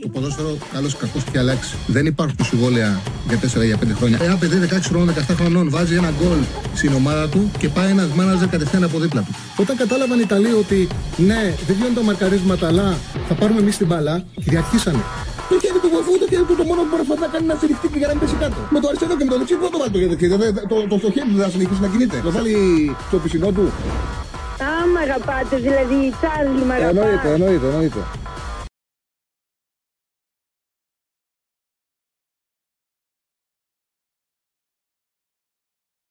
το ποδόσφαιρο καλό ή κακό έχει αλλάξει. Δεν υπάρχουν συμβόλαια για 4 για 5 χρόνια. Ένα παιδί 16 χρόνων, 17 χρονών βάζει ένα γκολ στην ομάδα του και πάει ένας μάναζερ κατευθείαν από δίπλα του. Όταν κατάλαβαν οι Ιταλοί ότι ναι, δεν βγαίνουν τα μαρκαρίσματα, αλλά θα πάρουμε εμείς την μπαλά, κυριαρχήσανε. Το χέρι του βοηθού, το χέρι του το μόνο που μπορεί να κάνει να στηριχτεί και για να μην πέσει κάτω. Με το αριστερό και με το δεξί δεν το βάλει το χέρι. Το, το, το, χέρι του δεν θα συνεχίσει να κινείται. Το βάλει στο πισινό του. Α, μ' αγαπάτε, δηλαδή, Τσάρλι, μ' αγαπάτε. Εννοείται, εννοείται, εννοείται.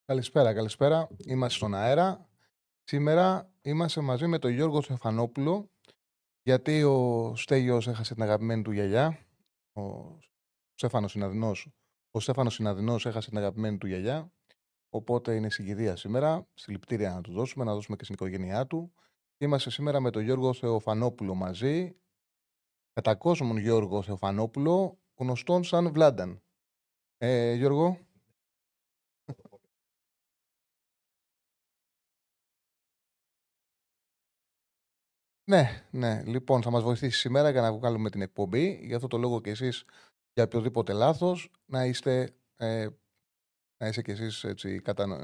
Καλησπέρα, καλησπέρα. Είμαστε στον αέρα. Σήμερα είμαστε μαζί με τον Γιώργο Στεφανόπουλο, γιατί ο Στέγιος έχασε την αγαπημένη του γιαγιά. Ο Στέφανος Συναδεινός, ο Στέφανος Συναδεινός έχασε την αγαπημένη του γιαγιά. Οπότε είναι συγκυρία σήμερα. Συλληπτήρια να του δώσουμε, να δώσουμε και στην οικογένειά του. Είμαστε σήμερα με τον Γιώργο Θεοφανόπουλο μαζί. Κατά κόσμον Γιώργο Θεοφανόπουλο, γνωστόν σαν Βλάνταν. Ε, Γιώργο. Ναι, ναι. Λοιπόν, θα μας βοηθήσεις σήμερα για να βγάλουμε την εκπομπή. Γι' αυτό το λόγο και εσείς για οποιοδήποτε λάθος να είστε ε, να είσαι κι εσείς έτσι,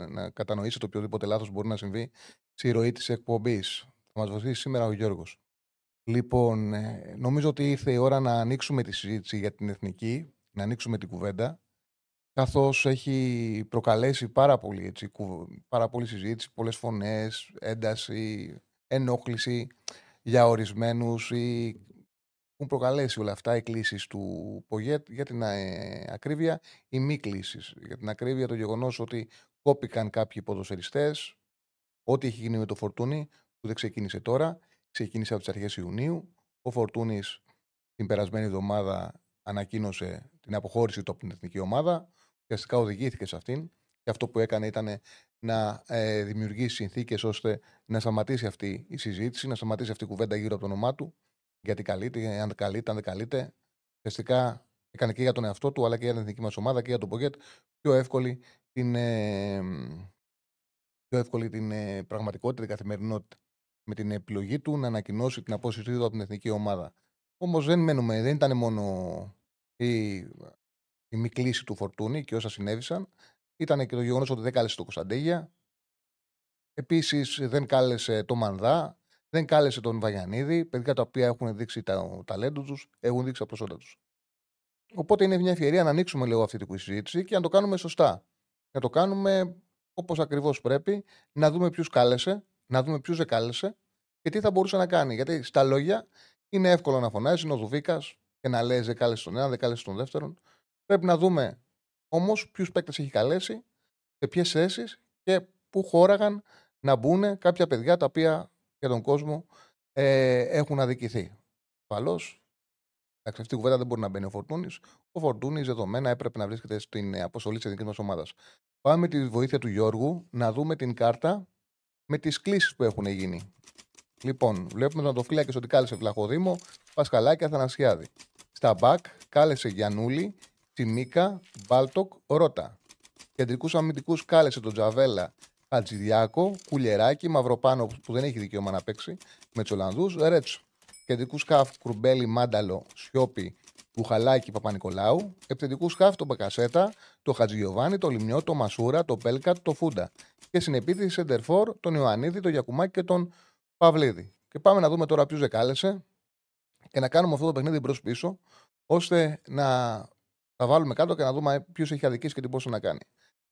να κατανοήσετε οποιοδήποτε λάθος μπορεί να συμβεί στη ροή της εκπομπής. Θα μας βοηθήσει σήμερα ο Γιώργος. Λοιπόν, ε, νομίζω ότι ήρθε η ώρα να ανοίξουμε τη συζήτηση για την εθνική, να ανοίξουμε την κουβέντα, καθώς έχει προκαλέσει πάρα πολύ, έτσι, πάρα πολύ συζήτηση, πολλές φωνές, ένταση, ενόχληση για ορισμένους ή έχουν προκαλέσει όλα αυτά οι κλήσεις του ΠΟΓΕΤ για την ε, ακρίβεια ή μη κλήσεις. Για την ακρίβεια το γεγονός ότι κόπηκαν κάποιοι ποδοσφαιριστές, ό,τι έχει γίνει με το Φορτούνι, που δεν ξεκίνησε τώρα, ξεκίνησε από τις αρχές Ιουνίου. Ο Φορτούνης την περασμένη εβδομάδα ανακοίνωσε την αποχώρηση του από την εθνική ομάδα. Ουσιαστικά οδηγήθηκε σε αυτήν. Και αυτό που έκανε ήταν να ε, δημιουργήσει συνθήκες ώστε να σταματήσει αυτή η συζήτηση, να σταματήσει αυτή η κουβέντα γύρω από το όνομά του γιατί καλείται, αν καλείται, αν δεν καλείται. Ουσιαστικά έκανε και για τον εαυτό του, αλλά και για την εθνική μας ομάδα και για τον Πογκέτ πιο εύκολη την, ε, πιο εύκολη την ε, πραγματικότητα, την καθημερινότητα. Με την επιλογή του να ανακοινώσει την απόσυρσή του από την εθνική ομάδα. Όμως δεν μένουμε, δεν ήταν μόνο η, η μη κλίση του Φορτούνη και όσα συνέβησαν. Ήταν και το γεγονός ότι δεν κάλεσε το Κωνσταντέγια. Επίσης δεν κάλεσε το Μανδά. Δεν κάλεσε τον Βαγιανίδη, παιδιά τα οποία έχουν δείξει το ταλέντο τους, έχουν δείξει τα προσόντα τους. Οπότε είναι μια ευκαιρία να ανοίξουμε λίγο αυτή τη συζήτηση και να το κάνουμε σωστά. Να το κάνουμε όπως ακριβώς πρέπει, να δούμε ποιους κάλεσε, να δούμε ποιους δεν κάλεσε και τι θα μπορούσε να κάνει. Γιατί στα λόγια είναι εύκολο να φωνάζει, είναι ο Δουβίκας και να λέει δεν κάλεσε τον ένα, δεν κάλεσε τον δεύτερον. Πρέπει να δούμε όμως ποιους παίκτες έχει καλέσει, σε ποιες θέσεις και πού χώραγαν να μπουν κάποια παιδιά τα οποία για τον κόσμο ε, έχουν αδικηθεί. Ασφαλώς, αυτή η κουβέντα δεν μπορεί να μπαίνει ο Φορτούνης. Ο Φορτούνης δεδομένα έπρεπε να βρίσκεται στην αποστολή της εθνικής μας ομάδας. Πάμε με τη βοήθεια του Γιώργου να δούμε την κάρτα με τις κλήσεις που έχουν γίνει. Λοιπόν, βλέπουμε τον Ατοφύλακε ότι κάλεσε Βλαχοδήμο, Πασχαλάκη, Αθανασιάδη. Στα μπακ κάλεσε Γιανούλη, Τσιμίκα, Μπάλτοκ, Ρότα. Κεντρικούς αμυντικούς κάλεσε τον Τζαβέλα, Χατζηδιάκο, Κουλιεράκη, Μαυροπάνο που δεν έχει δικαίωμα να παίξει με του Ολλανδού, Ρέτσο. Κεντρικούς σκάφ Κουρμπέλη, Μάνταλο, Σιώπη, Μπουχαλάκη, Παπα-Νικολάου. Επιθετικούς σκάφ τον Μπακασέτα, το Χατζηγιοβάνι, το Λιμιό, το Μασούρα, το Πέλκατ, το Φούντα. Και στην επίθεση Σεντερφόρ, τον Ιωαννίδη, τον Γιακουμάκη και τον Παυλίδη. Και πάμε να δούμε τώρα ποιους δεκάλεσε και να κάνουμε αυτό το παιχνίδι μπρο-πίσω, ώστε να τα βάλουμε κάτω και να δούμε ποιος έχει αδικήσει και τι μπορούσε να κάνει.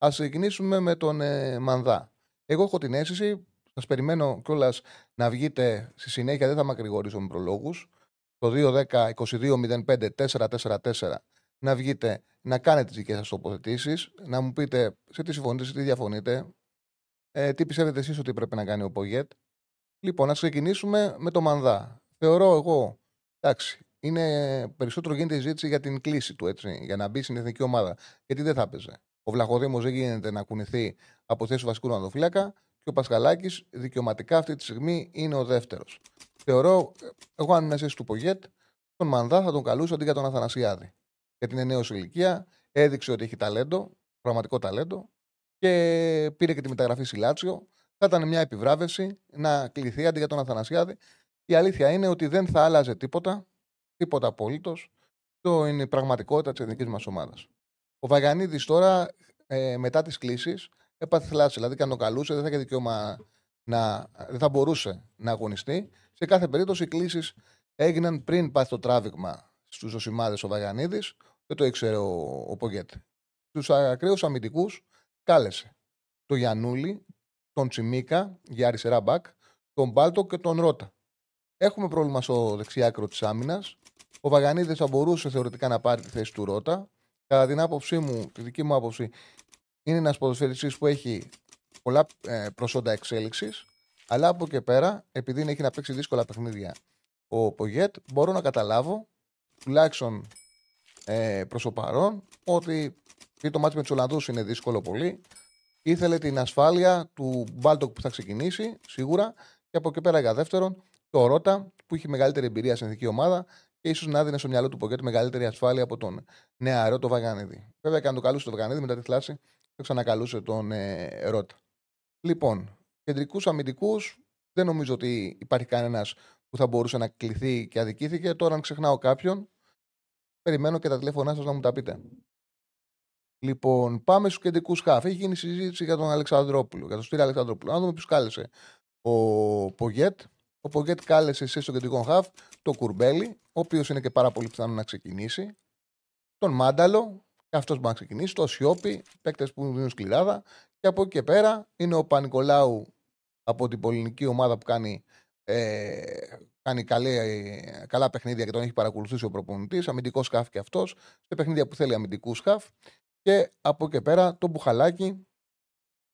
Α ξεκινήσουμε με τον ε, Μανδά. Εγώ έχω την αίσθηση, σας περιμένω κιόλας να βγείτε στη συνέχεια, δεν θα μακρηγορήσω με προλόγους. Το 2-10-22-05-444 να βγείτε να κάνετε τις δικές σας τοποθετήσεις, να μου πείτε σε τι συμφωνείτε, σε τι διαφωνείτε, ε, τι πιστεύετε εσείς ότι πρέπει να κάνει ο Πογέτ. Λοιπόν, να ξεκινήσουμε με το Μανδά. Θεωρώ εγώ, εντάξει, είναι περισσότερο γίνεται η ζήτηση για την κλίση του, έτσι, για να μπει στην εθνική ομάδα. Γιατί δεν θα έπαιζε. Ο Βλαχοδήμος δεν γίνεται να κουνηθεί από θέση βασικού ρανδοφύλακα και ο Πασχαλάκης δικαιωματικά αυτή τη στιγμή είναι ο δεύτερος. Θεωρώ, εγώ αν είναι θέση του Πογέτ, τον Μανδά θα τον καλούσα αντί για τον Αθανασιάδη. Γιατί είναι νέο ηλικία, έδειξε ότι έχει ταλέντο, πραγματικό ταλέντο και πήρε και τη μεταγραφή Σιλάτσιο. Θα ήταν μια επιβράβευση να κληθεί αντί για τον Αθανασιάδη. Η αλήθεια είναι ότι δεν θα άλλαζε τίποτα, τίποτα απολύτως Αυτό είναι η πραγματικότητα της εθνικής μας ομάδας. Ο Βαγανίδης τώρα, ε, μετά τις κλήσεις, έπαθε θλάση. Δηλαδή, αν το καλούσε, δεν θα είχε δικαίωμα να. δεν θα μπορούσε να αγωνιστεί. Σε κάθε περίπτωση, οι κλήσεις έγιναν πριν πάθει το τράβηγμα στους Οσημάδες ο Βαγανίδης. Δεν το ήξερε ο, ο Πογκέτ. Του ακραίους αμυντικούς κάλεσε τον Γιανούλη, τον Τσιμίκα για αριστερά μπακ, τον Μπάλτο και τον Ρότα. Έχουμε πρόβλημα στο δεξιάκρο της άμυνας. Ο Βαγανίδης θα μπορούσε θεωρητικά να πάρει τη θέση του Ρότα. Κατά την άποψή μου, τη δική μου άποψη, είναι ένας ποδοσφαιριστής που έχει πολλά ε, προσόντα εξέλιξης. Αλλά από και πέρα, επειδή έχει να παίξει δύσκολα παιχνίδια ο Πογέτ, μπορώ να καταλάβω, τουλάχιστον ε, προς το παρόν, ότι το μάτι με τους Ολλανδούς είναι δύσκολο πολύ. Ήθελε την ασφάλεια του Μπάλτοκ που θα ξεκινήσει, σίγουρα. Και από εκεί πέρα για δεύτερον, το Ρότα που έχει μεγαλύτερη εμπειρία στην εθνική ομάδα και ίσως να δίνει στο μυαλό του Ποκέτ μεγαλύτερη ασφάλεια από τον νεαρό το Βαγανίδη. Βέβαια, και αν το καλούσε το Βαγανίδη μετά τη θλάση, θα ξανακαλούσε τον ε, Ρότα. Λοιπόν, κεντρικούς αμυντικούς δεν νομίζω ότι υπάρχει κανένας που θα μπορούσε να κληθεί και αδικήθηκε. Τώρα, αν ξεχνάω κάποιον, περιμένω και τα τηλέφωνά σας να μου τα πείτε. Λοιπόν, πάμε στους κεντρικούς χάφ. Έχει γίνει συζήτηση για τον Αλεξανδρόπουλο, για τον Στήρα Αλεξανδρόπουλο. Αν δούμε ποιου κάλεσε ο Πογέτ. Ο Πογέτ κάλεσε σε στο κεντρικό χάφ το Κουρμπέλι, ο οποίος είναι και πάρα πολύ πιθανό να ξεκινήσει. Τον Μάνταλο, και αυτός μπορεί να ξεκινήσει. Το Σιώπη, παίκτες που δίνουν σκληράδα. Και από εκεί και πέρα είναι ο Πανικολάου από την πολιτική ομάδα που κάνει, ε, κάνει καλή, καλά παιχνίδια και τον έχει παρακολουθήσει ο προπονητής. Αμυντικός σκάφ και αυτός. Σε παιχνίδια που θέλει αμυντικούς σκάφ. Και από εκεί πέρα το Μπουχαλάκι.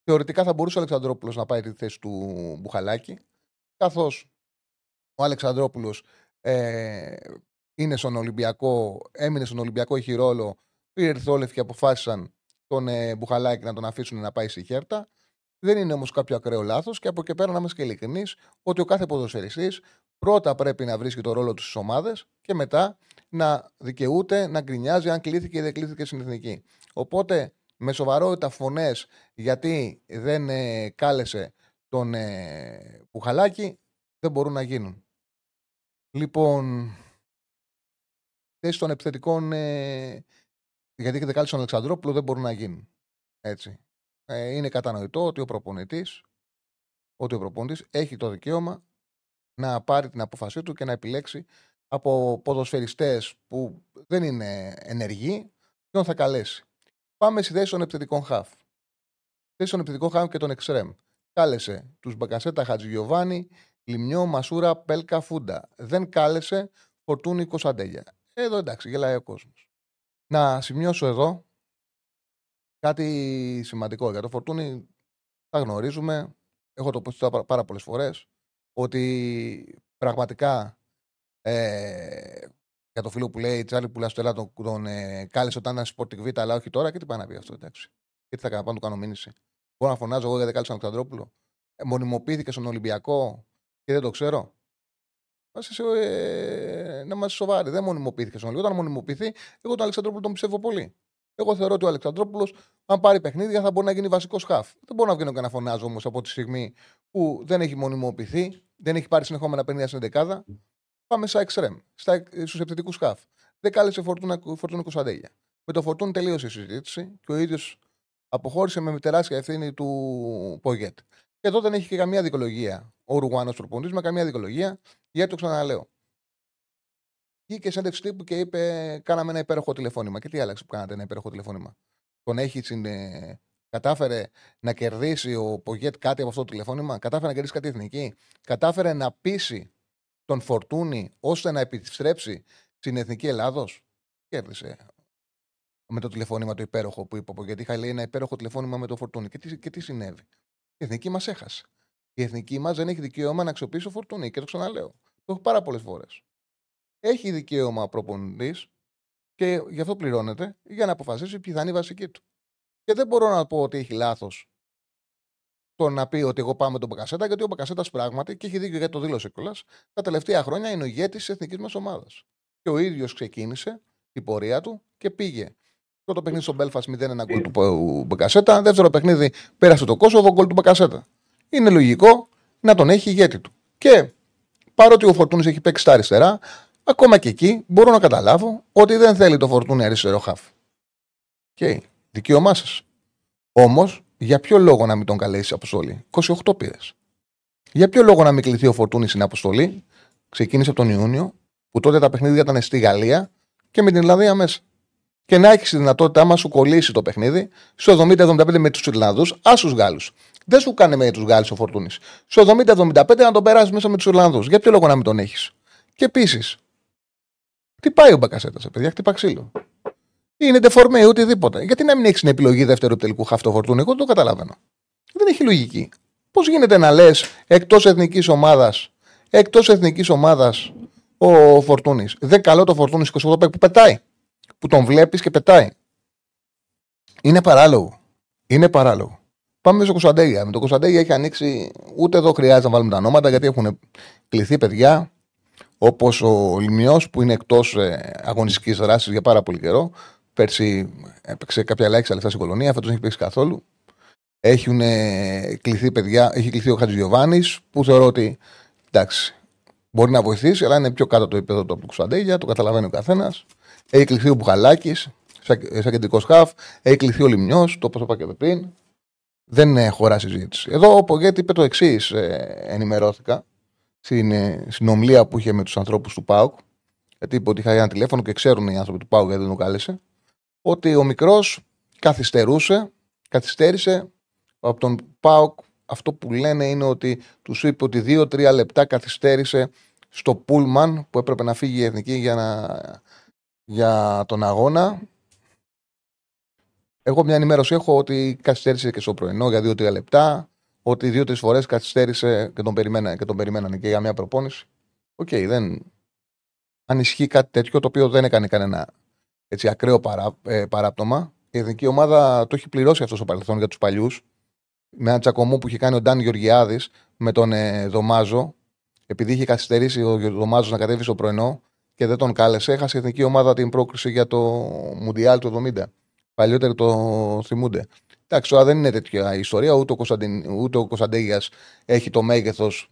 Θεωρητικά θα μπορούσε ο Αλεξανδρόπουλος να πάει τη θέση του Μπουχαλάκι. Καθώς ο Αλεξανδρόπουλος ε, είναι στον Ολυμπιακό, έμεινε στον Ολυμπιακό, έχει ρόλο. Οι Ερθόλευκοι και αποφάσισαν τον ε, Μπουχαλάκη να τον αφήσουν να πάει στη Χέρτα. Δεν είναι όμως κάποιο ακραίο λάθος και από εκεί πέρα να είμαστε και ειλικρινεί ότι ο κάθε ποδοσφαιριστής πρώτα πρέπει να βρίσκει το ρόλο του στις ομάδες και μετά να δικαιούται να γκρινιάζει αν κλείθηκε ή δεν κλείθηκε στην εθνική. Οπότε με σοβαρότητα φωνές γιατί δεν ε, κάλεσε τον ε, Πουχαλάκη δεν μπορούν να γίνουν. Λοιπόν, θέσεις των επιθετικών ε, γιατί δεν κάλεσε τον Αλεξανδρόπουλο δεν μπορούν να γίνουν. Έτσι. Ε, είναι κατανοητό ότι ο προπονητής ότι ο προπονητής έχει το δικαίωμα να πάρει την απόφασή του και να επιλέξει από ποδοσφαιριστές που δεν είναι ενεργοί ποιον θα καλέσει. Πάμε στη θέση των επιθετικών χαφ. Θέση των επιθετικών χαφ και των εξρέμ. Κάλεσε τους Μπακασέτα Χατζηγιοβάνη, Λιμιό, Μασούρα, Πέλκα, Φούντα. Δεν κάλεσε Φορτούνη Κωνσταντέλια. Εδώ εντάξει, γελάει ο κόσμος. Να σημειώσω εδώ κάτι σημαντικό για το Φορτούνη. Τα γνωρίζουμε. Έχω το πω πάρα πολλές φορές ότι πραγματικά ε, για το φίλο που λέει Τσάρλι που τον, τον, τον ε, κάλεσε όταν ήταν Sporting Vita, αλλά όχι τώρα και τι πάει να πει αυτό, εντάξει. Και τι θα κάνω, πάνω του κάνω μήνυση. Μπορώ να φωνάζω εγώ γιατί κάλεσα τον Αλεξανδρόπουλο. Ε, μονιμοποιήθηκε στον Ολυμπιακό και δεν το ξέρω. Ε, να είμαστε σοβαροί. Δεν μονιμοποιήθηκε στον Ολυμπιακό. Όταν μονιμοποιηθεί, εγώ τον Αλεξανδρόπουλο τον πιστεύω πολύ. Εγώ θεωρώ ότι ο Αλεξανδρόπουλο, αν πάρει παιχνίδια, θα μπορεί να γίνει βασικός χαφ. Δεν μπορώ να βγαίνω και να φωνάζω όμως από τη στιγμή που δεν έχει μονιμοποιηθεί, δεν έχει πάρει συνεχόμενα παιχνίδια στην δεκάδα. Πάμε στα εξτρέμ, στους επιθετικούς χαφ. Δεν κάλεσε φορτούνα Κωνσταντέλια. Με το φορτούν τελείωσε η συζήτηση και ο ίδιος αποχώρησε με τεράστια ευθύνη του Πογέτ. Και εδώ δεν έχει και καμία δικολογία ο Ρουγουάνο προπονητής, με καμία δικολογία, γιατί το ξαναλέω. Βγήκε σε τύπου και είπε: Κάναμε ένα υπέροχο τηλεφώνημα. Και τι άλλαξε που κάνατε ένα υπέροχο τηλεφώνημα; Τον έχει συνε... Κατάφερε να κερδίσει ο Πογέτ κάτι από αυτό το τηλεφώνημα; Κατάφερε να κερδίσει κάτι εθνική; Κατάφερε να πείσει τον Φορτούνη ώστε να επιστρέψει στην εθνική Ελλάδος; Κέρδισε με το τηλεφώνημα το υπέροχο που είπα. Γιατί είχα λέει ένα υπέροχο τηλεφώνημα με το Φορτούνη. Και τι, και τι συνέβη; Η εθνική μας έχασε. Η εθνική μας δεν έχει δικαίωμα να αξιοποιήσει το Φορτούνη. Και το ξαναλέω. Το έχω πάρα πολλές φορές. Έχει δικαίωμα προπονητής και γι' αυτό πληρώνεται για να αποφασίσει ποιοι θα είναι η βασική του. Και δεν μπορώ να πω ότι έχει λάθος το να πει ότι εγώ πάω με τον Μπακασέτα, γιατί ο Μπακασέτας πράγματι, και έχει δίκιο γιατί το δήλωσε κιόλας, τα τελευταία χρόνια είναι ο ηγέτης της εθνικής μας ομάδας. Και ο ίδιος ξεκίνησε την πορεία του και πήγε. Πρώτο παιχνίδι στο Μπέλφα 0-1 γκολ του Μπακασέτα. Δεύτερο παιχνίδι πέρασε το Κόσοβο γκολ του Μπακασέτα. Είναι λογικό να τον έχει ηγέτη του. Και παρότι ο Φορτούνης έχει παίξει στα αριστερά, Ακόμα και εκεί μπορώ να καταλάβω ότι δεν θέλει το φορτούνι αριστερό χάφ. Okay. Δικαίωμά σας. Όμως, για ποιο λόγο να μην τον καλέσει αποστολή; 28 πήρες. Για ποιο λόγο να μην κληθεί ο Φορτούνη στην αποστολή; Ξεκίνησε από τον Ιούνιο, που τότε τα παιχνίδια ήταν στη Γαλλία και με την Ιρλανδία μέσα. Και να έχεις τη δυνατότητα, άμα σου κολλήσει το παιχνίδι, στο 70-75 με τους Ιρλανδούς, ας τους Γάλλους. Δεν σου κάνει με τους Γάλλους ο Φορτούνης. Στο 70-75 να τον περάσει μέσα με τους Ιρλανδούς. Για ποιο λόγο να μην τον έχεις; Και επίσης, τι πάει ο Μπακασέτας, παιδιά, χτυπά ξύλο. Είναι ντεφορμέ, οτιδήποτε. Γιατί να μην έχεις την επιλογή δεύτερου τελικού χαυτό Φορτούνη, εγώ δεν το καταλαβαίνω. Δεν έχει λογική. Πώς γίνεται να λες εκτός εθνικής ομάδας, εκτός εθνικής ομάδας ο Φορτούνης. Δεν καλό το Φορτούνη 28 που πετάει. Που τον βλέπεις και πετάει. Είναι παράλογο. Είναι παράλογο. Πάμε στο Κωνσταντέγια. Με το Κωνσταντέγια έχει ανοίξει. Ούτε εδώ χρειάζεται να βάλουμε τα ονόματα γιατί έχουν κληθεί παιδιά όπως ο Λιμιό που είναι εκτός ε, αγωνιστικής δράσης για πάρα πολύ καιρό. Πέρσι έπαιξε κάποια ελάχιστα λεφτά στην κολονία, φέτος δεν έχει παίξει καθόλου. Έχουν κληθεί παιδιά, έχει κληθεί ο Χατζηγιοβάνη που θεωρώ ότι εντάξει, μπορεί να βοηθήσει, αλλά είναι πιο κάτω το επίπεδο του Κωνσταντέγια, το καταλαβαίνει ο καθένας. Έχει κληθεί ο Μπουχαλάκη, σαν, σαν κεντρικός χαφ, έχει κληθεί ο Λιμιό, το όπως είπα και πριν. Δεν χωρά συζήτηση. Εδώ ο Πογέτη είπε το εξής, ε, ενημερώθηκα στην ε, συνομιλία που είχε με τους ανθρώπους του ΠΑΟΚ. Γιατί είπε ότι είχα ένα τηλέφωνο και ξέρουν οι άνθρωποι του ΠΑΟΚ γιατί δεν τον κάλεσε. Ότι ο μικρός καθυστερούσε, καθυστέρησε από τον ΠΑΟΚ. Αυτό που λένε είναι ότι τους είπε ότι δύο-τρία λεπτά καθυστέρησε στο Πούλμαν που έπρεπε να φύγει η εθνική για, να, για τον αγώνα. Εγώ μια ενημέρωση έχω ότι καθυστέρησε και στο πρωινό για δύο-τρία λεπτά. Ότι δύο-τρεις φορές καθυστέρησε και τον, περιμένανε, και τον περιμένανε και για μια προπόνηση. OK, okay, δεν. Αν ισχύει κάτι τέτοιο το οποίο δεν έκανε κανένα έτσι, ακραίο παρά, ε, παράπτωμα, η εθνική ομάδα το έχει πληρώσει αυτό στο παρελθόν για τους παλιούς. Με ένα τσακωμό που είχε κάνει ο Ντάν Γεωργιάδης με τον ε, Δομάζο, επειδή είχε καθυστερήσει ο Δομάζος να κατέβει στο πρωινό και δεν τον κάλεσε, έχασε η εθνική ομάδα την πρόκριση για το Μουντιάλ του 70. Παλιότερο το θυμούνται. Εντάξει, τώρα δεν είναι τέτοια ιστορία. Ούτε ο, Κωνσταντιν, ούτε ο Κωνσταντέγιας έχει το μέγεθος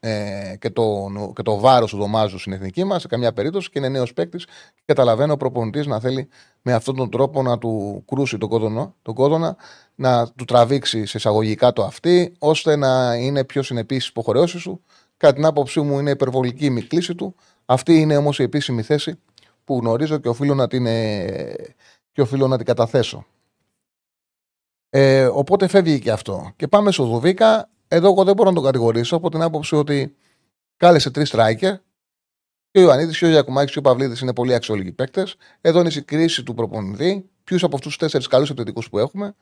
ε, και το, και το βάρος του Δωμάζου στην εθνική μας σε καμιά περίπτωση και είναι νέος παίκτης. Και καταλαβαίνω ο προπονητής να θέλει με αυτόν τον τρόπο να του κρούσει τον κόδωνα, τον κόδωνα να του τραβήξει σε εισαγωγικά το αυτή, ώστε να είναι πιο συνεπής στις υποχρεώσεις σου. Κατά την άποψή μου, είναι υπερβολική η κλίση του. Αυτή είναι όμως η επίσημη θέση που γνωρίζω και οφείλω να την, ε, και οφείλω να την καταθέσω. Ε, οπότε φεύγει και αυτό. Και πάμε στο Δουβίκα. Εδώ εγώ δεν μπορώ να τον κατηγορήσω από την άποψη ότι κάλεσε τρεις striker. Και ο Ιωαννίδης και ο Γιακουμάκης και ο Παυλίδης είναι πολύ αξιόλογοι παίκτες. Εδώ είναι η κρίση του προπονητή. Ποιους από αυτούς τους τέσσερις καλούς επιθετικούς που έχουμε,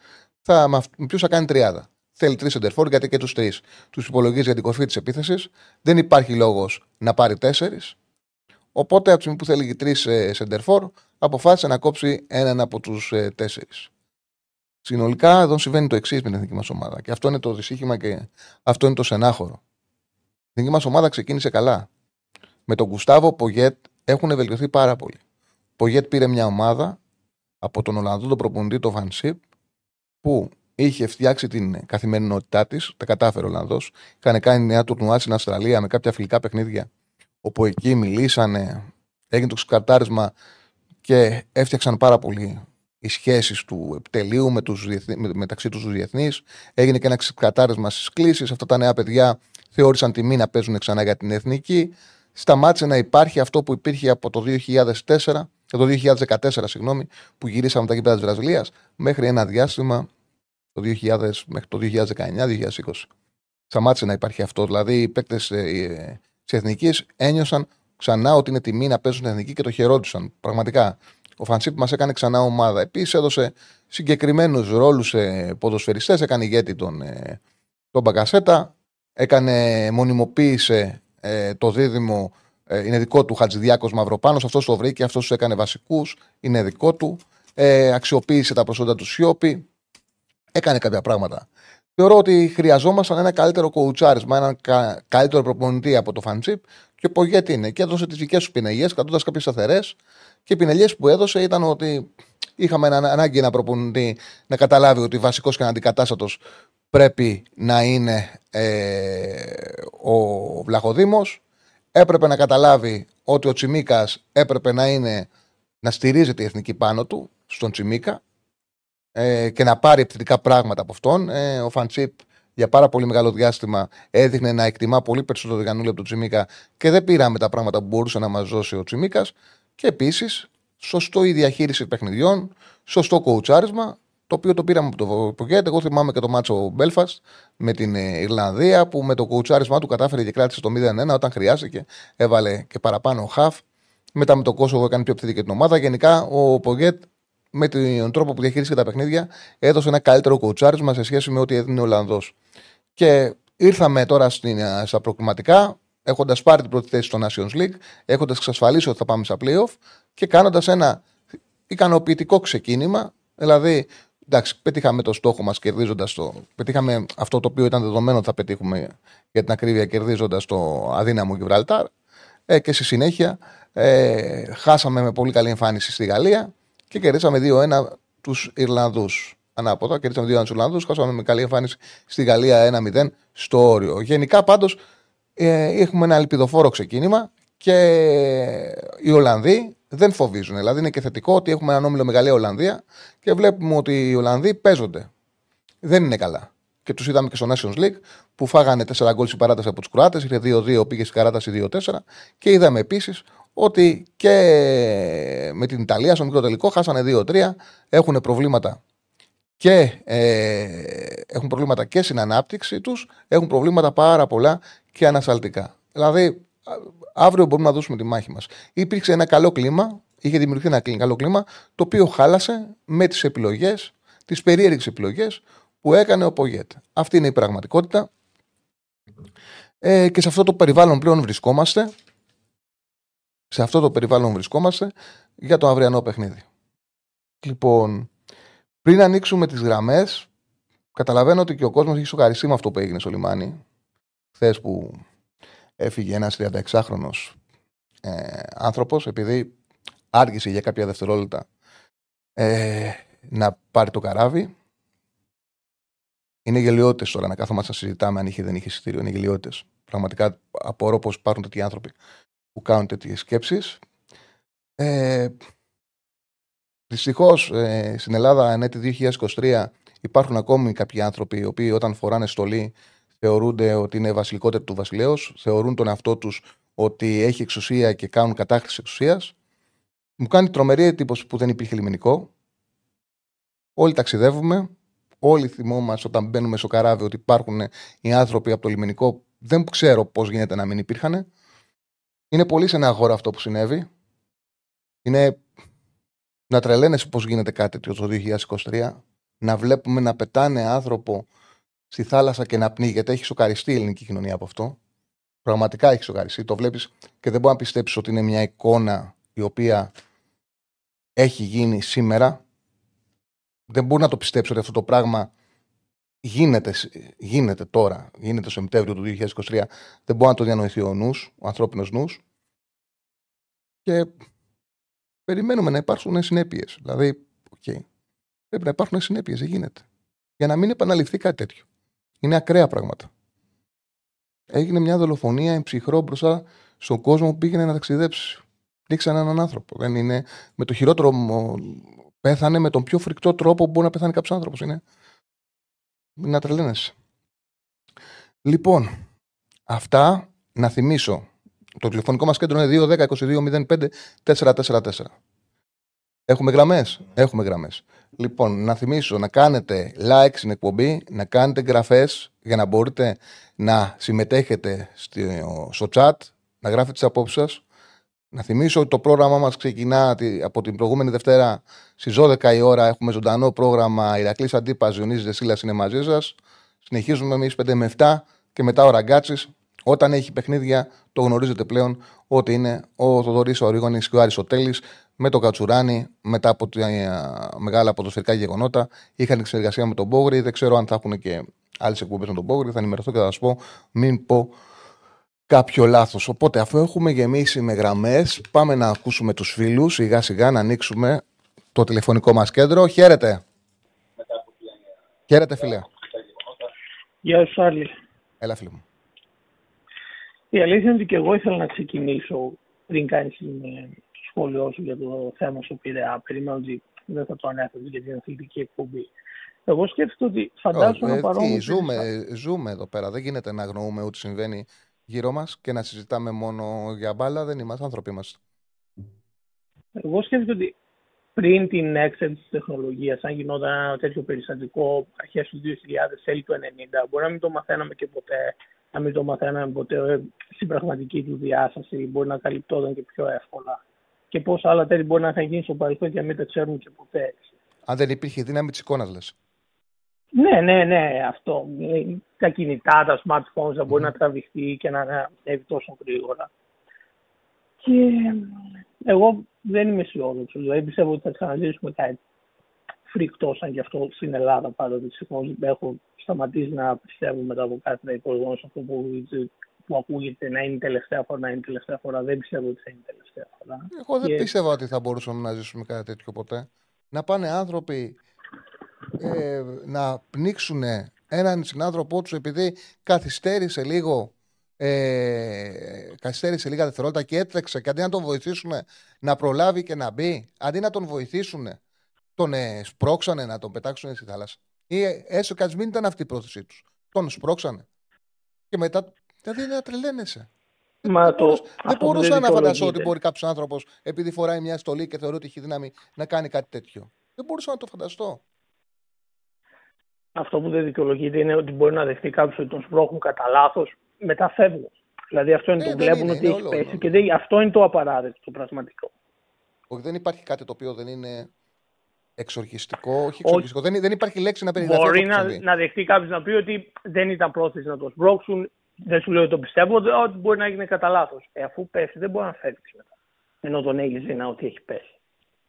θα, ποιους θα κάνει τριάδα. Θέλει τρεις σεντερφόρ γιατί και τους τρεις τους υπολογίζει για την κορφή της επίθεσης. Δεν υπάρχει λόγος να πάρει τέσσερις. Οπότε από τη στιγμή που θέλει τρεις σεντερφόρ, αποφάσισε να κόψει έναν από τους ε, τέσσερις. Συνολικά εδώ συμβαίνει το εξής με την εθνική μας ομάδα. Και αυτό είναι το δυσύχημα και αυτό είναι το σενάχωρο. Η εθνική μας ομάδα ξεκίνησε καλά. Με τον Γκουστάβο Πογέτ έχουν βελτιωθεί πάρα πολύ. Ο Πογέτ πήρε μια ομάδα από τον Ολλανδό τον προπονητή, τον Φανσίπ, που είχε φτιάξει την καθημερινότητά της. Τα κατάφερε ο Ολλανδός. Είχαν κάνει μια τουρνουά στην Αυστραλία με κάποια φιλικά παιχνίδια, όπου εκεί μιλήσανε, έγινε το ξεκαρτάρισμα και έφτιαξαν πάρα πολύ οι σχέσεις του επιτελείου με τους, με, μεταξύ τους διεθνείς. Έγινε και ένα ξεκατάρισμα στις κλήσεις. Αυτά τα νέα παιδιά θεώρησαν τιμή να παίζουν ξανά για την εθνική. Σταμάτησε να υπάρχει αυτό που υπήρχε από το 2004, το 2014, συγγνώμη, που γυρίσαμε τα γήπεδα της Βραζιλίας, μέχρι ένα διάστημα το 2000, μέχρι το 2019-2020. Σταμάτησε να υπάρχει αυτό. Δηλαδή, οι παίκτες ε, τη εθνική ένιωσαν ξανά ότι είναι τιμή να παίζουν εθνική και το χαιρόντουσαν. Πραγματικά. Ο Φανσίπ μας έκανε ξανά ομάδα. Επίσης έδωσε συγκεκριμένους ρόλους σε ποδοσφαιριστές. Έκανε ηγέτη τον, ε, τον Μπαγκασέτα. Έκανε, μονιμοποίησε ε, το δίδυμο. Ε, είναι δικό του Χατζηδιάκος Μαυροπάνος. Αυτός το βρήκε, αυτός τους έκανε βασικούς. Είναι δικό του. Ε, αξιοποίησε τα προσόντα του Σιώπη. Έκανε κάποια πράγματα. Θεωρώ ότι χρειαζόμασταν ένα καλύτερο κοουτσάρισμα, ένα κα, καλύτερο προπονητή από το Φαντσίπ και ο γιατί είναι. Και έδωσε τις δικές του πινελιές, κρατώντας κάποιες σταθερές και οι πινελιές που έδωσε ήταν ότι είχαμε ανάγκη ένα προπονητή να καταλάβει ότι βασικός και αντικατάστατο πρέπει να είναι ε, ο Βλαχοδήμος. έπρεπε να καταλάβει ότι ο Τσιμίκας έπρεπε να είναι να στηρίζεται η εθνική πάνω του, στον Τσιμίκα, ε, και να πάρει επιθετικά πράγματα από αυτόν. Ε, ο Φαντσίπ για πάρα πολύ μεγάλο διάστημα έδειχνε να εκτιμά πολύ περισσότερο το Γιαννούλη από τον Τσιμίκα και δεν πήραμε τα πράγματα που μπορούσε να μας δώσει ο Τσιμίκας. Και επίσης, σωστό η διαχείριση παιχνιδιών, σωστό κοουτσάρισμα, το οποίο το πήραμε από το Πογκέτ. Εγώ θυμάμαι και το μάτσο Μπέλφαστ με την ε, Ιρλανδία που με το κοουτσάρισμά του κατάφερε και κράτησε το 0-1 όταν χρειάστηκε. Έβαλε και παραπάνω χαφ. Μετά με το Κόσοβο έκανε πιο επιθετική την ομάδα. Γενικά ο Πογκέτ με τον τρόπο που διαχείρισε τα παιχνίδια έδωσε ένα καλύτερο κοουτσάρισμα σε σχέση με ό,τι έδινε ο Ολλανδός. Και ήρθαμε τώρα στην, ε, στα προκριματικά, έχοντας πάρει την πρώτη θέση στο Nations League, έχοντας εξασφαλίσει ότι θα πάμε στα playoff και κάνοντας ένα ικανοποιητικό ξεκίνημα. Δηλαδή, εντάξει, πετύχαμε το στόχο μας κερδίζοντας το. Πετύχαμε αυτό το οποίο ήταν δεδομένο ότι θα πετύχουμε για την ακρίβεια κερδίζοντας το αδύναμο Γιβραλτάρ. Ε, και στη συνέχεια ε, χάσαμε με πολύ καλή εμφάνιση στη Γαλλία και κερδίσαμε 2-1 τους Ιρλανδούς ανάποδα. Κερδίσαμε δύο Ιρλανδούς, χάσαμε με καλή εμφάνιση στη Γαλλία 1-0 στο όριο. Γενικά πάντως ε, έχουμε ένα ελπιδοφόρο ξεκίνημα και οι Ολλανδοί δεν φοβίζουν. Δηλαδή είναι και θετικό ότι έχουμε ένα όμιλο με Ολλανδία και βλέπουμε ότι οι Ολλανδοί παίζονται. Δεν είναι καλά. Και τους είδαμε και στο Nations League που φάγανε 4 γκολ στην παράταση από τους Κροάτες. Ήρθε 2-2, πήγε στην παράταση 2-4. Και είδαμε επίσης ότι και με την Ιταλία στο μικρό τελικό χάσανε 2-3. Έχουν προβλήματα και ε, έχουν προβλήματα και στην ανάπτυξη τους, έχουν προβλήματα πάρα πολλά και ανασαλτικά. Δηλαδή, αύριο μπορούμε να δώσουμε τη μάχη μας. Υπήρξε ένα καλό κλίμα, είχε δημιουργηθεί ένα καλό κλίμα, το οποίο χάλασε με τις επιλογές, τις περίεργες επιλογές που έκανε ο Πογέτ. Αυτή είναι η πραγματικότητα. Ε, και σε αυτό το περιβάλλον πλέον βρισκόμαστε. Σε αυτό το περιβάλλον βρισκόμαστε για το αυριανό παιχνίδι. Λοιπόν, πριν ανοίξουμε τις γραμμές, καταλαβαίνω ότι και ο κόσμος έχει σοκαριστεί με αυτό που έγινε στο λιμάνι. Χθες που έφυγε ένας 36χρονο ε, άνθρωπος, επειδή άργησε για κάποια δευτερόλεπτα ε, να πάρει το καράβι. Είναι γελιότητε τώρα να κάθομαστε να συζητάμε αν είχε ή δεν είχε εισιτήριο. Είναι γελιότητε. Πραγματικά απορώ πώς υπάρχουν τέτοιοι άνθρωποι που κάνουν τέτοιες σκέψεις. Ε, Δυστυχώς ε, στην Ελλάδα, ενέτη 2023, υπάρχουν ακόμη κάποιοι άνθρωποι οι οποίοι όταν φοράνε στολή θεωρούνται ότι είναι βασιλικότεροι του βασιλέως, θεωρούν τον εαυτό τους ότι έχει εξουσία και κάνουν κατάχρηση εξουσίας. Μου κάνει τρομερή εντύπωση που δεν υπήρχε λιμενικό. Όλοι ταξιδεύουμε. Όλοι θυμόμαστε όταν μπαίνουμε στο καράβι ότι υπάρχουν οι άνθρωποι από το λιμενικό. Δεν ξέρω πώς γίνεται να μην υπήρχαν. Είναι πολύ σε ένα χώρο αυτό που συνέβη. Είναι να τρελαίνεσαι πώς γίνεται κάτι τέτοιο το 2023, να βλέπουμε να πετάνε άνθρωπο στη θάλασσα και να πνίγεται. Έχει σοκαριστεί η ελληνική κοινωνία από αυτό. Πραγματικά έχει σοκαριστεί. Το βλέπεις και δεν μπορεί να πιστέψεις ότι είναι μια εικόνα η οποία έχει γίνει σήμερα. Δεν μπορεί να το πιστέψει ότι αυτό το πράγμα γίνεται, γίνεται τώρα, γίνεται το Σεπτέμβριο του 2023. Δεν μπορεί να το διανοηθεί ο νους, ο ανθρώπινος νους. Και περιμένουμε να υπάρξουν συνέπειες. Δηλαδή, okay, πρέπει να υπάρχουν συνέπειες, δεν γίνεται. Για να μην επαναληφθεί κάτι τέτοιο. Είναι ακραία πράγματα. Έγινε μια δολοφονία εμψυχρό μπροστά στον κόσμο που πήγαινε να ταξιδέψει. Δείξαν έναν άνθρωπο. Δεν είναι με το χειρότερο. Πέθανε με τον πιο φρικτό τρόπο που μπορεί να πεθάνει κάποιος άνθρωπος. Είναι να τρελαίνεσαι. Λοιπόν, αυτά να θυμίσω το τηλεφωνικό μας κέντρο είναι 210-2205-444. Έχουμε γραμμές; Έχουμε γραμμές. Λοιπόν, να θυμίσω να κάνετε like στην εκπομπή, να κάνετε εγγραφές για να μπορείτε να συμμετέχετε στο chat, να γράφετε τις απόψεις σας. Να θυμίσω ότι το πρόγραμμά μας ξεκινά από την προηγούμενη Δευτέρα στις 12 η ώρα. Έχουμε ζωντανό πρόγραμμα. Ηρακλής Αντίπας, Ζιονίζη Δεσίλας είναι μαζί σας. Συνεχίζουμε εμείς 5 με 7 και μετά ο Ραγκάτσης όταν έχει παιχνίδια, το γνωρίζετε πλέον ότι είναι ο Θοδωρής Ορίγονη και ο Άρης Οτέλη με τον Κατσουράνη μετά από τα ε, μεγάλα ποδοσφαιρικά γεγονότα. Είχαν συνεργασία με τον Μπόγρη. Δεν ξέρω αν θα έχουν και άλλες εκπομπές με τον Μπόγρη. Θα ενημερωθώ και θα σας πω. Μην πω κάποιο λάθος. Οπότε, αφού έχουμε γεμίσει με γραμμές, πάμε να ακούσουμε τους φίλους σιγά σιγά να ανοίξουμε το τηλεφωνικό μας κέντρο. Χαίρετε. Χαίρετε, φίλε. Γεια σας, Έλα, φίλε μου. Η αλήθεια είναι ότι και εγώ ήθελα να ξεκινήσω πριν κάνεις το σχόλιο σου για το θέμα σου Πειραιά. Περίμενα ότι δεν θα το ανέφερες για την αθλητική εκπομπή. Εγώ σκέφτομαι ότι φαντάζομαι να παρόμοιο. Ζούμε, ζούμε εδώ πέρα. Δεν γίνεται να αγνοούμε ό,τι συμβαίνει γύρω μας και να συζητάμε μόνο για μπάλα. Δεν είμαστε άνθρωποι είμαστε. Εγώ σκέφτομαι ότι πριν την έξαρση της τεχνολογίας, αν γινόταν ένα τέτοιο περιστατικό αρχές του 2000, τέλη του 1990, μπορεί να μην το μαθαίναμε και ποτέ, να μην το μαθαίναμε ποτέ ε, στην πραγματική του διάσταση, μπορεί να καλυπτόταν και πιο εύκολα. Και πόσα άλλα τέτοια μπορεί να είχαν γίνει στο παρελθόν και να μην τα ξέρουμε και ποτέ. Αν δεν υπήρχε δύναμη της εικόνας, λες. Ναι, ναι, ναι, αυτό. Τα κινητά, τα smartphones θα μπορεί να τραβηχτεί και να ανέβει τόσο γρήγορα. Και εγώ δεν είμαι αισιόδοξος. Δηλαδή πιστεύω ότι θα ξαναζήσουμε κάτι φρικτό σαν και αυτό στην Ελλάδα πάντοτε. Δυστυχώ έχω σταματήσει να πιστεύω μετά από κάτι να υπολογίζω σε αυτό που, που ακούγεται να είναι η τελευταία φορά, να είναι η τελευταία φορά. Δεν πιστεύω ότι θα είναι η τελευταία φορά. Εγώ δεν και... πίστευα ότι θα μπορούσαμε να ζήσουμε κάτι τέτοιο ποτέ. Να πάνε άνθρωποι ε, να πνίξουν έναν συνάνθρωπό τους επειδή καθυστέρησε λίγο ε, καθυστέρησε λίγα δευτερόλεπτα και έτρεξε και αντί να τον βοηθήσουν να προλάβει και να μπει, αντί να τον βοηθήσουν, τον ε, σπρώξανε να τον πετάξουν στη θάλασσα. Ή ε, έστω και μην ήταν αυτή η πρόθεσή τους. Τον σπρώξανε. Και μετά, δηλαδή να τρελαίνεσαι. Μα δεν, το... δεν μπορούσα να φανταστώ ότι μπορεί κάποιος άνθρωπος, επειδή φοράει μια στολή και θεωρεί ότι έχει δύναμη να κάνει κάτι τέτοιο. Δεν μπορούσα να το φανταστώ. Αυτό που δεν δικαιολογείται είναι ότι μπορεί να δεχτεί κάποιος ότι τον σπρώχνουν κατά λάθος μετά φεύγουν. Δηλαδή αυτό είναι ε, το βλέπουν είναι, ότι είναι, έχει όλο, πέσει και δεν, αυτό είναι το απαράδεκτο πραγματικό. Όχι, δεν υπάρχει κάτι το οποίο δεν είναι εξορχιστικό. Όχι εξορχιστικό. Δεν, δεν υπάρχει λέξη να περιγραφεί. Μπορεί να, να δεχτεί κάποιος να πει ότι δεν ήταν πρόθεση να το σπρώξουν. Δεν σου λέω ότι το πιστεύω, ότι μπορεί να έγινε κατά λάθος. Ε, αφού πέσει, δεν μπορεί να φεύγεις μετά. Ενώ τον έχεις δει ότι έχει πέσει.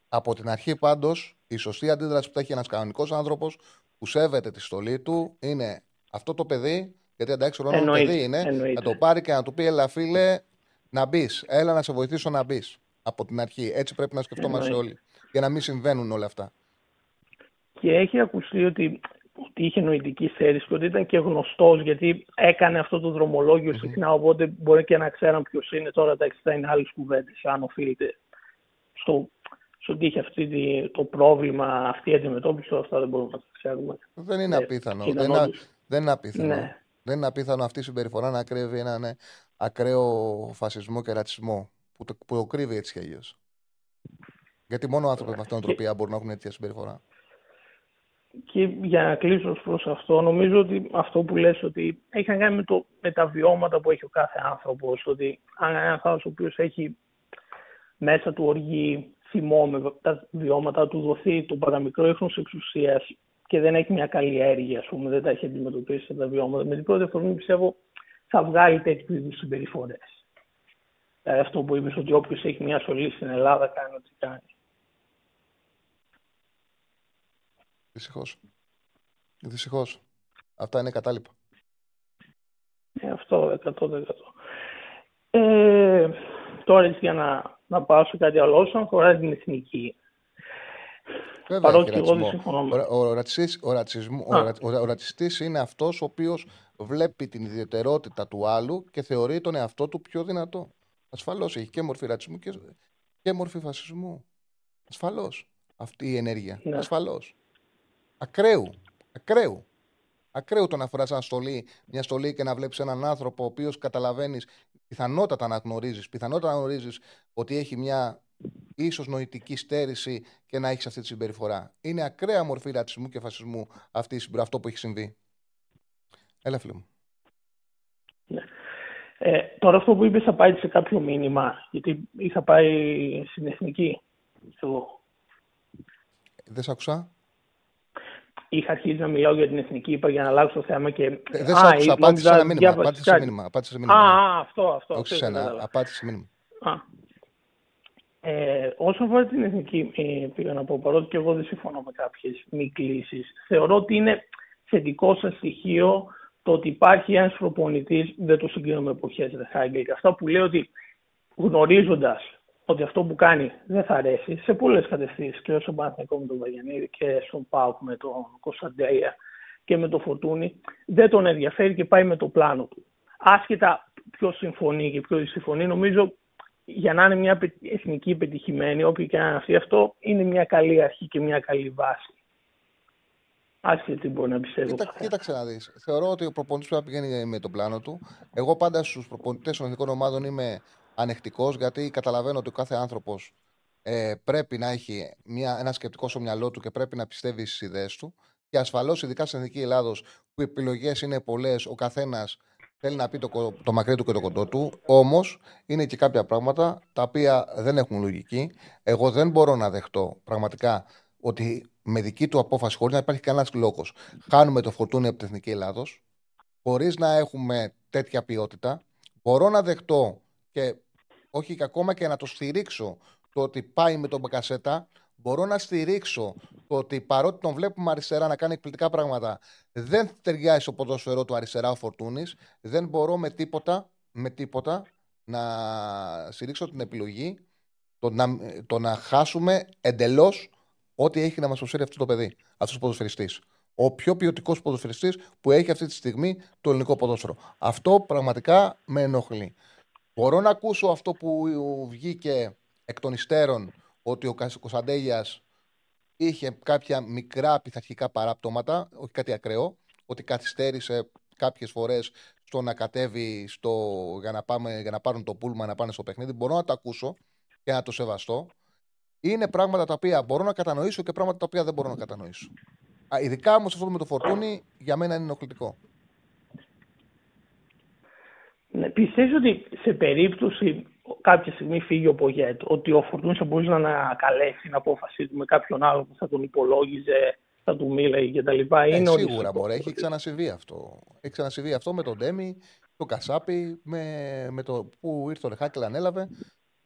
Από την αρχή πάντως, η σωστή αντίδραση που θα έχει ένας κανονικός άνθρωπος που σέβεται τη στολή του είναι αυτό το παιδί γιατί εντάξει, ο Ρόναλντ παιδί είναι. Εννοείται. Να το πάρει και να του πει: Ελά, φίλε, να μπεις. Έλα να σε βοηθήσω να μπεις. Από την αρχή. Έτσι πρέπει να σκεφτόμαστε όλοι. Για να μην συμβαίνουν όλα αυτά. Και έχει ακουστεί ότι, ότι είχε νοητική στέρηση και ότι ήταν και γνωστός γιατί έκανε αυτό το δρομολόγιο mm-hmm. συχνά. Οπότε μπορεί και να ξέραν ποιος είναι. Τώρα τα θα είναι άλλες κουβέντες. Αν οφείλεται στο, στο ότι είχε αυτή το πρόβλημα, αυτή η αντιμετώπιση, αυτά δεν μπορούμε να τα ξέρουμε. Δεν είναι ε, απίθανο. Δεν, δεν είναι απίθανο. Ναι. Δεν είναι απίθανο αυτή η συμπεριφορά να κρύβει έναν ναι, ακραίο φασισμό και ρατσισμό που το, που το κρύβει έτσι κι αλλιώς. Γιατί μόνο άνθρωποι με αυτήν την τροπία μπορούν να έχουν τέτοια συμπεριφορά. Και για να κλείσω προς αυτό, νομίζω ότι αυτό που λες ότι έχει να κάνει με, το, με τα βιώματα που έχει ο κάθε άνθρωπος. Ότι αν ένα άνθρωπος ο οποίος έχει μέσα του οργή θυμό με τα βιώματα του δοθεί το παραμικρό ίχνος εξουσίας και δεν έχει μια καλλιέργεια, ας πούμε, δεν τα έχει αντιμετωπίσει τα βιώματα, με την πρώτη αφορμή πιστεύω θα βγάλει τέτοιου είδους συμπεριφορές. Δηλαδή αυτό που είπες ότι όποιος έχει μια σωλή στην Ελλάδα κάνει ό,τι κάνει. Δυστυχώς. Δυστυχώς. Αυτά είναι κατάλοιπα. Ε, αυτό 100%. Ε, τώρα για να, να πάω σε κάτι άλλο όσον αφορά την εθνική. Βέβαια, Παρότι εγώ δεν συμφωνώ. Ο, ο, ο, ο, ρατσιστής είναι αυτός ο οποίος βλέπει την ιδιαιτερότητα του άλλου και θεωρεί τον εαυτό του πιο δυνατό. Ασφαλώς έχει και μορφή ρατσισμού και, και μορφή φασισμού. Ασφαλώς αυτή η ενέργεια. Ναι. Ασφαλώς. Ακραίου. Ακραίου. Ακραίου το να φοράς ένα στολή, μια στολή και να βλέπεις έναν άνθρωπο ο οποίος καταλαβαίνεις πιθανότατα να γνωρίζεις, πιθανότατα να γνωρίζεις ότι έχει μια ίσως νοητική στέρηση και να έχεις αυτή τη συμπεριφορά. Είναι ακραία μορφή ρατσισμού και φασισμού αυτή, αυτό που έχει συμβεί. Έλα, φίλε μου. Ναι. Ε, τώρα αυτό που είπες θα πάει σε κάποιο μήνυμα, γιατί είχα πάει στην εθνική. Εγώ. Δεν σ' άκουσα. Είχα αρχίσει να μιλάω για την εθνική, είπα για να αλλάξω το θέμα και... Ε, δεν σ' άκουσα, απάντησε σε ένα μήνυμα. Απάντησε σε μήνυμα. μήνυμα. Α, αυτό, αυτό. Όχι σε ένα, απάντησε σε μήνυμα. Α, ε, όσο αφορά την εθνική, ε, πήγα να πω, παρότι και εγώ δεν συμφωνώ με κάποιες μη κλήσεις, θεωρώ ότι είναι θετικό σα στοιχείο το ότι υπάρχει ένας προπονητής, δεν το συγκρίνω με εποχές Χάγκελ, αυτά που λέει ότι γνωρίζοντας ότι αυτό που κάνει δεν θα αρέσει σε πολλές κατευθύνσεις και στον Παναθηναϊκό με τον Βαγιανίδη και στον Πάουκ με τον Κωνσταντέια και με τον Φορτούνη, δεν τον ενδιαφέρει και πάει με το πλάνο του. Άσχετα ποιος συμφωνεί και ποιος συμφωνεί. Νομίζω για να είναι μια εθνική πετυχημένη, όποιο και αν αυτή, αυτό είναι μια καλή αρχή και μια καλή βάση. Άσχετη τι μπορεί να πιστεύω. Κοίτα, κοίταξε να δεις. Θεωρώ ότι ο προπονητής πρέπει να πηγαίνει με τον πλάνο του. Εγώ πάντα στους προπονητές των εθνικών ομάδων είμαι ανεκτικός, γιατί καταλαβαίνω ότι ο κάθε άνθρωπος ε, πρέπει να έχει μια, ένα σκεπτικό στο μυαλό του και πρέπει να πιστεύει στις ιδέες του. Και ασφαλώς, ειδικά στην Εθνική Ελλάδος, που οι επιλογές είναι πολλές, ο καθένας θέλει να πει το, το μακρύ του και το κοντό του. Όμως, είναι και κάποια πράγματα τα οποία δεν έχουν λογική. Εγώ δεν μπορώ να δεχτώ πραγματικά ότι με δική του απόφαση, χωρίς να υπάρχει κανένας λόγος, χάνουμε το φορτούνι από την Εθνική Ελλάδος, χωρίς να έχουμε τέτοια ποιότητα. Μπορώ να δεχτώ και όχι και ακόμα και να το στηρίξω το ότι πάει με τον Μπακασέτα. Μπορώ να στηρίξω το ότι παρότι τον βλέπουμε αριστερά να κάνει εκπληκτικά πράγματα, δεν ταιριάζει στο ποδόσφαιρό του αριστερά ο Φορτούνης. Δεν μπορώ με τίποτα, με τίποτα να στηρίξω την επιλογή το να, το να χάσουμε εντελώς ό,τι έχει να μας προσφέρει αυτό το παιδί, αυτός ο ποδοσφαιριστής. Ο πιο ποιοτικός ποδοσφαιριστής που έχει αυτή τη στιγμή το ελληνικό ποδόσφαιρο. Αυτό πραγματικά με ενοχλεί. Μπορώ να ακούσω αυτό που βγήκε εκ των υστέρων ότι ο Κωνσταντέλια είχε κάποια μικρά πειθαρχικά παράπτωματα, όχι κάτι ακραίο, ότι καθυστέρησε κάποιες φορές στο να κατέβει στο, για, να πάμε, για να πάρουν το πούλμα να πάνε στο παιχνίδι. Μπορώ να το ακούσω και να το σεβαστώ. Είναι πράγματα τα οποία μπορώ να κατανοήσω και πράγματα τα οποία δεν μπορώ να κατανοήσω. Ειδικά όμως αυτό με το φορτούνι για μένα είναι ενοχλητικό. Ναι, πιστεύεις ότι σε περίπτωση κάποια στιγμή φύγει ο Πογέτ, ότι ο Φορτούνης θα μπορούσε να ανακαλέσει την απόφασή του με κάποιον άλλο που θα τον υπολόγιζε, θα του μίλαγε κτλ. Ε, σίγουρα μπορεί, έχει ξανασυμβεί αυτό. Έχει ξανασυμβεί αυτό με τον Ντέμι, τον Κασάπη, με, με το που ήρθε ο Ρεχάκελ, ανέλαβε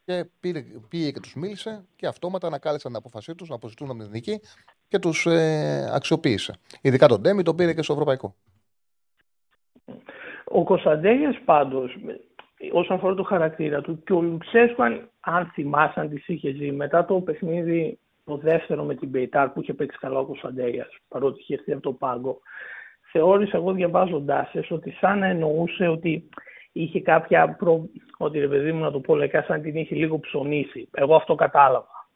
και πήρε, πήγε και τους μίλησε και αυτόματα ανακάλεσαν την απόφασή τους να αποζητούν από την εθνική και τους ε, αξιοποίησε. Ειδικά τον Ντέμι τον πήρε και στο ευρωπαϊκό. Ο Κωνσταντέλια πάντως, όσον αφορά το χαρακτήρα του, και ο Λουτσέσκου, αν, αν θυμάσαι, αν τη είχε ζει μετά το παιχνίδι το δεύτερο με την Πεϊτάρ που είχε παίξει καλά ο Κωνσταντέλια, παρότι είχε έρθει από το πάγκο, θεώρησα εγώ διαβάζοντάς ότι σαν να εννοούσε ότι είχε κάποια. Προ... Ότι ρε παιδί μου να το πω λεκά, σαν την είχε λίγο ψωνίσει. Εγώ αυτό κατάλαβα.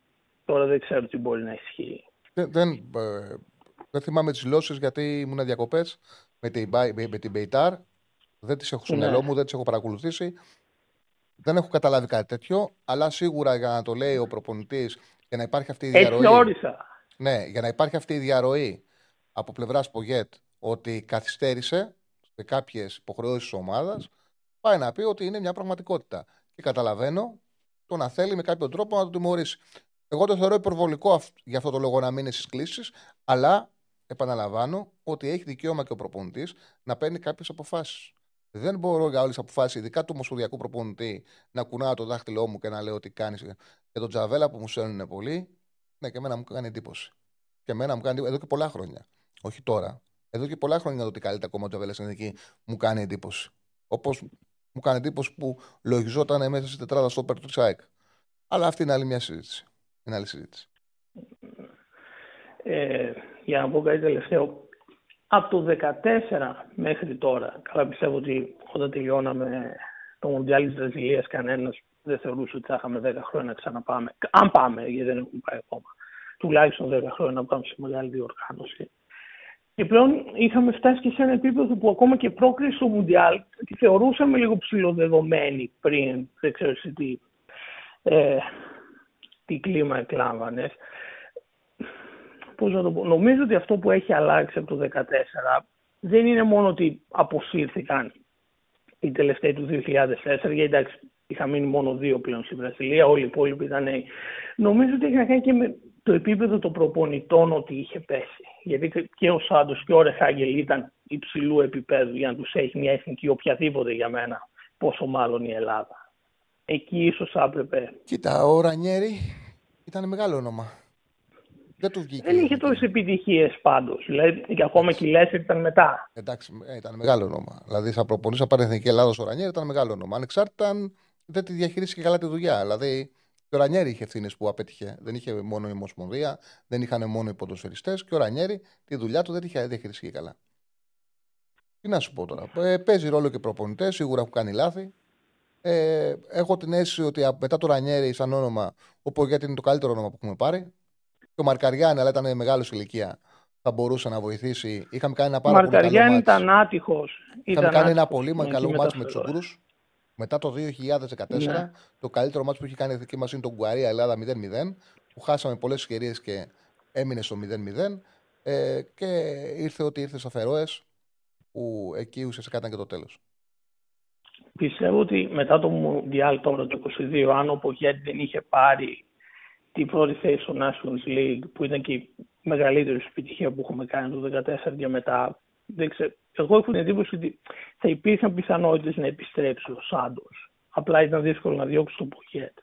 Τώρα δεν ξέρω τι μπορεί να ισχύει. Δεν, δεν, ε, δεν θυμάμαι τις δηλώσει γιατί ήμουν διακοπές με την, με την Μπεϊτάρ. Δεν τις έχω στο ναι. μυαλό μου, δεν τις έχω παρακολουθήσει. Δεν έχω καταλάβει κάτι τέτοιο, αλλά σίγουρα για να το λέει ο προπονητής για να υπάρχει αυτή η διαρροή. Έτσι όρισα. Ναι, για να υπάρχει αυτή η διαρροή από πλευράς Πογέτ ότι καθυστέρησε σε κάποιες υποχρεώσεις της ομάδας, πάει να πει ότι είναι μια πραγματικότητα. Και καταλαβαίνω το να θέλει με κάποιο τρόπο να το τιμωρήσει. Εγώ το θεωρώ υπερβολικό για αυτό το λόγο να μείνει στις κλήσεις, αλλά επαναλαμβάνω ότι έχει δικαίωμα και ο προπονητής να παίρνει κάποιες αποφάσεις. Δεν μπορώ για όλες τις αποφάσεις, ειδικά του ομοσπονδιακού προπονητή, να κουνάω το δάχτυλό μου και να λέω τι κάνεις. Και τον Τζαβέλα που μου σέρνουν πολύ, ναι, και εμένα μου κάνει εντύπωση. Και εμένα μου κάνει εδώ και πολλά χρόνια. Όχι τώρα. Εδώ και πολλά χρόνια το ότι καλείται ακόμα ο Τζαβέλα στην εκεί μου κάνει εντύπωση. Όπως μου κάνει εντύπωση που λογιζόταν μέσα στη τετράδα στο πέρτο τη ΑΕΚ. Αλλά αυτή είναι άλλη μια συζήτηση. Είναι άλλη συζήτηση. Ε, για να πω κάτι τελευταίο, από το 2014 μέχρι τώρα, καλά πιστεύω ότι όταν τελειώναμε το Μοντιάλ της Βραζιλίας κανένας δεν θεωρούσε ότι θα είχαμε 10 χρόνια να ξαναπάμε. Αν πάμε, γιατί δεν έχουμε πάει ακόμα. Τουλάχιστον 10 χρόνια να πάμε σε μεγάλη διοργάνωση. Και πλέον είχαμε φτάσει και σε ένα επίπεδο που ακόμα και πρόκριση στο Μουντιάλ τη θεωρούσαμε λίγο ψηλοδεδομένη πριν, δεν ξέρω τι, ε, τι κλίμα εκλάμβανες πώς να το πω, νομίζω ότι αυτό που έχει αλλάξει από το 2014 δεν είναι μόνο ότι αποσύρθηκαν οι τελευταίοι του 2004, γιατί εντάξει είχα μείνει μόνο δύο πλέον στη Βραζιλία, όλοι οι υπόλοιποι ήταν νέοι. Νομίζω ότι έχει να κάνει και με το επίπεδο των προπονητών ότι είχε πέσει. Γιατί και ο Σάντος και ο Ρεχάγγελ ήταν υψηλού επίπεδου για να τους έχει μια εθνική οποιαδήποτε για μένα, πόσο μάλλον η Ελλάδα. Εκεί ίσως έπρεπε. Κοίτα, ο Ρανιέρη ήταν μεγάλο όνομα. Δεν του βγήκε. Δεν είχε τόσες επιτυχίες πάντως. Δηλαδή, και ακόμα και η Λέσσερ ήταν μετά. Εντάξει, ε, ήταν μεγάλο όνομα. Δηλαδή, θα προπονήσει από Εθνική Ελλάδα ο Ρανιέρη ήταν μεγάλο όνομα. Ανεξάρτητα αν δεν τη διαχειρίστηκε καλά τη δουλειά. Δηλαδή, και ο Ρανιέρη είχε ευθύνες που απέτυχε. Δεν είχε μόνο η Ομοσπονδία, δεν είχαν μόνο οι ποδοσφαιριστές. Και ο Ρανιέρη τη δουλειά του δεν είχε διαχειριστεί καλά. Τι να σου πω τώρα. Ε, παίζει ρόλο και προπονητές, σίγουρα έχουν κάνει λάθη. Ε, έχω την αίσθηση ότι μετά το Ρανιέρι, σαν όνομα, ο Πογέτη είναι το καλύτερο όνομα που έχουμε πάρει. Και ο Μαρκαριάν, αλλά ήταν μεγάλος ηλικία, θα μπορούσε να βοηθήσει. Είχαμε κάνει ένα πάρα πολύ καλό Μαρκαριάν ήταν άτυχος. Είχαμε κάνει ένα πολύ καλό μάτι με του Ούγκρου. Μετά το 2014, Ναι. το καλύτερο μάτι που έχει κάνει η εθνική μας είναι το Γκουαρία Ελλάδα 0-0, που χάσαμε πολλές ευκαιρίες και έμεινε στο 0-0. Ε, και ήρθε ότι ήρθε στα Φερόες, που εκεί ουσιαστικά ήταν και το τέλος. Πιστεύω ότι μετά το Μουντιάλ τώρα το 22, αν ο Πογέτη δεν είχε πάρει την πρώτη θέση στο Nations League, που ήταν και η μεγαλύτερη επιτυχία που έχουμε κάνει το 2014 και μετά, δεν ξέρω, εγώ έχω την εντύπωση ότι θα υπήρχαν πιθανότητες να επιστρέψει ο Σάντος. Απλά ήταν δύσκολο να διώξει τον Πογέτη.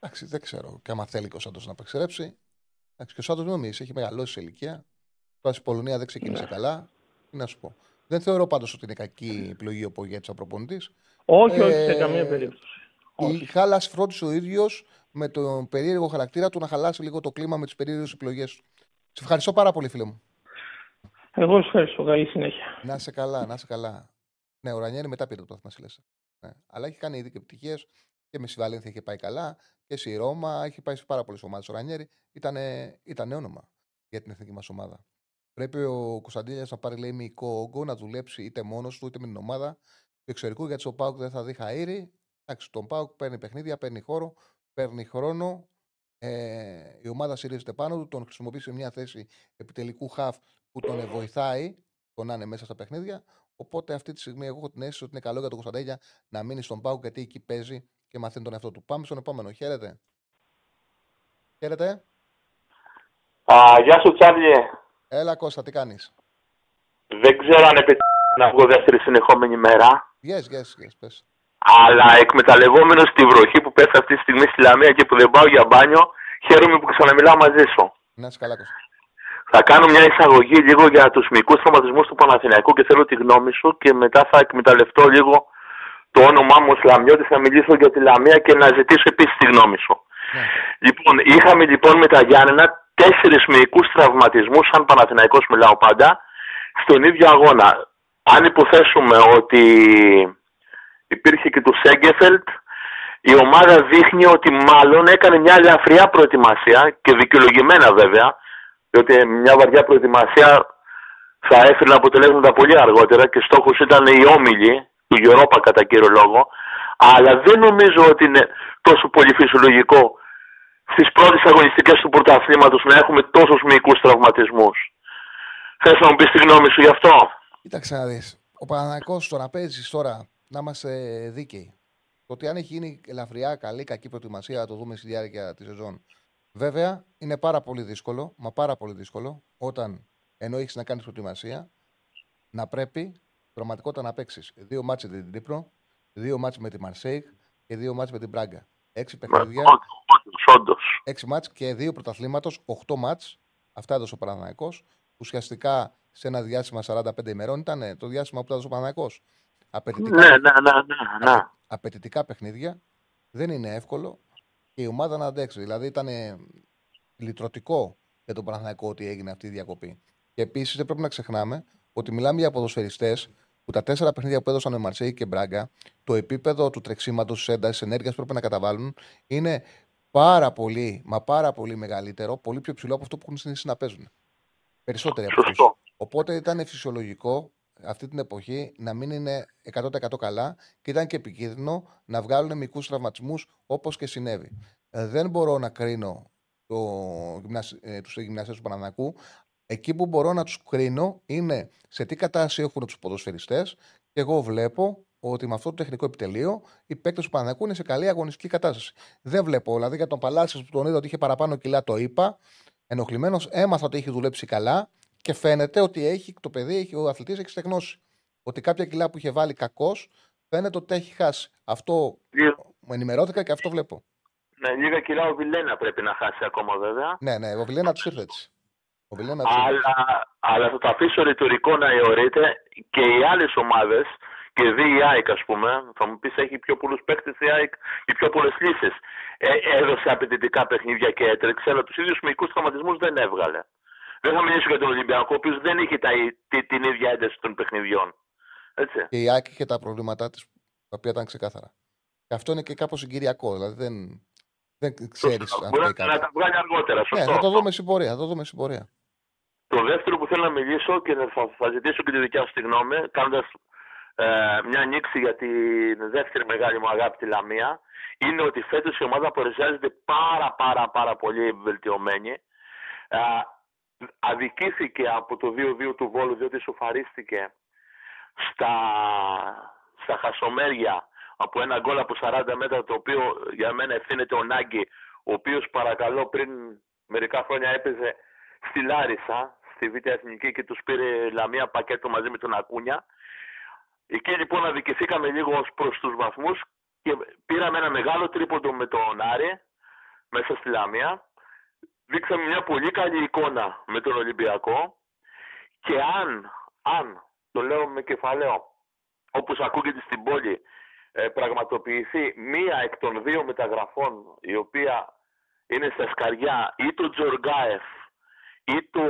Εντάξει, δεν ξέρω. Και άμα θέλει και ο Σάντος να απεξερέψει. Εντάξει, και ο Σάντος νομίζεις, έχει μεγαλώσει σε ηλικία. Τώρα στην Πολωνία δεν ξεκίνησε Ναι. καλά. Τι να σου πω. Δεν θεωρώ πάντως ότι είναι κακή επιλογή ο Πογέτη σαν προπονητής. Όχι, όχι, Ε, σε καμία περίπτωση. Όχι. Η Χάλας φρόντισε ο ίδιος με τον περίεργο χαρακτήρα του να χαλάσει λίγο το κλίμα με τις περίεργες επιλογές του. Σε ευχαριστώ πάρα πολύ, φίλε μου. Εγώ σα ευχαριστώ. Καλή συνέχεια. Να είσαι καλά, να είσαι καλά. Ναι, ο Ρανιέρη μετά πήρε το πρωτάθλημα στη Λέσσα. Ναι. Αλλά έχει κάνει ήδη και επιτυχίες και με στη Βαλένθια είχε πάει καλά και στη Ρώμα. Έχει πάει σε πάρα πολλές ομάδες. Ο Ρανιέρη ήταν, ήταν όνομα για την εθνική μας ομάδα. Πρέπει ο Κωνσταντίνιας να πάρει λέει, μυϊκό όγκο, να δουλέψει είτε μόνος του είτε με την ομάδα του εξωτερικού γιατί στο Πάουκ δεν θα δει χαΐρι. Εντάξει, τον Πάουκ παίρνει παιχνίδια, παίρνει χώρο, παίρνει χρόνο. Ε, η ομάδα στηρίζεται πάνω του, τον χρησιμοποιεί σε μια θέση επιτελικού χαφ που τον βοηθάει το να είναι μέσα στα παιχνίδια. Οπότε αυτή τη στιγμή εγώ έχω την αίσθηση ότι είναι καλό για τον Κωνσταντέλια να μείνει στον Πάουκ γιατί εκεί παίζει και μαθαίνει τον εαυτό του. Πάμε στον επόμενο. Χαίρετε. Χαίρετε. Α, γεια σου Τσάρλι. Έλα Κώστα, τι κάνεις; Δεν ξέρω αν επιτρέπει να βγω δεύτερη συνεχόμενη μέρα. Yes, yes, yes, πες. Αλλά εκμεταλλευόμενος τη βροχή που πέφτει αυτή τη στιγμή στη Λαμία και που δεν πάω για μπάνιο, χαίρομαι που ξαναμιλάω μαζί σου. Να είσαι καλά, Κώστα. Θα κάνω μια εισαγωγή λίγο για τους μικρού τραυματισμού του Παναθηναϊκού και θέλω τη γνώμη σου και μετά θα εκμεταλλευτώ λίγο το όνομά μου ως Λαμιώτης να μιλήσω για τη Λαμία και να ζητήσω επίσης τη γνώμη σου. Ναι. Λοιπόν, είχαμε λοιπόν με τα Γιάννενα τέσσερις μυϊκούς τραυματισμούς, σαν Παναθηναϊκός μιλάω πάντα, στον ίδιο αγώνα. Αν υποθέσουμε ότι υπήρχε και του Σέγκεφελτ, η ομάδα δείχνει ότι μάλλον έκανε μια ελαφριά προετοιμασία και δικαιολογημένα βέβαια, διότι μια βαριά προετοιμασία θα έφερε αποτελέσματα πολύ αργότερα και στόχος ήταν οι όμιλοι του Europa κατά κύριο λόγο, αλλά δεν νομίζω ότι είναι τόσο πολύ φυσιολογικό στις πρώτες αγωνιστικές του πρωταθλήματος να έχουμε τόσους μυϊκούς τραυματισμούς. Θες να μου πεις τη γνώμη σου γι' αυτό; Κοίταξε να δεις. Ο Παναναναϊκό το να παίζεις τώρα, να είμαστε δίκαιοι. Το ότι αν έχει γίνει ελαφριά, καλή, κακή προετοιμασία, θα το δούμε στη διάρκεια της σεζόν. Βέβαια, είναι πάρα πολύ δύσκολο, μα πάρα πολύ δύσκολο, όταν ενώ έχεις να κάνεις προετοιμασία, να πρέπει πραγματικότητα να παίξεις δύο μάτσε με την Τύπρο, δύο μάτσε με τη Μαρσέικ και δύο μάτσε με την Μπράγκα. Έξι παιχνίδια, Όντως, όντως. έξι μάτς και δύο πρωταθλήματος, οχτώ μάτς. Αυτά έδωσε ο Παναναναϊκός. Ουσιαστικά σε ένα διάστημα 45 ημερών ήταν το διάστημα που τα έδωσε ο Παναναναϊκός. Απαιτητικά, Ναι, ναι, ναι, ναι, ναι. απαιτητικά παιχνίδια. Δεν είναι εύκολο και η ομάδα να αντέξει. Δηλαδή ήταν λυτρωτικό για τον Παναναναϊκό ότι έγινε αυτή η διακοπή. Και επίσης δεν πρέπει να ξεχνάμε ότι μιλάμε για ποδοσφαιριστές που τα τέσσερα παιχνίδια που έδωσαν με Μαρσέη και Μπράγκα, το επίπεδο του τρεξίματος, της έντασης, της ενέργειας που πρέπει να καταβάλουν είναι πάρα πολύ, μα πάρα πολύ μεγαλύτερο, πολύ πιο ψηλό από αυτό που έχουν συνηθίσει να παίζουν. Περισσότεροι από αυτού. Σωστό. Οπότε ήταν φυσιολογικό αυτή την εποχή να μην είναι 100% καλά και ήταν και επικίνδυνο να βγάλουν μικρού τραυματισμούς όπως και συνέβη. Ε, δεν μπορώ να κρίνω το γυμνασ... ε, τους γυμναστές του Πανανακού. Εκεί που μπορώ να τους κρίνω είναι σε τι κατάσταση έχουν τους ποδοσφαιριστές και εγώ βλέπω ότι με αυτό το τεχνικό επιτελείο οι παίκτες του Πανανακού είναι σε καλή αγωνιστική κατάσταση. Δεν βλέπω, δηλαδή για τον Παλάσιος που τον είδα ότι είχε παραπάνω κιλά, το είπα. Ενοχλημένος, έμαθα ότι έχει δουλέψει καλά και φαίνεται ότι έχει, το παιδί, έχει, ο αθλητής έχει στεγνώσει. Ότι κάποια κιλά που είχε βάλει κακός φαίνεται ότι τα έχει χάσει. Αυτό Λίγο- μου ενημερώθηκα και αυτό βλέπω. Ναι, λίγα κιλά ο Βιλένα πρέπει να χάσει ακόμα βέβαια. Ναι, ναι, ο Βιλένα τους ήρθε έτσι. Ο Βιλένα τους ήρθε. Αλλά, αλλά θα το αφήσω ρητορικό να αιωρείται και οι άλλες ομάδες και δει η ΑΕΚ, ας πούμε, θα μου πεις έχει πιο πολλούς παίκτες η ΑΕΚ και πιο πολλές λύσεις. Ε, έδωσε απαιτητικά παιχνίδια και έτρεξε, αλλά τους ίδιους μυϊκούς τραυματισμούς δεν έβγαλε. Δεν θα μιλήσω για τον Ολυμπιακό, ο οποίος δεν είχε τα, τη, την ίδια ένταση των παιχνιδιών. Έτσι. Και η Άκη είχε τα προβλήματά της, τα οποία ήταν ξεκάθαρα. Και αυτό είναι και κάπως συγκυριακό. Δηλαδή δεν, δεν ξέρεις αν Μπορεί φταίει να κάτι. τα βγάλει αργότερα. Ναι, Σωστό. θα το δούμε στην πορεία. Θα το δούμε στην πορεία. Το δεύτερο που θέλω να μιλήσω και θα, θα ζητήσω και τη δικιά σου τη γνώμη, κάνοντας ε, μια ανοίξη για τη δεύτερη μεγάλη μου αγάπη, τη Λαμία, είναι ότι φέτος η ομάδα παρουσιάζεται πάρα πάρα πάρα πολύ βελτιωμένη. Ε, αδικήθηκε από το 2-2 του Βόλου διότι σοφαρίστηκε στα, στα χασομέρια από ένα γκολ από 40 μέτρα το οποίο για μένα ευθύνεται ο Νάγκη ο οποίος παρακαλώ πριν μερικά χρόνια έπαιζε στη Λάρισα στη Β' Εθνική και τους πήρε Λαμία πακέτο μαζί με τον Ακούνια. Εκεί λοιπόν αδικηθήκαμε λίγο ως προς τους βαθμούς και πήραμε ένα μεγάλο τρίποντο με τον Άρη μέσα στη Λαμία δείξαμε μια πολύ καλή εικόνα με τον Ολυμπιακό και αν, αν το λέω με κεφαλαίο, όπως ακούγεται στην πόλη, ε, πραγματοποιηθεί μία εκ των δύο μεταγραφών η οποία είναι στα σκαριά ή το Τζοργκάεφ ή το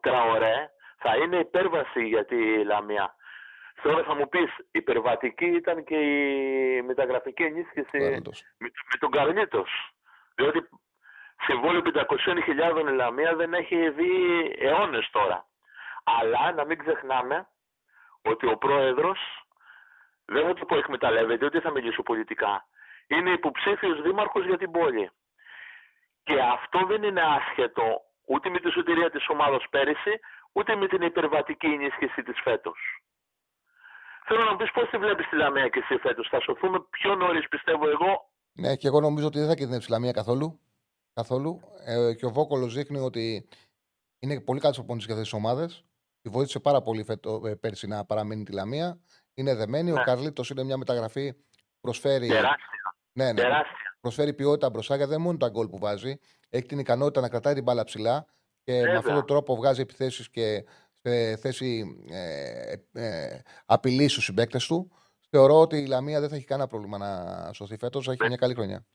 Τραωρέ θα είναι υπέρβαση για τη Λαμία. Τώρα θα μου πεις, υπερβατική ήταν και η μεταγραφική ενίσχυση Καρλίτος. με, με τον Καρλίτος. Διότι συμβόλαιο 500.000 η Λαμία δεν έχει δει αιώνες τώρα. Αλλά να μην ξεχνάμε ότι ο πρόεδρος, δεν θα το πω εκμεταλλεύεται, ούτε θα μιλήσω πολιτικά, είναι υποψήφιος δήμαρχος για την πόλη. Και αυτό δεν είναι άσχετο ούτε με τη σωτηρία της ομάδας πέρυσι, ούτε με την υπερβατική ενίσχυση της φέτος. Θέλω να μου πεις πώς τη βλέπεις τη Λαμία και εσύ φέτος. Θα σωθούμε πιο νωρίς πιστεύω εγώ. Ναι, και εγώ νομίζω ότι δεν θα κινδυνεύσει η Λαμία καθόλου. Καθόλου. Ε, και ο Βόκολος δείχνει ότι είναι πολύ καλός προπονητής για αυτές τις ομάδες. Τη βοήθησε πάρα πολύ φέτο, ε, πέρσι να παραμείνει τη Λαμία. Είναι δεμένη. Ο Ναι. Καρλίτος είναι μια μεταγραφή που προσφέρει, Τεράστια. ναι, ναι, Τεράστια. προσφέρει ποιότητα μπροστά και δεν είναι μόνο τα γκολ που βάζει. Έχει την ικανότητα να κρατάει την μπάλα ψηλά και με Βέβαια. αυτόν τον τρόπο βγάζει επιθέσεις και σε θέση ε, ε, απειλή στους συμπαίκτες του. Θεωρώ ότι η Λαμία δεν θα έχει κανένα πρόβλημα να σωθεί φέτος. Θα έχει Ναι. μια καλή χρονιά.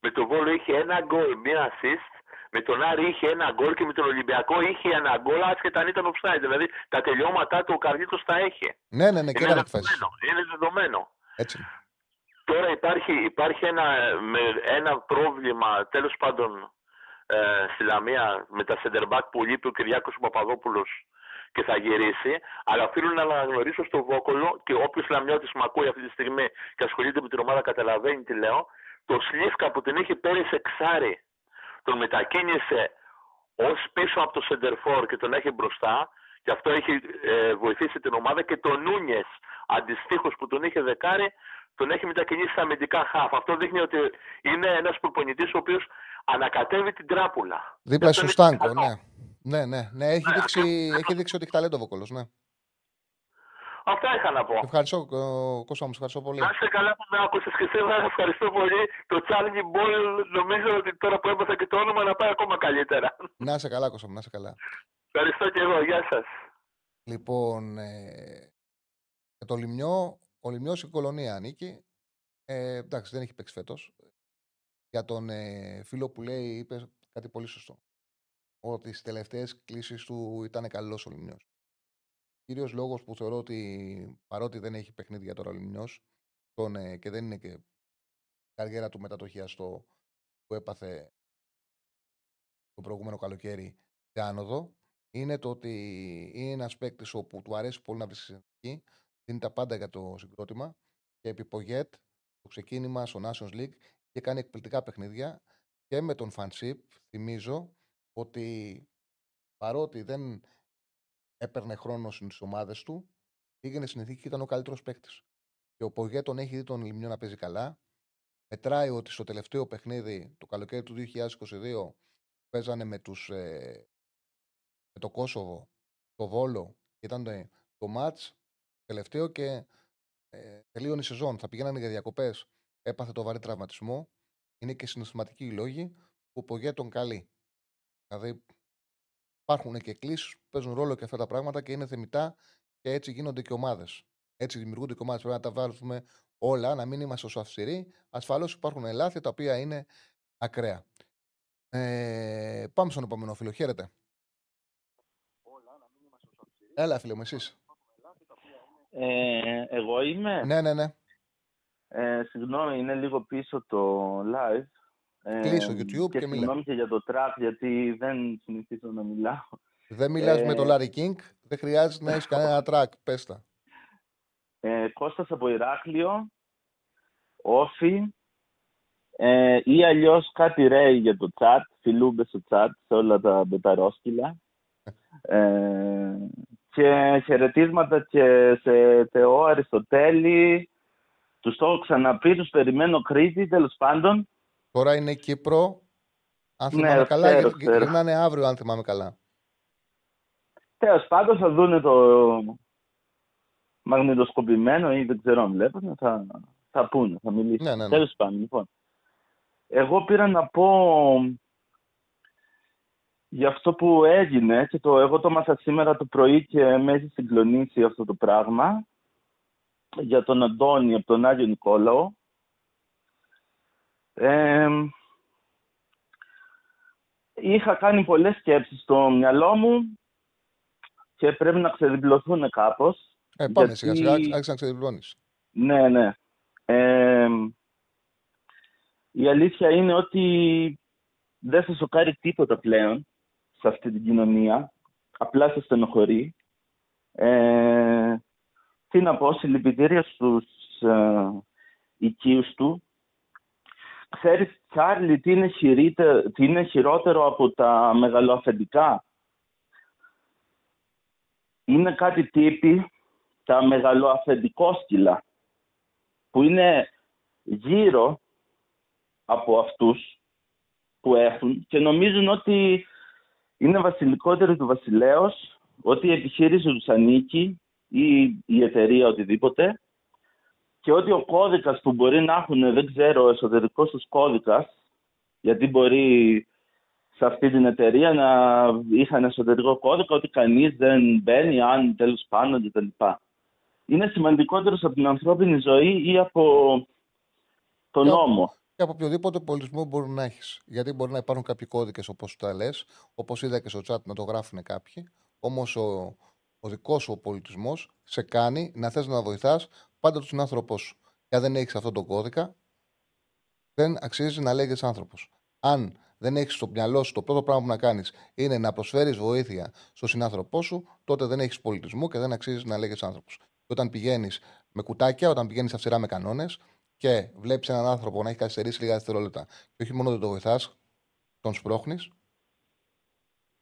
Με τον Βόλο είχε ένα γκολ, μία assist. Με τον Άρη είχε ένα γκολ και με τον Ολυμπιακό είχε ένα γκολ άσχετα αν ήταν offside. Δηλαδή τα τελειώματά του ο Καρλίτος τα έχει. Ναι, ναι, ναι, και είναι, έκανε εκθέσει. δεδομένο. είναι δεδομένο. Έτσι. είναι. Τώρα υπάρχει, υπάρχει ένα, με, ένα πρόβλημα τέλος πάντων ε, στη Λαμία με τα center back που λείπει ο Κυριάκος ο Παπαδόπουλος και θα γυρίσει, αλλά οφείλω να αναγνωρίσω στο Βόκολο και όποιος Λαμιώτης με ακούει αυτή τη στιγμή και ασχολείται με την ομάδα καταλαβαίνει τι λέω, το Σλίφκα που την είχε πέρυσι εξάρι, τον μετακίνησε ως πίσω από το Σεντερφόρ και τον έχει μπροστά και αυτό έχει ε, βοηθήσει την ομάδα και τον Νούνιες αντιστοίχως που τον είχε δεκάρι τον έχει μετακινήσει στα αμυντικά χαφ. Αυτό δείχνει ότι είναι ένας προπονητής ο οποίος ανακατεύει την τράπουλα. Δίπλα Αυτό στο είναι Στάνκο, καλό. ναι. Ναι, ναι, ναι. Έχει, Ναι, δείξει, αυτό- έχει δείξει ότι έχει ταλέντο ο Βόκολος. Ναι. Αυτά είχα να πω. Ευχαριστώ, ε, Κώστα μου, σε ευχαριστώ πολύ. Να είστε καλά που με άκουσες και σήμερα ευχαριστώ πολύ. Το Charlie Ball νομίζω ότι τώρα που έμαθα και το όνομα να πάει ακόμα καλύτερα. Να είσαι καλά, Κώστα μου, να είσαι καλά. Ευχαριστώ και εγώ. Γεια σας. Λοιπόν, ε, για το Λιμιό, ο Λιμιός η κολονία ανήκει. Ε, εντάξει, δεν έχει παίξει φέτος. Για τον ε, φίλο που λέει, είπε κάτι πολύ σωστό. Ότι στις τελευταίες κλήσεις του ήταν καλός ο Λιμιός. Κύριο λόγος που θεωρώ ότι παρότι δεν έχει παιχνίδια τώρα ο Λιμιό ε, και δεν είναι και η καριέρα του μετά το χιαστό που έπαθε το προηγούμενο καλοκαίρι σε άνοδο, είναι το ότι είναι ένας παίκτης όπου του αρέσει πολύ να βρίσκει συνθήκη, δίνει τα πάντα για το συγκρότημα και επί Πογέτ, το ξεκίνημα στο Nations League και κάνει εκπληκτικά παιχνίδια και με τον Φανσίπ θυμίζω ότι παρότι δεν έπαιρνε χρόνο στις ομάδες του, πήγαινε στην ηθίκη και ήταν ο καλύτερος παίκτης. Και ο Πογέτ τον έχει δει τον Λιμιό να παίζει καλά. Μετράει ότι στο τελευταίο παιχνίδι, το καλοκαίρι του 2022, παίζανε με, τους, ε, με το Κόσοβο, το Βόλο, και ήταν ε, το μάτς τελευταίο και ε, τελείωνε η σεζόν. Θα πηγαίνανε για διακοπές. Έπαθε το βαρύ τραυματισμό. Είναι και συναισθηματικοί οι λόγοι που ο Πογέ τον καλεί. Δηλαδή υπάρχουν και κλήσει που παίζουν ρόλο και αυτά τα πράγματα και είναι θεμητά και έτσι γίνονται και ομάδες. Έτσι δημιουργούνται και ομάδες. Πρέπει να τα βάλουμε όλα, να μην είμαστε όσο αυστηροί. Ασφαλώς υπάρχουν λάθη τα οποία είναι ακραία. Ε, πάμε στον επόμενο φίλο. Χαίρετε. Έλα, φίλε μου, εσείς. Ε, εγώ είμαι. Ναι, ναι, ναι. Ε, συγγνώμη, είναι λίγο πίσω το live. Ε, Κλείσω YouTube και, και μιλά. συγγνώμη και για το track, γιατί δεν συνηθίζω να μιλάω. Δεν μιλάς Ε, με τον Larry King, δεν χρειάζεται να έχεις κανένα track. Πες τα. Ε, Κώστας από Ηράκλειο, Όφη, ε, ή αλλιώς κάτι ρέι για το chat, φιλούμπε στο chat, σε όλα τα μπεταρόσκυλα. Ε, και χαιρετίσματα και σε Θεό Αριστοτέλη, τους το έχω ξαναπεί, τους περιμένω Κρήτη, τέλος πάντων. Τώρα είναι Κύπρο. Αν Ναι, θυμάμαι καλά, ξέρω, γυρ- ξέρω. γυρνάνε αύριο, αν θυμάμαι καλά. Τέλος πάντων θα δούνε το μαγνητοσκοπημένο ή δεν ξέρω αν βλέπουν, θα, θα πούνε, θα μιλήσουν. Ναι, ναι, ναι. Τέλος πάντων, λοιπόν. Εγώ πήρα να πω για αυτό που έγινε και το, εγώ το μάθα σήμερα το πρωί και με έχει συγκλονίσει αυτό το πράγμα για τον Αντώνη από τον Άγιο Νικόλαο. Ε, είχα κάνει πολλές σκέψεις στο μυαλό μου και πρέπει να ξεδιπλωθούν κάπως. Ε, πάμε Γιατί- σιγά σιγά, άρχισε να ξεδιπλώνεις. Ναι, ναι. Ε, η αλήθεια είναι ότι δεν σε σοκάρει τίποτα πλέον σε αυτή την κοινωνία. Απλά σε στενοχωρεί. Ε, τι να πω, συλληπιτήρια στους ε, οικείους του. Ξέρεις, Τσάρλι, τι είναι, χειρίτε- τι είναι χειρότερο από τα μεγαλοαφεντικά; Είναι κάτι τύποι τα μεγαλοαφεντικόσκυλα που είναι γύρω από αυτούς που έχουν και νομίζουν ότι είναι βασιλικότεροι του βασιλέως, ότι η επιχείρηση τους ανήκει ή η εταιρεία οτιδήποτε και ότι ο κώδικας που μπορεί να έχουν, δεν ξέρω, ο εσωτερικός τους κώδικας, γιατί μπορεί σε αυτή την εταιρεία να είχαν εσωτερικό κώδικα ότι κανείς δεν μπαίνει αν τέλος πάντων κτλ. Είναι σημαντικότερος από την ανθρώπινη ζωή ή από τον Και- νόμο. Και από οποιοδήποτε πολιτισμό μπορεί να έχεις. Γιατί μπορεί να υπάρχουν κάποιοι κώδικες όπως τα λες, όπως είδα και στο chat να το γράφουν κάποιοι. Όμως ο, ο δικός σου πολιτισμός σε κάνει να θες να βοηθάς πάντα τον συνάνθρωπό σου. Και αν δεν έχεις αυτόν τον κώδικα, δεν αξίζει να λέγεσαι άνθρωπος. Αν δεν έχεις στο μυαλό σου το πρώτο πράγμα που να κάνεις είναι να προσφέρεις βοήθεια στον συνάνθρωπό σου, τότε δεν έχεις πολιτισμό και δεν αξίζει να λέγεσαι άνθρωπος. Και όταν πηγαίνεις με κουτάκια, όταν πηγαίνεις αυστηρά με κανόνες και βλέπεις έναν άνθρωπο να έχει καθυστερήσει λίγα δευτερόλεπτα και όχι μόνο δεν το βοηθάς, τον σπρώχνεις.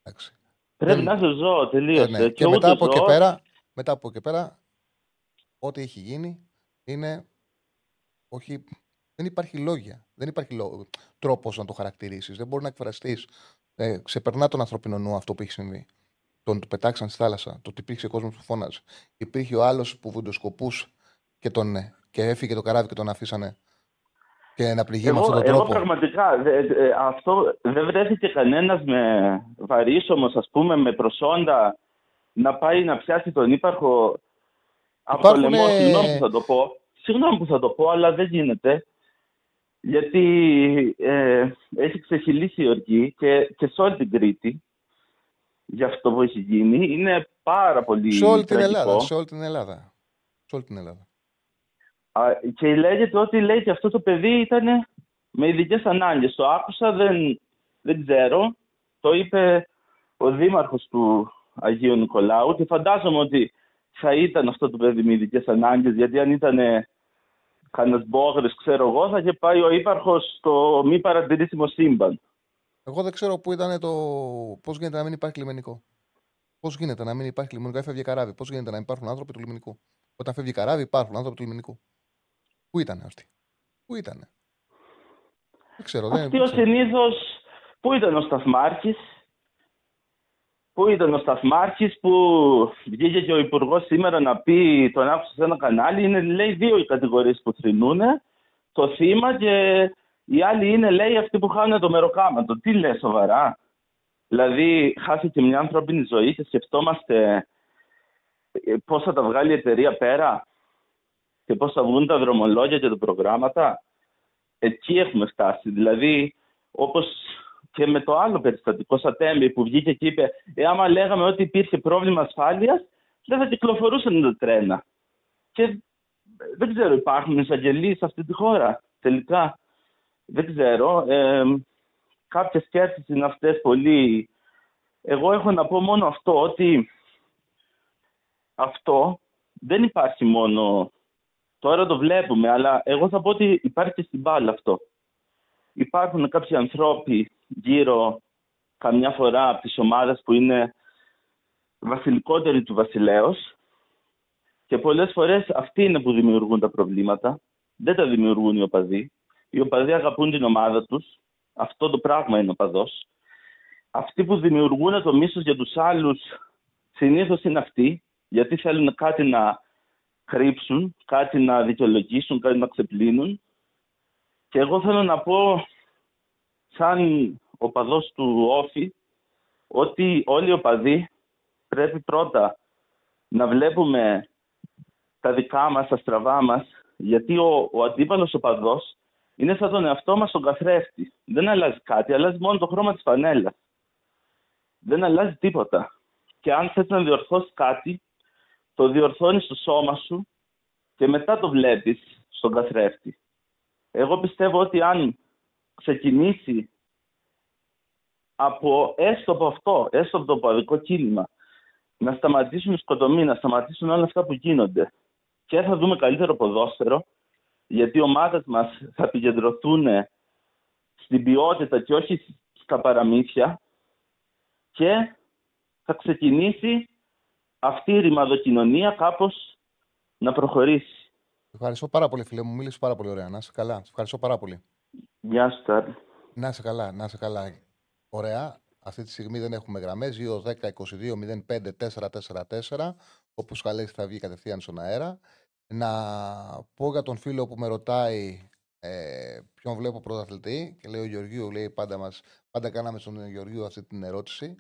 Εντάξει. Πρέπει δεν- να είσαι ζώο τελείω. Ε, ναι. Και, μετά από εκεί πέρα, μετά από εκεί πέρα, ό,τι έχει γίνει είναι. Όχι, δεν υπάρχει λόγια. Δεν υπάρχει λό... τρόπος να το χαρακτηρίσεις. Δεν μπορεί να εκφραστείς. Ε, ξεπερνά τον ανθρωπινό νου αυτό που έχει συμβεί. Τον του πετάξαν στη θάλασσα. Το ότι υπήρξε κόσμος που φώναζε. Υπήρχε ο άλλος που βουντοσκοπούσε και, τον, ε, και έφυγε το καράβι και τον αφήσανε και να πληγεί με Εγώ, αυτόν τον εγώ τρόπο. πραγματικά δε- δε- αυτό δεν βρέθηκε κανένας με βαρύσομος, ας πούμε, με προσόντα να πάει να πιάσει τον ύπαρχο από το Υπάρχουνε- λαιμό. Συγγνώμη που θα το πω. Συγγνώμη που θα το πω, αλλά δεν γίνεται. Γιατί ε, έχει ξεχυλήσει η οργή και, και σε όλη την Κρήτη για αυτό που έχει γίνει. Είναι πάρα πολύ Σε όλη την τραγικό. Ελλάδα. Σε όλη την Ελλάδα. Σε όλη την Ελλάδα. Α, Και λέγεται ότι λέει ότι αυτό το παιδί ήταν με ειδικές ανάγκες. Το άκουσα, δεν, δεν ξέρω. Το είπε ο δήμαρχος του Αγίου Νικολάου και φαντάζομαι ότι θα ήταν αυτό το παιδί με ειδικές ανάγκες γιατί αν ήταν κανένα μπόγρης, ξέρω εγώ, θα είχε πάει ο ύπαρχος στο μη παρατηρήσιμο σύμπαν. Εγώ δεν ξέρω πού ήταν το. Πώς γίνεται να μην υπάρχει λιμενικό. Πώς γίνεται να μην υπάρχει λιμενικό, έφευγε καράβι. Πώς γίνεται να μην υπάρχουν άνθρωποι του λιμενικού; Όταν φεύγει καράβι, υπάρχουν άνθρωποι του λιμενικού. Πού ήταν αυτοί; Πού ήταν. Δεν ξέρω. Δεν, Αυτή δεν ο ξέρω. συνήθως, πού ήταν ο Σταθμάρχης, πού ήταν ο Σταθμάρχης που βγήκε και ο Υπουργός σήμερα να πει, τον άκουσα σε ένα κανάλι, είναι λέει δύο οι κατηγορίες που θρυνούν, το θύμα και οι άλλοι είναι λέει αυτοί που χάνουν το μεροκάματο. Τι λέει σοβαρά; Δηλαδή χάθηκε μια ανθρώπινη ζωή και σκεφτόμαστε ε, πώς θα τα βγάλει η εταιρεία πέρα και πώς θα βγουν τα δρομολόγια και τα προγράμματα εκεί έχουμε φτάσει. Δηλαδή, όπως και με το άλλο περιστατικό Σατέμπη που βγήκε και είπε «Ε, άμα λέγαμε ότι υπήρχε πρόβλημα ασφάλειας, δεν θα κυκλοφορούσαν τα τρένα. Και δεν ξέρω, υπάρχουν εισαγγελίες σε αυτή τη χώρα τελικά. Δεν ξέρω. Ε, κάποιες σκέψεις είναι αυτές πολύ... Εγώ έχω να πω μόνο αυτό, ότι αυτό δεν υπάρχει μόνο... Τώρα το βλέπουμε, αλλά εγώ θα πω ότι υπάρχει και στην μπάλα αυτό. Υπάρχουν κάποιοι ανθρώποι γύρω καμιά φορά από τις ομάδες που είναι βασιλικότεροι του βασιλέως και πολλές φορές αυτοί είναι που δημιουργούν τα προβλήματα. Δεν τα δημιουργούν οι οπαδοί. Οι οπαδοί αγαπούν την ομάδα τους. Αυτό το πράγμα είναι ο παδός. Αυτοί που δημιουργούν το μίσος για τους άλλους συνήθως είναι αυτοί, γιατί θέλουν κάτι να κρύψουν, κάτι να δικαιολογήσουν, κάτι να ξεπλύνουν. Και εγώ θέλω να πω, σαν ο παδός του Όφη, ότι όλοι οι οπαδοί πρέπει πρώτα να βλέπουμε τα δικά μας, τα στραβά μας, γιατί ο, ο αντίπαλος οπαδός είναι σαν τον εαυτό μας τον καθρέφτη. Δεν αλλάζει κάτι, αλλάζει μόνο το χρώμα της φανέλας. Δεν αλλάζει τίποτα. Και αν θες να διορθώσεις κάτι, το διορθώνεις στο σώμα σου και μετά το βλέπεις στον καθρέφτη. Εγώ πιστεύω ότι αν ξεκινήσει από έστω από αυτό, έστω από το παδικό κίνημα, να σταματήσουν οι σκοτωμοί, να σταματήσουν όλα αυτά που γίνονται και θα δούμε καλύτερο ποδόσφαιρο, γιατί οι ομάδες μας θα επικεντρωθούν στην ποιότητα και όχι στα παραμύθια και θα ξεκινήσει αυτή η ρημαδοκοινωνία κάπως να προχωρήσει. Ευχαριστώ πάρα πολύ, φίλε μου. Μίλησες πάρα πολύ ωραία. Να είσαι καλά. Σε ευχαριστώ πάρα πολύ. Γεια σου, Τάρλ. Να είσαι καλά, να είσαι καλά. Ωραία. Αυτή τη στιγμή δεν έχουμε γραμμές. 2, 10, 22, 05, 4, 4, 4. Όπως καλέσει θα βγει κατευθείαν στον αέρα. Να πω για τον φίλο που με ρωτάει ε, ποιον βλέπω πρωταθλητή και λέει ο Γεωργίου, λέει πάντα, μας, πάντα κάναμε στον Γεωργίου αυτή την ερώτηση.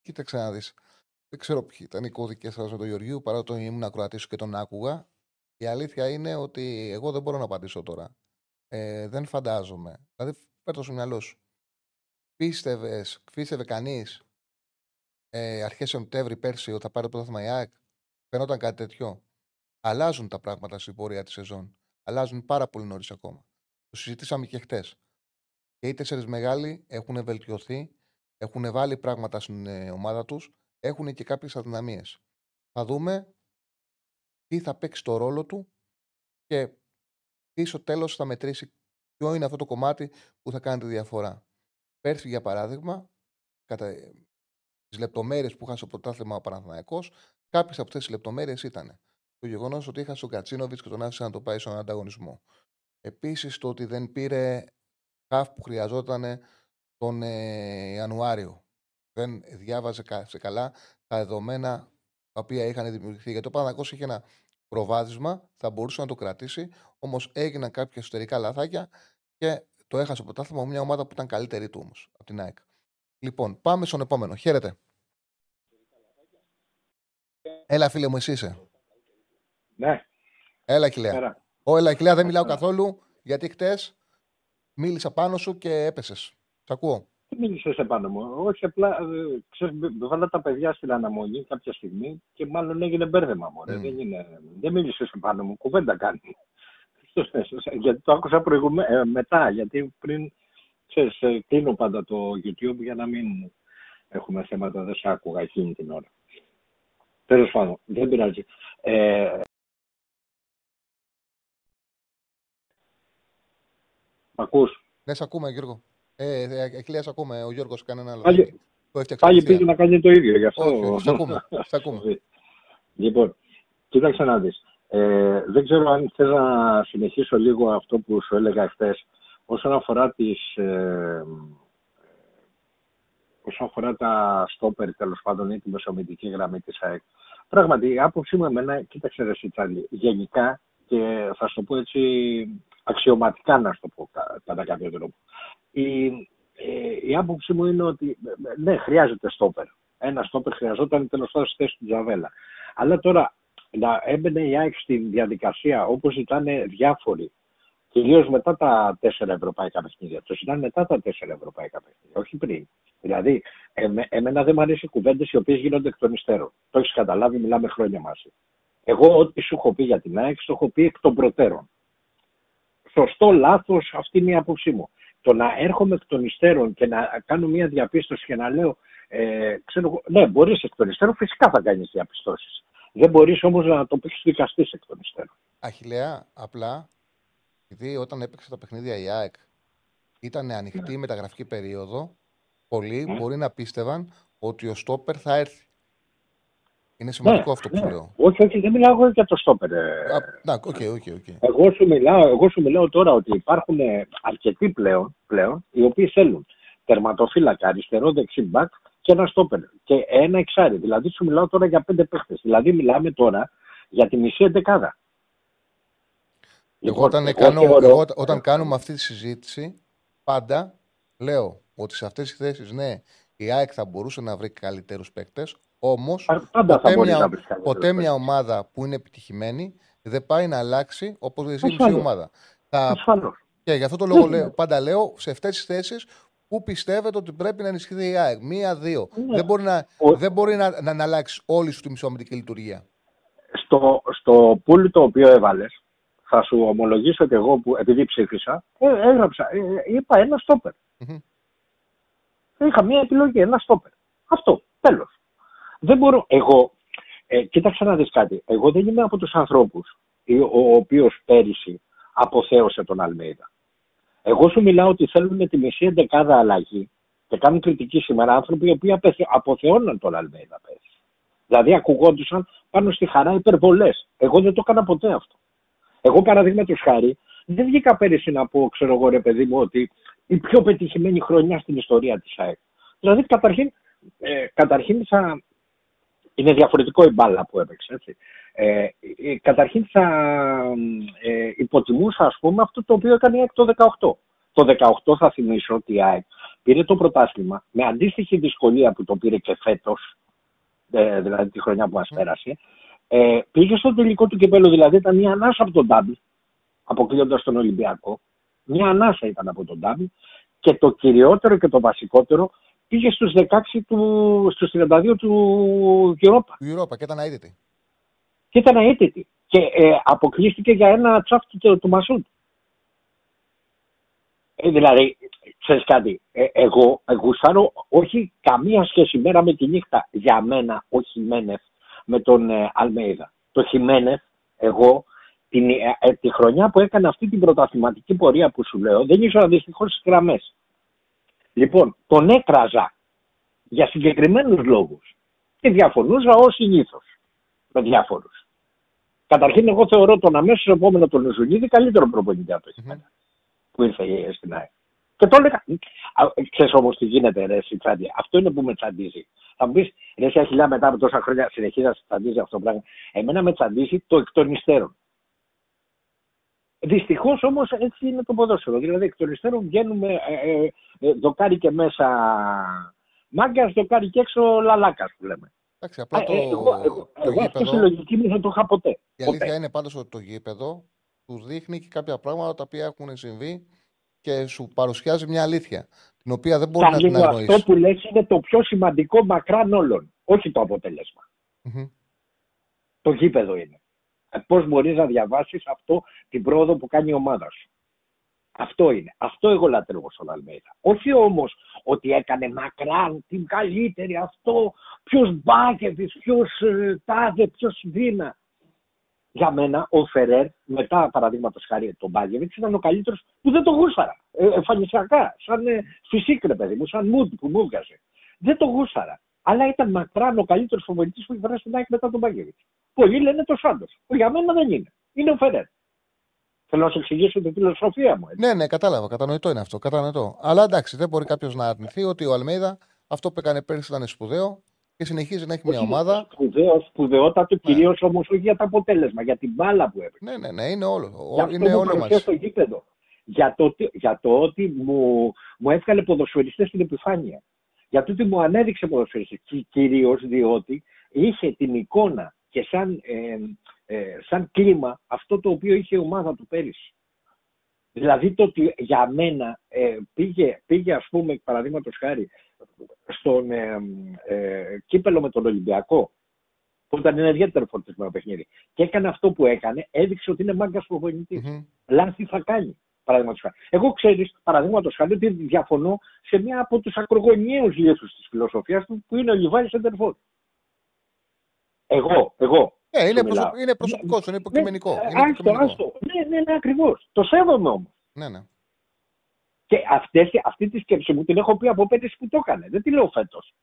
Κοίταξε να δεις. Δεν ξέρω ποιοι ήταν οι κώδικες σας με τον Γεωργίου, παρά το ήμουν ακροατής και τον άκουγα. Η αλήθεια είναι ότι εγώ δεν μπορώ να απαντήσω τώρα. Ε, δεν φαντάζομαι. Δηλαδή, πέτω στο μυαλό σου. Πίστευες, πίστευε κανείς ε, αρχές Σεπτέμβρη πέρσι ότι θα πάρει το πρωτάθλημα η ΑΕΚ; Φαινόταν κάτι τέτοιο; Αλλάζουν τα πράγματα στην πορεία της σεζόν. Αλλάζουν πάρα πολύ νωρίς ακόμα. Το συζητήσαμε και χτες. Και οι τέσσερις μεγάλοι έχουν βελτιωθεί, έχουν βάλει πράγματα στην ε, ομάδα τους, έχουν και κάποιες αδυναμίες. Θα δούμε τι θα παίξει το ρόλο του και τι στο τέλος θα μετρήσει ποιο είναι αυτό το κομμάτι που θα κάνει τη διαφορά. Πέρσι, για παράδειγμα, κατά τις λεπτομέρειες που είχα στο πρωτάθλημα ο Παναθυναϊκό, κάποιες από αυτές τις λεπτομέρειες ήταν το γεγονός ότι είχα στον Κατσίνοβιτς και τον άφησε να το πάει στον ανταγωνισμό. Επίσης το ότι δεν πήρε χαφ που χρειαζόταν τον ε, Ιανουάριο. Δεν διάβαζε σε καλά τα δεδομένα τα οποία είχαν δημιουργηθεί. Γιατί ο Παναθυναϊκό είχε ένα προβάδισμα, θα μπορούσε να το κρατήσει, όμως έγιναν κάποια εσωτερικά λαθάκια και το έχασε το πρωτάθλημα μια ομάδα που ήταν καλύτερη του όμως από την ΑΕΚ. Λοιπόν, πάμε στον επόμενο. Χαίρετε. Έλα, φίλε μου, εσύ είσαι. Ναι. Έλα, Κιλέα. Ω, έλα, Κιλέα, δεν μιλάω καθόλου, γιατί χτες μίλησα πάνω σου και έπεσες. Σ' ακούω. Τι μίλησες επάνω μου. Όχι, απλά ε, ξέρεις, βάλα τα παιδιά στην αναμονή κάποια στιγμή και μάλλον έγινε μπέρδεμα μου. Mm. Δεν, είναι, δεν μίλησες επάνω μου. Κουβέντα κάνει. Γιατί το άκουσα προηγουμέ, ε, μετά. Γιατί πριν ξέρεις, ε, κλείνω πάντα το YouTube για να μην έχουμε θέματα. Δεν σε άκουγα εκείνη την ώρα. Τέλος πάντων, δεν πειράζει. Ε, ακούς; Ναι, σε ακούμε, Γιώργο. Ε, ε, ε ακούμε. Ο Γιώργος κάνει ένα άλλο. Πάλι, πάλι πήγε να κάνει το ίδιο, γι' αυτό. Όχι, σε ακούμε. σε ακούμε. λοιπόν, κοίταξε να δεις. Ε, δεν ξέρω αν θες να συνεχίσω λίγο αυτό που σου έλεγα χθες όσον αφορά τις... Ε, όσον αφορά τα στόπερ τέλος πάντων ή τη μεσομητική γραμμή της ΑΕΚ. Πράγματι, η άποψή μου εμένα, κοίταξε ρε Σιτσάλη, γενικά και θα σου το πω έτσι αξιωματικά να σου το πω κατά κάποιο τρόπο. Η, ε, η άποψή μου είναι ότι ναι, χρειάζεται στόπερ. Ένα στόπερ χρειαζόταν τέλος πάντων στη θέση του Τζαβέλα. Αλλά τώρα να έμπαινε η ΑΕΚ στην διαδικασία όπως ήταν διάφοροι, κυρίως μετά τα τέσσερα ευρωπαϊκά παιχνίδια. Το ήταν μετά τα τέσσερα ευρωπαϊκά παιχνίδια, όχι πριν. Δηλαδή Εμέ, εμένα δεν μου αρέσει οι κουβέντες οι οποίες γίνονται εκ των υστέρων. Το έχεις καταλάβει, μιλάμε χρόνια μαζί. Εγώ, ό,τι σου έχω πει για την ΑΕΚ, σου έχω πει εκ των προτέρων. Σωστό, λάθος, αυτή είναι η άποψή μου. Το να έρχομαι εκ των υστέρων και να κάνω μια διαπίστωση και να λέω, ε, ξέρω, ναι, μπορείς εκ των υστέρων, φυσικά θα κάνεις διαπιστώσεις. Δεν μπορείς όμως να το πεις δικαστή εκ των υστέρων. Αχιλέα, απλά, επειδή όταν έπαιξε τα παιχνίδια η ΑΕΚ ήταν ανοιχτή η Ναι. μεταγραφική περίοδο, πολλοί Ναι. μπορεί να πίστευαν ότι ο στόπερ θα έρθει. Είναι σημαντικό αυτό που ναι. λέω. Όχι, όχι, δεν μιλάω εγώ για το στόπερ. ε. Α, Να, OK, OK, OK. Εγώ σου, μιλάω, εγώ σου μιλάω τώρα ότι υπάρχουν ε, αρκετοί πλέον, πλέον οι οποίοι θέλουν τερματοφύλακα, αριστερό δεξί μπακ και ένα στόπερ και ένα εξάρι. Δηλαδή σου μιλάω τώρα για πέντε παίχτε. Δηλαδή μιλάμε τώρα για τη μισή εντεκάδα. Εγώ, Λοιπόν, όταν, εγώ κάνω, θεωρώ- εγώ όταν κάνουμε αυτή τη συζήτηση, πάντα λέω ότι σε αυτές τις θέσεις, ναι, η ΑΕΚ θα μπορούσε να βρει καλύτερους παίκτες. Όμως, Πα- Πάντα θα ποτέ, μπορεί να μια, βρει καλύτερους ποτέ παίκτες. μια ομάδα που είναι επιτυχημένη δεν πάει να αλλάξει όπως εσύ η μισή Ασφαλώς. ομάδα. Θα, Ασφαλώς. και γι' αυτό το λόγο Ναι. λέω, πάντα λέω σε αυτές τις θέσεις που πιστεύετε ότι πρέπει να ενισχυθεί η ΑΕΚ; Μία-δύο. Ναι. Δεν μπορεί, να, Ο- δεν μπορεί να, να, να αλλάξει όλη σου τη μισοαμυντική λειτουργία. στο, στο πουλ το οποίο έβαλες, θα σου ομολογήσω ότι εγώ που επειδή ψήφισα, ε, έγραψα, ε, ε, είπα ένα στόπερ. Μμμ. Είχα μία επιλογή, ένα στόπερ. Αυτό, τέλος. Δεν μπορώ, εγώ, ε, κοίταξε να δεις κάτι, εγώ δεν είμαι από τους ανθρώπους ή- ο, ο οποίος πέρυσι αποθέωσε τον Αλμέιδα. Εγώ σου μιλάω ότι θέλουν με τη μισή εντεκάδα αλλαγή και κάνουν κριτική σήμερα άνθρωποι οι οποίοι απεθε- αποθεώναν τον Αλμέιδα πέρυσι. Δηλαδή ακουγόντουσαν πάνω στη χαρά υπερβολές. Εγώ δεν το έκανα ποτέ αυτό. Εγώ παραδείγματος χάρη δεν βγήκα πέρυσι να πω, ξέρω εγώ ρε παιδί μου, ότι η πιο πετυχημένη χρονιά στην ιστορία της ΑΕΚ. Δηλαδή καταρχήν, ε, καταρχήν θα. Είναι διαφορετικό η μπάλα που έπαιξε. Έτσι. Ε, ε, καταρχήν θα ε, υποτιμούσα ας πούμε αυτό το οποίο έκανε η ΑΕΚ το 18. Το 18 θα θυμίσω ότι η ΑΕΚ πήρε το πρωτάθλημα με αντίστοιχη δυσκολία που το πήρε και φέτος ε, δηλαδή τη χρονιά που μας πέρασε, ε, πήγε στο τελικό του κυπέλου, δηλαδή ήταν μια ανάσα από τον Ντάμπι, αποκλείοντας τον Ολυμπιακό. Μια ανάσα ήταν από τον Ντάμπι και το κυριότερο και το βασικότερο πήγε στους 16 του, στους 32 του Europa Του Europa και ήταν αίτητη. Και ήταν αίτητη και ε, αποκλείστηκε για ένα τσάφ του, του Μασούντ. Ε, δηλαδή, ξέρεις κάτι, ε, εγώ γουστάρω όχι καμία σχέση μέρα με τη νύχτα για μένα ο Χιμένεθ με τον ε, Αλμέιδα. Το Χιμένεθ, εγώ, την, ε, ε, τη χρονιά που έκανε αυτή την πρωταθληματική πορεία που σου λέω, δεν ήσουν δυστυχώς στις γραμμές. Λοιπόν, τον έκραζα για συγκεκριμένους λόγους και διαφωνούσα ως συνήθως με διάφορους. Καταρχήν, εγώ θεωρώ τον αμέσως επόμενο τον Ζουνίδη καλύτερο προπονητή από το Μμμ. Χιμένεθ που ήρθε ε, στην ΑΕΚ. Και το έλεγα. Ξέρεις όμως τι γίνεται, ρε Σιτσάντη. Αυτό είναι που με τσαντίζει. Θα μου πεις, ρε Σιαχιλιά, μετά από τόσα χρόνια συνεχίζεις να σε τσαντίζει αυτό το πράγμα. Εμένα με τσαντίζει το εκ των υστέρων. Δυστυχώς όμως έτσι είναι το ποδόσφαιρο. Δηλαδή εκ των υστέρων βγαίνουμε ε, ε, ε, δοκάρι και μέσα μάγκας, δοκάρι και έξω λαλάκας που λέμε. Εντάξει, απλά Ε, το, ε, εγώ εγώ, το εγώ αυτή τη γήπεδο, λογική μου δεν το είχα ποτέ. η ποτέ. αλήθεια είναι πάντως ότι το γήπεδο του δείχνει και κάποια πράγματα τα οποία έχουν συμβεί και σου παρουσιάζει μια αλήθεια, την οποία δεν μπορεί να την Καλή μου, αυτό αγνοήσεις. που λες είναι το πιο σημαντικό μακράν όλων. Όχι το αποτέλεσμα. Μμμ. Το γήπεδο είναι. Πώς μπορείς να διαβάσεις αυτό την πρόοδο που κάνει η ομάδα σου. Αυτό είναι. Αυτό εγώ λατρεύω στον Αλμέιδα. Όχι όμως ότι έκανε μακράν την καλύτερη αυτό, ποιος μπάκεβις, ποιος τάδε, ποιος δίνα. Για μένα ο Φερέρ, μετά παραδείγματος χάρη τον Μπάκεβιτ, ήταν ο καλύτερος που δεν το γούσταρα. Ε, εμφανισιακά, σαν ε, φυσίκρε παιδί μου, σαν μουντ που μου έβγαζε. Δεν το γούσταρα. Αλλά ήταν μακράν ο καλύτερος φοβολητής που έχει περάσει στην ΑΕΚ μετά τον Μπάκεβιτ. Πολλοί λένε το Σάντος. Για μένα δεν είναι. Είναι ο Φερέρ. Θέλω να σου εξηγήσω τη φιλοσοφία μου. Έτσι. Ναι, ναι, κατάλαβα. Κατανοητό είναι αυτό. Κατανοητό. Αλλά εντάξει, δεν μπορεί κάποιος να αρνηθεί ότι ο Αλμέιδα αυτό που έκανε πέρυσι ήταν σπουδαίο και συνεχίζει να έχει μια Όχι ομάδα. Σπουδαίο, σπουδαιότατο, Ναι. κυρίως όμως όχι για το αποτέλεσμα, για την μπάλα που έπαιξε. Ναι, ναι, ναι, είναι όλο. Γι' Ο- αυτό Είναι μου όλο παρουσία μαζί. στο γήπεδο. Για το, ότι- για το ότι μου, μου έβγαλε ποδοσφαιριστές στην επιφάνεια. Για το ότι μου ανέδειξε ποδοσφαιριστές. Και κυρίως διότι είχε την εικόνα και σαν, ε, ε, σαν κλίμα αυτό το οποίο είχε η ομάδα του πέρυσι. Δηλαδή το ότι για μένα ε, πήγε, πήγε ας πούμε παραδείγματος χάρη στον ε, ε, κύπελο με τον Ολυμπιακό, που ήταν ένα ιδιαίτερο φορτισμένο παιχνίδι, και έκανε αυτό που έκανε, έδειξε ότι είναι μάγκας προπονητής. Μμμ. Λάθη θα κάνει. Παραδείγματος χάρη. Εγώ ξέρεις, παραδείγματος χάρη, ότι διαφωνώ σε μία από τους ακρογωνιαίους λίθους της φιλοσοφίας του, που είναι ο Λιβάης Σεντερφόρ. Εγώ, εγώ. Ε, είναι, σου μιλάω. προσωπ... είναι προσωπικός, σου, είναι υποκειμενικό. Ναι, είναι άστο, υποκειμενικό. άστο. Ναι, ναι, ναι, ακριβώς. Το σέβομαι όμως. Ναι, ναι. Και αυτές, αυτή τη σκέψη μου την έχω πει από πέτες που το έκανε. Δεν τη λέω φέτος.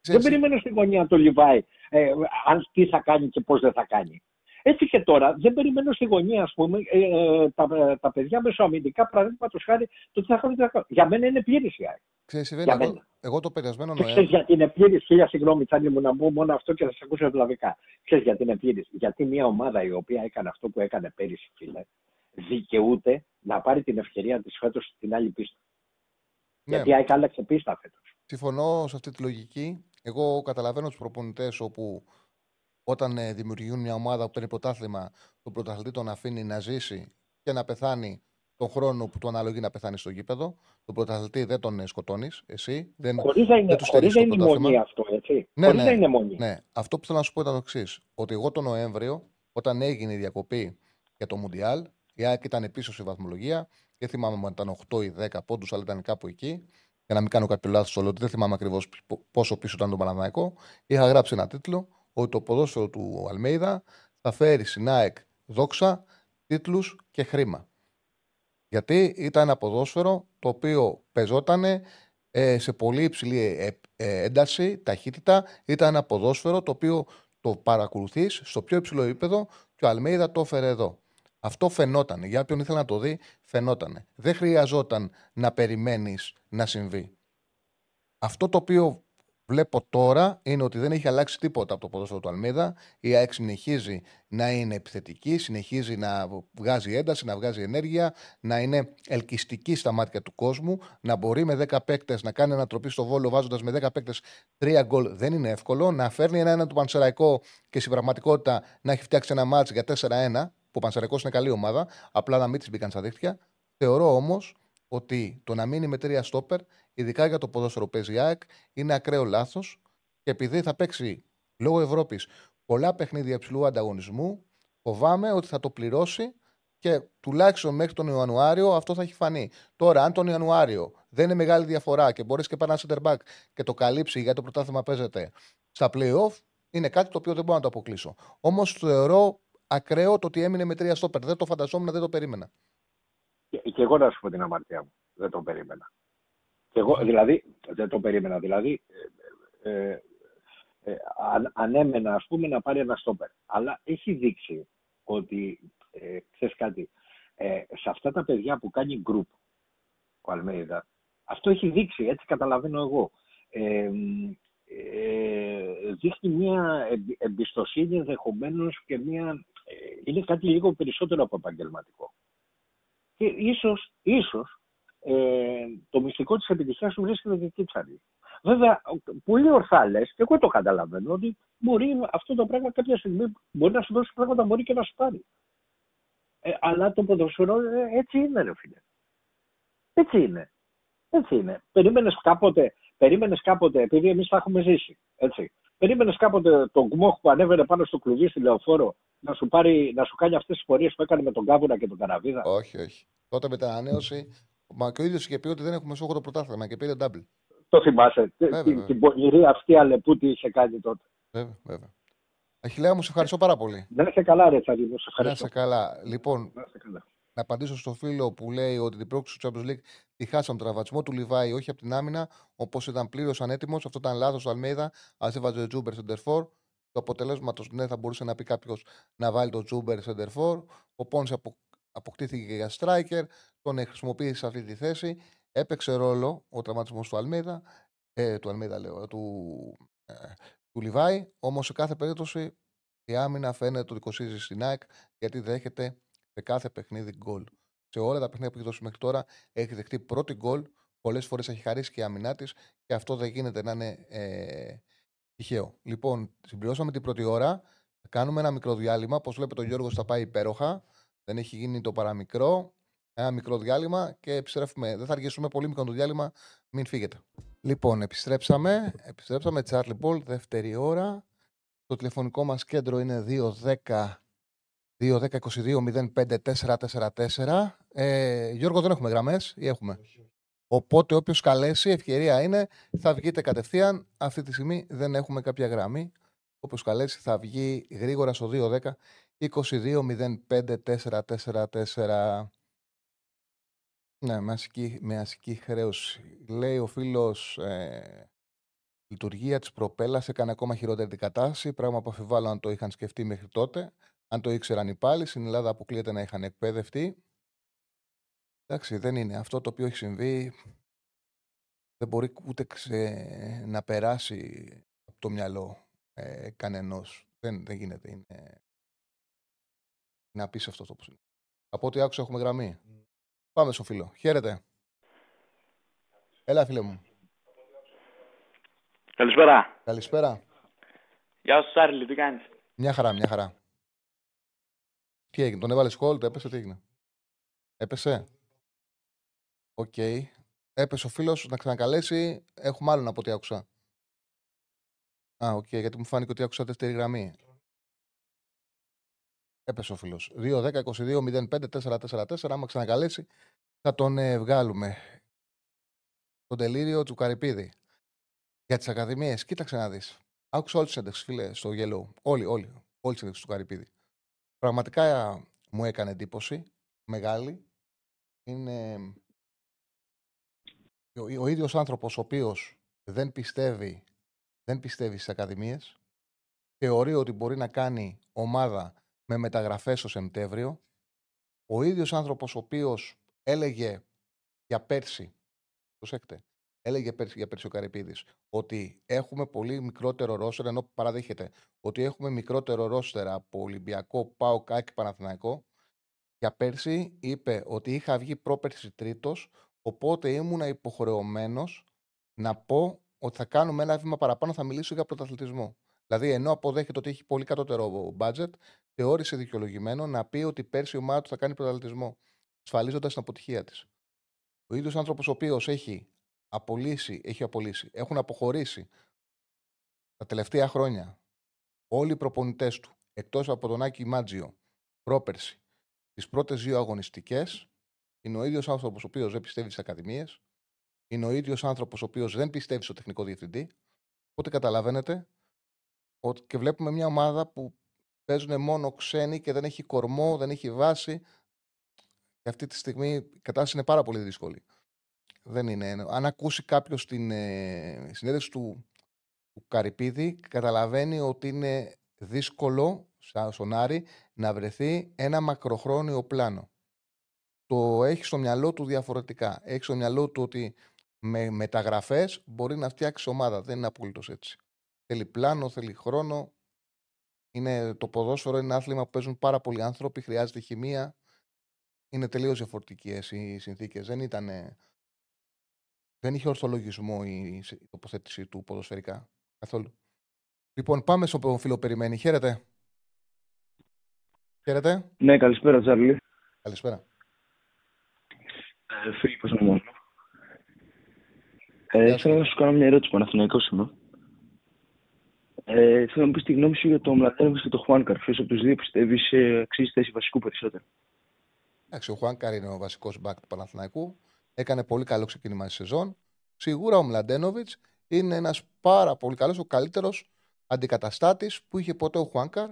Δεν Ξέρεις, περιμένω στην γωνία το Λιβάη ε, αν τι θα κάνει και πώς δεν θα κάνει. Έτσι και τώρα δεν περιμένω στη γωνία, ας πούμε, ε, ε, τα, τα παιδιά μεσοαμυντικά, παραδείγματος χάρη, το τι θα κάνουν. τι θα κάνουν. Για μένα είναι πλήρη η ΑΕΚ. Ξέρεις, Ιβέν, για εγώ, μένα. εγώ το περασμένο Και ξέρεις Νοέμβριο. γιατί είναι πλήρη, χίλια συγγνώμη, Τσάνι μου να πω μόνο αυτό και θα σε ακούσω ευλαβικά. Ξέρεις γιατί είναι πλήρη. Γιατί μια ομάδα η οποία έκανε αυτό που έκανε πέρυσι, φίλε, δικαιούται να πάρει την ευκαιρία της φέτος στην άλλη πίστα. Ναι, Γιατί η ΑΕΚ άλλαξε πίστα φέτος. συμφωνώ σε αυτή τη λογική. Εγώ καταλαβαίνω τους προπονητές όπου όταν ε, δημιουργούν μια ομάδα που παίρνει πρωτάθλημα, τον πρωταθλητή τον αφήνει να ζήσει και να πεθάνει τον χρόνο που του αναλογεί να πεθάνεις στο γήπεδο. Τον πρωταθλητή δεν τον σκοτώνεις, εσύ. Δεν, Χωρίς να είναι, δεν τους χωρίς στερείς να το είναι μονή πρωτάθλημα. αυτό, έτσι. Ναι, χωρίς ναι. να είναι μονή. Ναι, αυτό που θέλω να σου πω ήταν το εξής. Ότι εγώ τον Νοέμβριο, όταν έγινε η διακοπή για το Μουντιάλ, η ΑΕΚ ήταν πίσω στη βαθμολογία. Δεν θυμάμαι αν ήταν 8 ή 10 πόντους, αλλά ήταν κάπου εκεί. Για να μην κάνω κάποιο λάθος στο λέω, ότι δεν θυμάμαι ακριβώς πόσο πίσω ήταν το Παναναναϊκό. Είχα γράψει ένα τίτλο ότι το ποδόσφαιρο του Αλμέιδα θα φέρει στην ΑΕΚ δόξα, τίτλους και χρήμα. Γιατί ήταν ένα ποδόσφαιρο το οποίο πεζόταν ε, σε πολύ υψηλή ε, ε, ένταση, ταχύτητα. Ήταν ένα ποδόσφαιρο το οποίο το παρακολουθείς στο πιο υψηλό επίπεδο και ο Αλμέιδα το έφερε εδώ. Αυτό φαινόταν. Για όποιον ήθελε να το δει, φαινόταν. Δεν χρειαζόταν να περιμένεις να συμβεί. Αυτό το οποίο βλέπω τώρα είναι ότι δεν έχει αλλάξει τίποτα από το ποδόσφαιρο του Αλμίδα. Η ΑΕΚ συνεχίζει να είναι επιθετική, συνεχίζει να βγάζει ένταση, να βγάζει ενέργεια, να είναι ελκυστική στα μάτια του κόσμου, να μπορεί με 10 παίκτες να κάνει ανατροπή στο βόλο βάζοντας με 10 παίκτες 3 γκολ δεν είναι εύκολο. Να φέρνει ένα-ένα του Πανσεραϊκό και στην πραγματικότητα να έχει φτιάξει ένα μάτς για 4-1, που ο Πανσεραϊκός είναι καλή ομάδα, απλά να μην της μπήκαν στα δίχτυα. Θεωρώ όμως ότι το να μείνει με τρία στόπερ, ειδικά για το ποδόσφαιρο που παίζει η ΑΕΚ, είναι ακραίο λάθος. Και επειδή θα παίξει λόγω Ευρώπης πολλά παιχνίδια υψηλού ανταγωνισμού, φοβάμαι ότι θα το πληρώσει και τουλάχιστον μέχρι τον Ιανουάριο αυτό θα έχει φανεί. Τώρα, αν τον Ιανουάριο δεν είναι μεγάλη διαφορά και μπορείς και πάει ένα center back και το καλύψει γιατί το πρωτάθλημα παίζεται στα playoff, είναι κάτι το οποίο δεν μπορώ να το αποκλείσω. Όμως θεωρώ ακραίο το ότι έμεινε με τρία στόπερ. Δεν το φανταζόμουν, δεν το περίμενα. Και, και εγώ να σου πω την αμαρτία μου. Δεν το περίμενα. Και εγώ, δηλαδή, δεν το περίμενα. Δηλαδή, ε, ε, ε, αν, ανέμενα, ας πούμε, να πάρει ένα στόπερ. Αλλά έχει δείξει ότι, ε, ξέρεις κάτι, ε, σε αυτά τα παιδιά που κάνει group, ο Αλμέιδα, αυτό έχει δείξει, έτσι καταλαβαίνω εγώ. Ε, ε, δείχνει μια εμπ- εμπιστοσύνη ενδεχομένως και μια. ε, είναι κάτι λίγο περισσότερο από επαγγελματικό. Και ίσως, ίσως ε, το μυστικό της επιτυχίας σου βρίσκεται και εκεί ψάρι. Βέβαια, πολύ ορθά λες, και εγώ το καταλαβαίνω, ότι μπορεί αυτό το πράγμα κάποια στιγμή μπορεί να σου δώσει πράγματα, μπορεί και να σου πάρει. Ε, αλλά το ποδοσφαιρό ε, έτσι είναι, ρε φίλε. Έτσι είναι. Έτσι είναι. Περίμενες κάποτε, περίμενες κάποτε, επειδή εμείς τα έχουμε ζήσει, έτσι. Περίμενες κάποτε τον Γκμόχ που ανέβαινε πάνω στο κλουβί στη λεωφόρο να σου, πάρει, να σου κάνει αυτές τις πορείες που έκανε με τον Κάβουρα και τον Καραβίδα. Όχι, όχι. Τότε με την ανανέωση, μα και ο ίδιος είχε πει ότι δεν έχουμε στόχο το πρωτάθλημα και πήρε double. Το θυμάσαι. Βέβαια, την, βέβαια. την πονηρή αυτή αλεπού τι είχε κάνει τότε. Βέβαια, βέβαια. Αχιλλέα μου, σε ευχαριστώ πάρα πολύ. Να είσαι καλά, ρε Τσαρίνο. Σε Να ευχαριστώ. είσαι καλά. Λοιπόν, Να είσαι καλά. να απαντήσω στο φίλο που λέει ότι την πρόκριση του Champions League τη χάσαμε τον τραυματισμό του Λιβάι, όχι από την άμυνα, όπως ήταν πλήρως ανέτοιμος. Αυτό ήταν λάθος του Αλμέιδα. Ας έβαζε τον Τζούμπερ σέντερ φορ. Το αποτελέσματος, ναι, θα μπορούσε να πει κάποιος να βάλει τον Τζούμπερ σέντερ φορ. Ο Πόνσε απο, αποκτήθηκε και για striker. Τον χρησιμοποίησε σε αυτή τη θέση. Έπαιξε ρόλο ο τραυματισμός του Αλμέιδα. Ε, του Αλμέιδα, λέω. Του, ε, του Λιβάη. Όμως σε κάθε περίπτωση η άμυνα φαίνεται ότι κοσίζει στην ΑΕΚ γιατί δέχεται σε κάθε παιχνίδι γκολ. Σε όλα τα παιχνίδια που έχει δώσει μέχρι τώρα έχει δεχτεί πρώτη γκολ. Πολλές φορές έχει χαρίσει και η άμυνά της και αυτό δεν γίνεται να είναι ε, τυχαίο. Λοιπόν, συμπληρώσαμε την πρώτη ώρα. Θα κάνουμε ένα μικρό διάλειμμα. Όπως βλέπετε, ο Γιώργος θα πάει υπέροχα. Δεν έχει γίνει το παραμικρό. Ένα μικρό διάλειμμα και επιστρέφουμε. Δεν θα αργήσουμε πολύ μικρό το διάλειμμα. Μην φύγετε. Λοιπόν, επιστρέψαμε. Επιστρέψαμε. Τσάρλι Μπολ, δεύτερη ώρα. Το τηλεφωνικό μας κέντρο είναι 210 2-10-22-05-444. Ε, Γιώργο, δεν έχουμε γραμμές ή έχουμε; Οπότε όποιος καλέσει, ευκαιρία είναι, θα βγείτε κατευθείαν. Αυτή τη στιγμή δεν έχουμε κάποια γραμμή. Όποιος καλέσει θα βγει γρήγορα στο 210 22-05-444. Ναι, με ασική, με ασική χρέωση. Λέει ο φίλος ε, λειτουργία της προπέλας έκανε ακόμα χειρότερη την κατάσταση, πράγμα που αφιβάλλω αν το είχαν σκεφτεί μέχρι τότε. Αν το ήξεραν οι πάλι, στην Ελλάδα αποκλείεται να είχαν εκπαίδευτεί. Εντάξει, δεν είναι. Αυτό το οποίο έχει συμβεί δεν μπορεί ούτε να περάσει από το μυαλό ε, κανενός. Δεν, δεν γίνεται. Είναι, είναι απίστευτο αυτό που είναι. Από ό,τι άκουσα έχουμε γραμμή. Πάμε στο φίλο. Χαίρετε. Έλα φίλε μου. Καλησπέρα. Καλησπέρα. Γεια σου Τσάρλι, τι κάνεις; Μια χαρά, μια χαρά. Τι έγινε, τον έβαλες σε hold, έπεσε, τι έγινε; Έπεσε; OK. Okay. Έπεσε ο φίλος να ξανακαλέσει. Έχουμε άλλον από ό,τι άκουσα. Α, OK, okay, γιατί μου φάνηκε ότι άκουσα δεύτερη γραμμή. Έπεσε ο φίλος. 2-10-22-05-444. Άμα ξανακαλέσει, θα τον ε, βγάλουμε. Το ντελίριο του Καρυπίδη. Για τις ακαδημίες, κοίταξε να δεις. Άκουσα όλη τη συνέντευξη, φίλε, στο Yellow. Όλη, όλη. Όλη τη συνέντευξη του Καρυπίδη. Πραγματικά μου έκανε εντύπωση. Μεγάλη. Είναι ο, ο ίδιος άνθρωπος ο οποίος δεν πιστεύει, δεν πιστεύει στις ακαδημίες, θεωρεί ότι μπορεί να κάνει ομάδα με μεταγραφές στο Σεπτέμβριο, ο ίδιος άνθρωπος ο οποίος έλεγε για πέρσι, προσέξτε, έλεγε πέρσι, για πέρσι ο Καρυπίδης, ότι έχουμε πολύ μικρότερο ρόστερ, ενώ παραδέχεται ότι έχουμε μικρότερο ρόστερ από Ολυμπιακό, Πάο, Κάκη, Παναθηναϊκό, για πέρσι είπε ότι είχα βγει πρόπερσι τρίτος, Οπότε ήμουν υποχρεωμένος να πω ότι θα κάνουμε ένα βήμα παραπάνω, θα μιλήσω για πρωταθλητισμό. Δηλαδή, ενώ αποδέχεται ότι έχει πολύ κατώτερο budget, θεώρησε δικαιολογημένο να πει ότι πέρσι η ομάδα του θα κάνει πρωταθλητισμό, ασφαλίζοντας την αποτυχία της. Ο ίδιος άνθρωπος ο οποίος έχει απολύσει, έχει απολύσει, έχουν αποχωρήσει τα τελευταία χρόνια όλοι οι προπονητές του, εκτός από τον Άκη Μάτζιο, πρόπερση, τις πρώτες δύο αγωνιστικές, είναι ο ίδιος άνθρωπος ο οποίος δεν πιστεύει στις ακαδημίες. Είναι ο ίδιος άνθρωπος ο οποίος δεν πιστεύει στο τεχνικό διευθυντή. Οπότε καταλαβαίνετε ότι και βλέπουμε μια ομάδα που παίζουν μόνο ξένοι και δεν έχει κορμό, δεν έχει βάση. Και αυτή τη στιγμή η κατάσταση είναι πάρα πολύ δύσκολη. Δεν είναι. Αν ακούσει κάποιος την ε, συνέντευξη του, του Καρυπίδη, καταλαβαίνει ότι είναι δύσκολο στον Άρη να βρεθεί ένα μακροχρόνιο πλάνο το έχει στο μυαλό του διαφορετικά. Έχει στο μυαλό του ότι με μεταγραφές μπορεί να φτιάξει ομάδα. Δεν είναι απολύτως έτσι. Θέλει πλάνο, θέλει χρόνο. Είναι, το ποδόσφαιρο είναι ένα άθλημα που παίζουν πάρα πολλοί άνθρωποι, χρειάζεται χημεία. Είναι τελείως διαφορετικέ οι συνθήκες. Δεν ήταν. Δεν είχε ορθολογισμό η τοποθέτηση του ποδοσφαιρικά. Καθόλου. Λοιπόν, πάμε στο φίλος περιμένει. Χαίρετε. Χαίρετε. Ναι, καλησπέρα, Τσάρλι. Καλησπέρα. Ε, Φίλιππος μόνο. Ε, θέλω να σου κάνω μια ερώτηση, Παναθηναϊκός είμαι. Ε, θέλω να μου πεις τη γνώμη σου για το Μλατένοβιτς και το Χουάνκαρ. Ποιος από τους δύο πιστεύεις ε, αξίζει θέση βασικού περισσότερο; Εντάξει, ο Χουάνκαρ είναι ο βασικός μπακ του Παναθηναϊκού. Έκανε πολύ καλό ξεκίνημα τη σεζόν. Σίγουρα ο Μλαντένοβιτς είναι ένας πάρα πολύ καλός, ο καλύτερος αντικαταστάτης που είχε ποτέ ο Χουάνκαρ.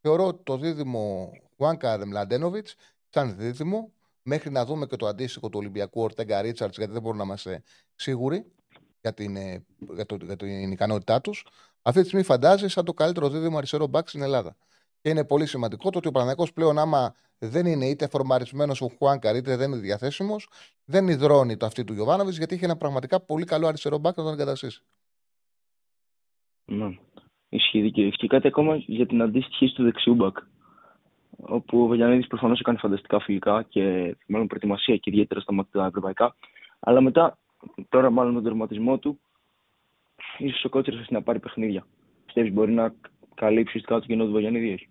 Θεωρώ ότι το δίδυμο Χουάνκαρ-Μλαντένοβιτς σαν δίδυμο μέχρι να δούμε και το αντίστοιχο του Ολυμπιακού Ορτέγκα Ρίτσαρτ, γιατί δεν μπορούμε να είμαστε σίγουροι για την, ε, για, το, για την ικανότητά τους. Αυτή τη στιγμή φαντάζει σαν το καλύτερο δίδυμο αριστερό μπακ στην Ελλάδα. Και είναι πολύ σημαντικό το ότι ο Παναγιακό πλέον, άμα δεν είναι είτε φορμαρισμένος ο Χουάνκαρ είτε δεν είναι διαθέσιμος, δεν υδρώνει το αυτή του Γιωβάνοβιτς γιατί είχε ένα πραγματικά πολύ καλό αριστερό μπακ να τον εγκαταστήσει. Ναι. Ισχύει και κάτι ακόμα για την αντίστοιχη του δεξιού μπακ όπου ο Βελιανίδης προφανώς έκανε φανταστικά φιλικά και μάλλον προετοιμασία και ιδιαίτερα στα ευρωπαϊκά. Αλλά μετά, τώρα μάλλον με τον τερματισμό του, ίσως ο Κότσερας να πάρει παιχνίδια. Πιστεύεις μπορεί να καλύψεις ουσιαστικά το κοινό του Βελιανίδη όχι;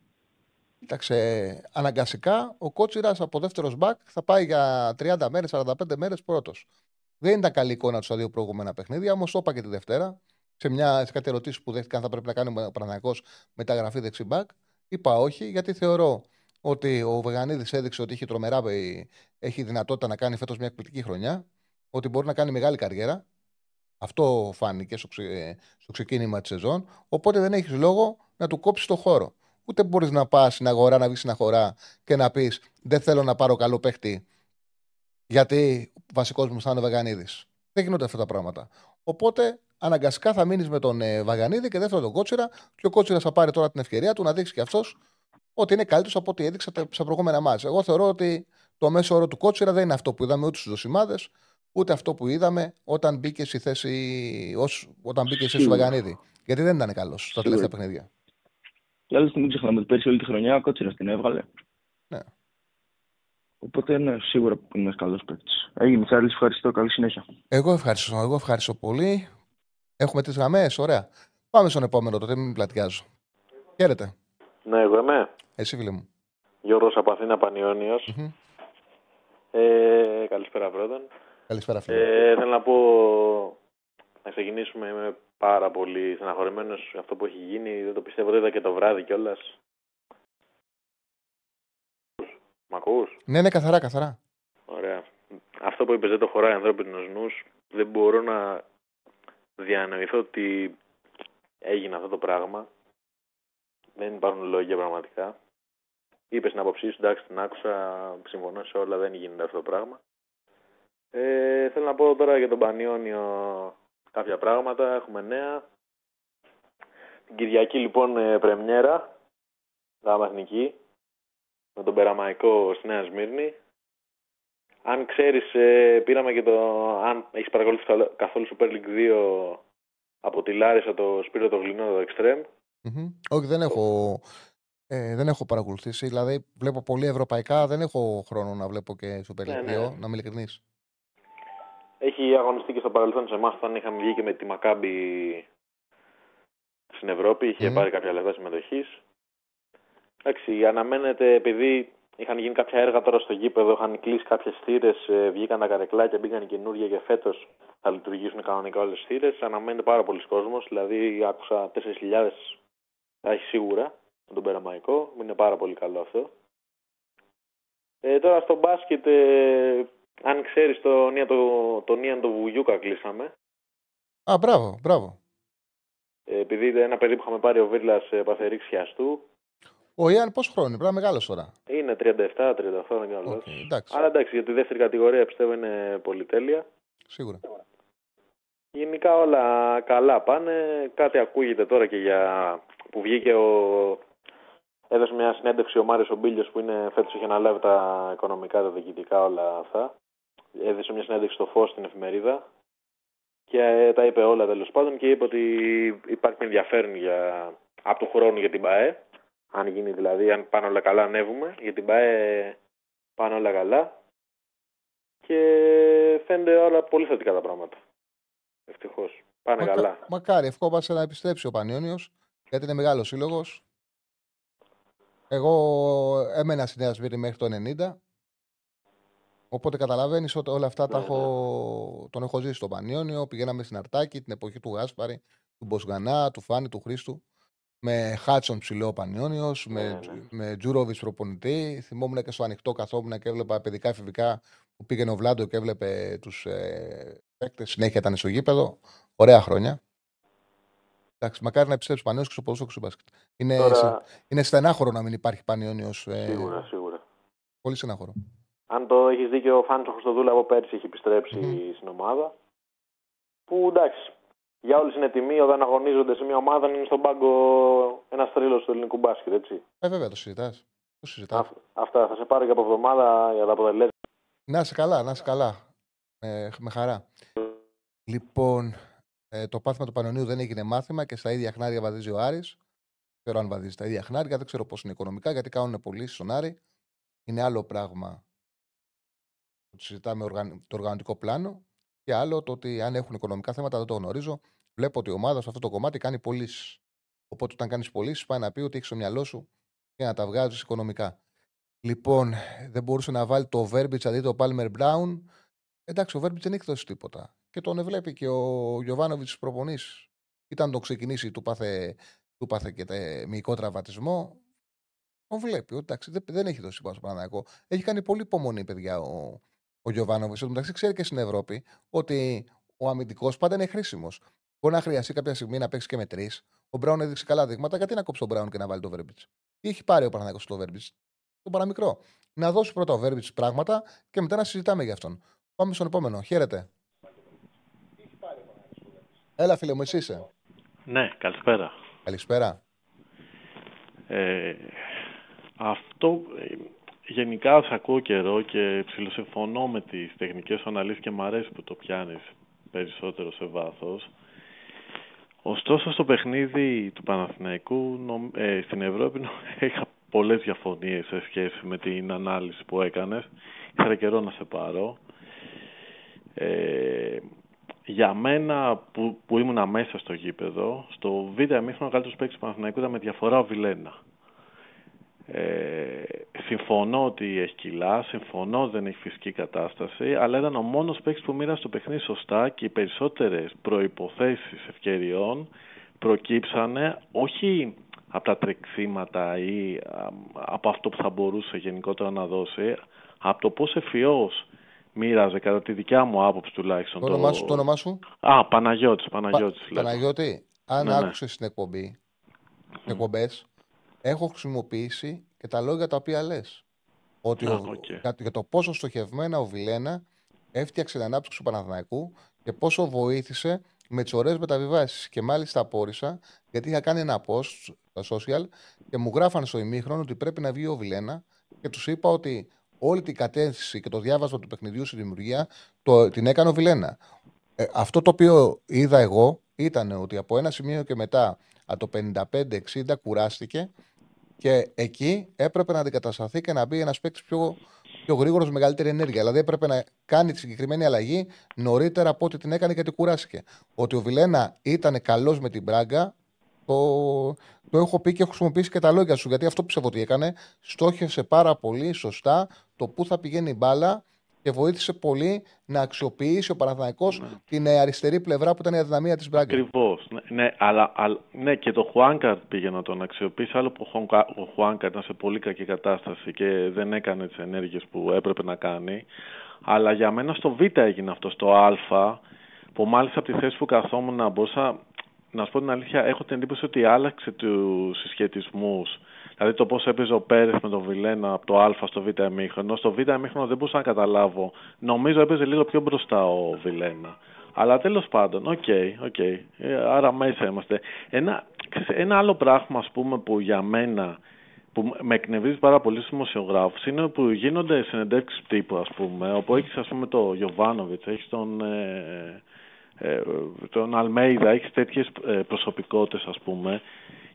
Κοίταξε, αναγκαστικά ο Κότσιρα από δεύτερος μπακ θα πάει για 30 μέρες, 45 μέρες πρώτος. Δεν ήταν καλή εικόνα τους στα δύο προηγούμενα παιχνίδια, όμως το είπα και τη Δευτέρα. Σε, μια, σε κάτι ερωτήσεις που δέχτηκαν, θα πρέπει να κάνει ο Παναγιακό μεταγραφή δεξιμπάκ. Είπα όχι, γιατί θεωρώ ότι ο Βεγανίδης έδειξε ότι έχει τρομερά, έχει δυνατότητα να κάνει φέτος μια εκπληκτική χρονιά, ότι μπορεί να κάνει μεγάλη καριέρα. Αυτό φάνηκε στο, ξε, στο ξεκίνημα της σεζόν. Οπότε δεν έχεις λόγο να του κόψεις το χώρο. Ούτε μπορείς να πας στην αγορά, να βγεις στην αγορά και να πεις Δεν θέλω να πάρω καλό παίχτη, γιατί βασικός μου θα είναι ο Βαγανίδη. Δεν γίνονται αυτά τα πράγματα. Οπότε αναγκαστικά θα μείνεις με τον ε, Βαγανίδη και δεύτερο τον Κότσιρα, και ο Κότσιρας θα πάρει τώρα την ευκαιρία του να δείξει και αυτός ότι είναι καλύτερος από ό,τι έδειξε στα προηγούμενα μάτια. Εγώ θεωρώ ότι το μέσο όρο του Κότσιρα δεν είναι αυτό που είδαμε ούτε στους δοσημάδες, ούτε αυτό που είδαμε όταν μπήκε στη θέση, ως, όταν μπήκε στη θέση του Βαγανίδη. Γιατί δεν ήταν καλός στα τελευταία παιχνίδια. Και άλλωστε μην ξεχνάμε ότι πέρσι όλη τη χρονιά ο Κότσιρας την έβγαλε. Ναι. Οπότε είναι σίγουρα που είναι ένα καλός παίκτης. Έγινε, Τσάρλι, ευχαριστώ. Καλή συνέχεια. Εγώ ευχαριστώ. Εγώ ευχαριστώ πολύ. Έχουμε τι γραμμές, ωραία. Πάμε στον επόμενο τότε, μην πλατιάζω. Χαίρετε. Ναι, εγώ είμαι. Εσύ, φίλε μου. Γιώργος από Αθήνα Πανιόνιος. Μμμ. Ε, καλησπέρα πρώτον. Καλησπέρα, φίλε. Ε, θέλω να πω να ξεκινήσουμε. Είμαι πάρα πολύ στεναχωρημένος για αυτό που έχει γίνει. Δεν το πιστεύω, το είδα και το βράδυ κιόλας. Μ' ακούς; Ναι, ναι, καθαρά, καθαρά. Ωραία. Αυτό που είπες δεν το χωράει ανθρώπινος νους. Δεν μπορώ να διανοηθώ ότι έγινε αυτό το πράγμα. Δεν υπάρχουν λόγια πραγματικά. Είπες την άποψή σου, εντάξει, την άκουσα, συμφωνώ σε όλα, δεν γίνεται αυτό το πράγμα. Ε, θέλω να πω τώρα για τον Πανιόνιο κάποια πράγματα, έχουμε νέα. Την Κυριακή λοιπόν ε, πρεμιέρα, γάμα εθνική, με τον Περαμαϊκό στη Νέα Σμύρνη. Αν ξέρεις, ε, πήραμε και το, αν έχεις παρακολουθήσει καλο- καθόλου Super League 2 από τη Λάρισα το Σπύρο το Γλυνό, το Extreme. Μμμ. Όχι, δεν έχω, ε, δεν έχω παρακολουθήσει. Δηλαδή, βλέπω πολύ ευρωπαϊκά. Δεν έχω χρόνο να βλέπω και Super Ναι, League ναι. 2, να είμαι ειλικρινής. Έχει αγωνιστεί και στο παρελθόν σε εμάς όταν είχαμε βγει και με τη Μακάμπη στην Ευρώπη. Είχε Μμμ. πάρει κάποια λεφτά συμμετοχής. Εντάξει, αναμένεται επειδή είχαν γίνει κάποια έργα τώρα στο γήπεδο, είχαν κλείσει κάποιες θύρες, βγήκαν τα καρεκλάκια, μπήκαν καινούργια και φέτος θα λειτουργήσουν κανονικά όλες τις θύρες. Αναμένεται πάρα πολλοί κόσμος, δηλαδή άκουσα 4.000 θα έχει σίγουρα με τον Περαμαϊκό. Είναι πάρα πολύ καλό αυτό. Ε, τώρα στο μπάσκετ, ε, αν ξέρεις τον Ιαν το, τον Ιαν το Βουγιούκα κλείσαμε. Α, μπράβο, μπράβο. Ε, επειδή ένα παιδί που είχαμε πάρει ο Βίρλας ε, παθερή ξιαστού. Ο Ιαν πόσο χρόνο είναι, πρέπει να μεγάλος τώρα. Είναι 37-38 δεν κάνω Οκ, λάθος. εντάξει, Αλλά εντάξει, για τη δεύτερη κατηγορία πιστεύω είναι πολυτέλεια. σίγουρα. Γενικά όλα καλά πάνε. Κάτι ακούγεται τώρα και για που βγήκε ο... Έδωσε μια συνέντευξη ο Μάριος ο Μπίλιος που είναι φέτος είχε αναλάβει τα οικονομικά, τα διοικητικά όλα αυτά. Έδωσε μια συνέντευξη στο Φως στην εφημερίδα και ε, τα είπε όλα τέλος πάντων και είπε ότι υπάρχει ενδιαφέρον για... από του χρόνου για την ΠΑΕ. Αν γίνει δηλαδή, αν πάνε όλα καλά ανέβουμε. Για την ΠΑΕ πάνε όλα καλά. Και φαίνεται όλα πολύ θετικά τα πράγματα. Ευτυχώς. Πάνε Μακα- καλά. Μακάρι, ευχόμαστε να επιστρέψει ο Πανιόνιος, γιατί είναι μεγάλος σύλλογος. Εγώ έμενα στη Νέα Σμύρνη μέχρι το 90. Οπότε καταλαβαίνεις ότι όλα αυτά τα Ναι, έχω, τον έχω ζήσει στο Πανιόνιο. Πηγαίναμε στην Αρτάκη την εποχή του Γάσπαρη, του Μποσγανά, του Φάνη, του Χρήστου. Με Χάτσον ψηλό ο Πανιόνιος, με, Ναι, ναι. με Τζούροβιτς προπονητή. Θυμόμουν και στο ανοιχτό καθόμουν και έβλεπα παιδικά εφηβικά που πήγαινε ο Βλάντο και έβλεπε τους ε, παίκτες. Συνέχεια ήταν στο γήπεδο. Ωραία χρόνια. Εντάξει, μακάρι να επιστρέψει ο Πανιόνιο και στο ποδόσφαιρο και στο μπάσκετ. Είναι, Τώρα, είναι στενάχωρο να μην υπάρχει Πανιόνιος. Ε, σίγουρα, σίγουρα. Πολύ στενάχωρο. Αν το έχεις δίκιο, ο Φάνης ο Χριστοδούλου από πέρσι έχει επιστρέψει Μμμ. στην ομάδα. Που εντάξει, για όλους είναι τιμή όταν αγωνίζονται σε μια ομάδα να είναι στον πάγκο ένας τρίλο του ελληνικού μπάσκετ, έτσι. Ε, βέβαια το συζητάς. Το συζητάς. Αυ- αυτά θα σε πάρω και από εβδομάδα για τα αποτελέσματα. Να είσαι καλά, να είσαι καλά. Ε, με χαρά. Λοιπόν, ε, το πάθημα του Πανιωνίου δεν έγινε μάθημα και στα ίδια χνάρια βαδίζει ο Άρης. Δεν ξέρω αν βαδίζει στα ίδια χνάρια, δεν ξέρω πώς είναι οικονομικά, γιατί κάνουν πωλήσει στον Άρη. Είναι άλλο πράγμα ότι συζητάμε οργαν- το οργανωτικό πλάνο και άλλο το ότι αν έχουν οικονομικά θέματα δεν το γνωρίζω. Βλέπω ότι η ομάδα σε αυτό το κομμάτι κάνει πωλήσεις. Οπότε όταν κάνεις πωλήσεις, πάει να πει ότι έχεις στο μυαλό σου και να τα βγάζεις οικονομικά. Λοιπόν, δεν μπορούσε να βάλει το Verbic αντί το Palmer Brown. Εντάξει, ο Βέρμπιτ δεν έχει δώσει τίποτα. Και τον βλέπει και ο Γιωβάνοβιτς στις προπονήσεις. Ήταν το ξεκινήσει, του πάθε, του πάθε και τε, μυϊκό τραυματισμό. Τον βλέπει. Εντάξει, δεν, δεν έχει δώσει τίποτα στο Παναγιακό. Έχει κάνει πολύ υπομονή, παιδιά, ο, ο Γιωβάνοβιτς. Εν μεταξύ, ξέρει και στην Ευρώπη ότι ο αμυντικός πάντα είναι χρήσιμος. Μπορεί να χρειαστεί κάποια στιγμή να παίξει και με τρεις. Ο Μπράουν έδειξε καλά δείγματα. Γιατί να κόψει τον Μπράουν και να βάλει το Βέρμπιτς; Τι έχει πάρει ο Παναγιακό στο Βέρμπιτς; Το παραμικρό. Να δώσει πρώτα ο Βέρμπιτς πράγματα και μετά να συζητάμε για αυτόν. Πάμε στον επόμενο. Χαίρετε. Έλα, φίλε μου, εσύ είσαι. Ναι, καλησπέρα. Καλησπέρα. Ε, αυτό ε, γενικά σε ακούω καιρό και ψηλοσυμφωνώ με τις τεχνικές σου αναλύσεις και μου αρέσει που το πιάνεις περισσότερο σε βάθος. Ωστόσο στο παιχνίδι του Παναθηναϊκού νομ- ε, στην Ευρώπη νο- είχα πολλές διαφωνίες σε σχέση με την ανάλυση που έκανες. Ήθελα καιρό να σε πάρω. Ε, για μένα που, που ήμουν μέσα στο γήπεδο, στο β' εμίχρονο ο καλύτερος παίκτης του Παναθηναϊκού ήταν με διαφορά ο Βιλένα. Ε, συμφωνώ ότι έχει κιλά, συμφωνώ ότι δεν έχει φυσική κατάσταση, αλλά ήταν ο μόνος παίκτης που μοίρασε το παιχνίδι σωστά και οι περισσότερες προϋποθέσεις ευκαιριών προκύψανε όχι από τα τρεξίματα ή α, από αυτό που θα μπορούσε γενικότερα να δώσει, από το πώς ευφυώς μοίραζε κατά τη δικιά μου άποψη τουλάχιστον. Το όνομά σου, το όνομά σου; Α, Παναγιώτης, Παναγιώτης. Πα- λέγω. Παναγιώτη, αν Ναι, ναι. άκουσες την εκπομπή, εκπομπές, έχω χρησιμοποιήσει και τα λόγια τα οποία λες. Ότι Α, ο, οκ. για, για το πόσο στοχευμένα ο Βιλένα έφτιαξε την ανάπτυξη του Παναθηναϊκού και πόσο βοήθησε με τις ωραίες μεταβιβάσεις. Και μάλιστα απόρησα, γιατί είχα κάνει ένα post στα social και μου γράφανε στο ημίχρονο ότι πρέπει να βγει ο Βιλένα και τους είπα ότι όλη την κατεύθυνση και το διάβασμα του παιχνιδιού στη δημιουργία το, την έκανε ο Βιλένα. Ε, αυτό το οποίο είδα εγώ ήταν ότι από ένα σημείο και μετά, από το 55-60, κουράστηκε και εκεί έπρεπε να αντικατασταθεί και να μπει ένας παίκτης πιο, πιο γρήγορος με μεγαλύτερη ενέργεια. Δηλαδή έπρεπε να κάνει τη συγκεκριμένη αλλαγή νωρίτερα από ό,τι την έκανε γιατί κουράστηκε. Ότι ο Βιλένα ήταν καλός με την Μπράγκα, το, το έχω πει και έχω χρησιμοποιήσει και τα λόγια σου. Γιατί αυτό πιστεύω ότι έκανε. Στόχευσε πάρα πολύ σωστά το πού θα πηγαίνει η μπάλα και βοήθησε πολύ να αξιοποιήσει ο Παναθηναϊκός την ε, αριστερή πλευρά που ήταν η αδυναμία της Μπράγκα. Ακριβώς. Ναι, ναι, αλλά, αλλά, ναι, και το Χουάνκαρ πήγε να τον αξιοποιήσει. Άλλο που ο Χουάνκα- ο Χουάνκαρ ήταν σε πολύ κακή κατάσταση και δεν έκανε τις ενέργειες που έπρεπε να κάνει. Αλλά για μένα στο Β έγινε αυτό, στο Α, που μάλιστα από τη θέση που καθόμουν να μπορούσα να σου πω την αλήθεια, έχω την εντύπωση ότι άλλαξε τους συσχετισμούς. Δηλαδή το πώς έπαιζε ο Πέρεθ με τον Βιλένα από το Α στο Β ημίχρονο. Στο Β ημίχρονο δεν μπορούσα να καταλάβω. Νομίζω έπαιζε λίγο πιο μπροστά ο Βιλένα. Αλλά τέλος πάντων, OK, OK. Ε, Άρα μέσα είμαστε. Ένα, ξέρεις, ένα άλλο πράγμα, ας πούμε, που για μένα που με εκνευρίζει πάρα πολύ στους δημοσιογράφους είναι που γίνονται συνεντεύξεις τύπου, ας πούμε, όπου έχεις, ας πούμε, το Γιοβάνοβιτς, έχεις τον. Ε, ε, τον Αλμέιδα, έχεις τέτοιες προσωπικότητες, ας πούμε,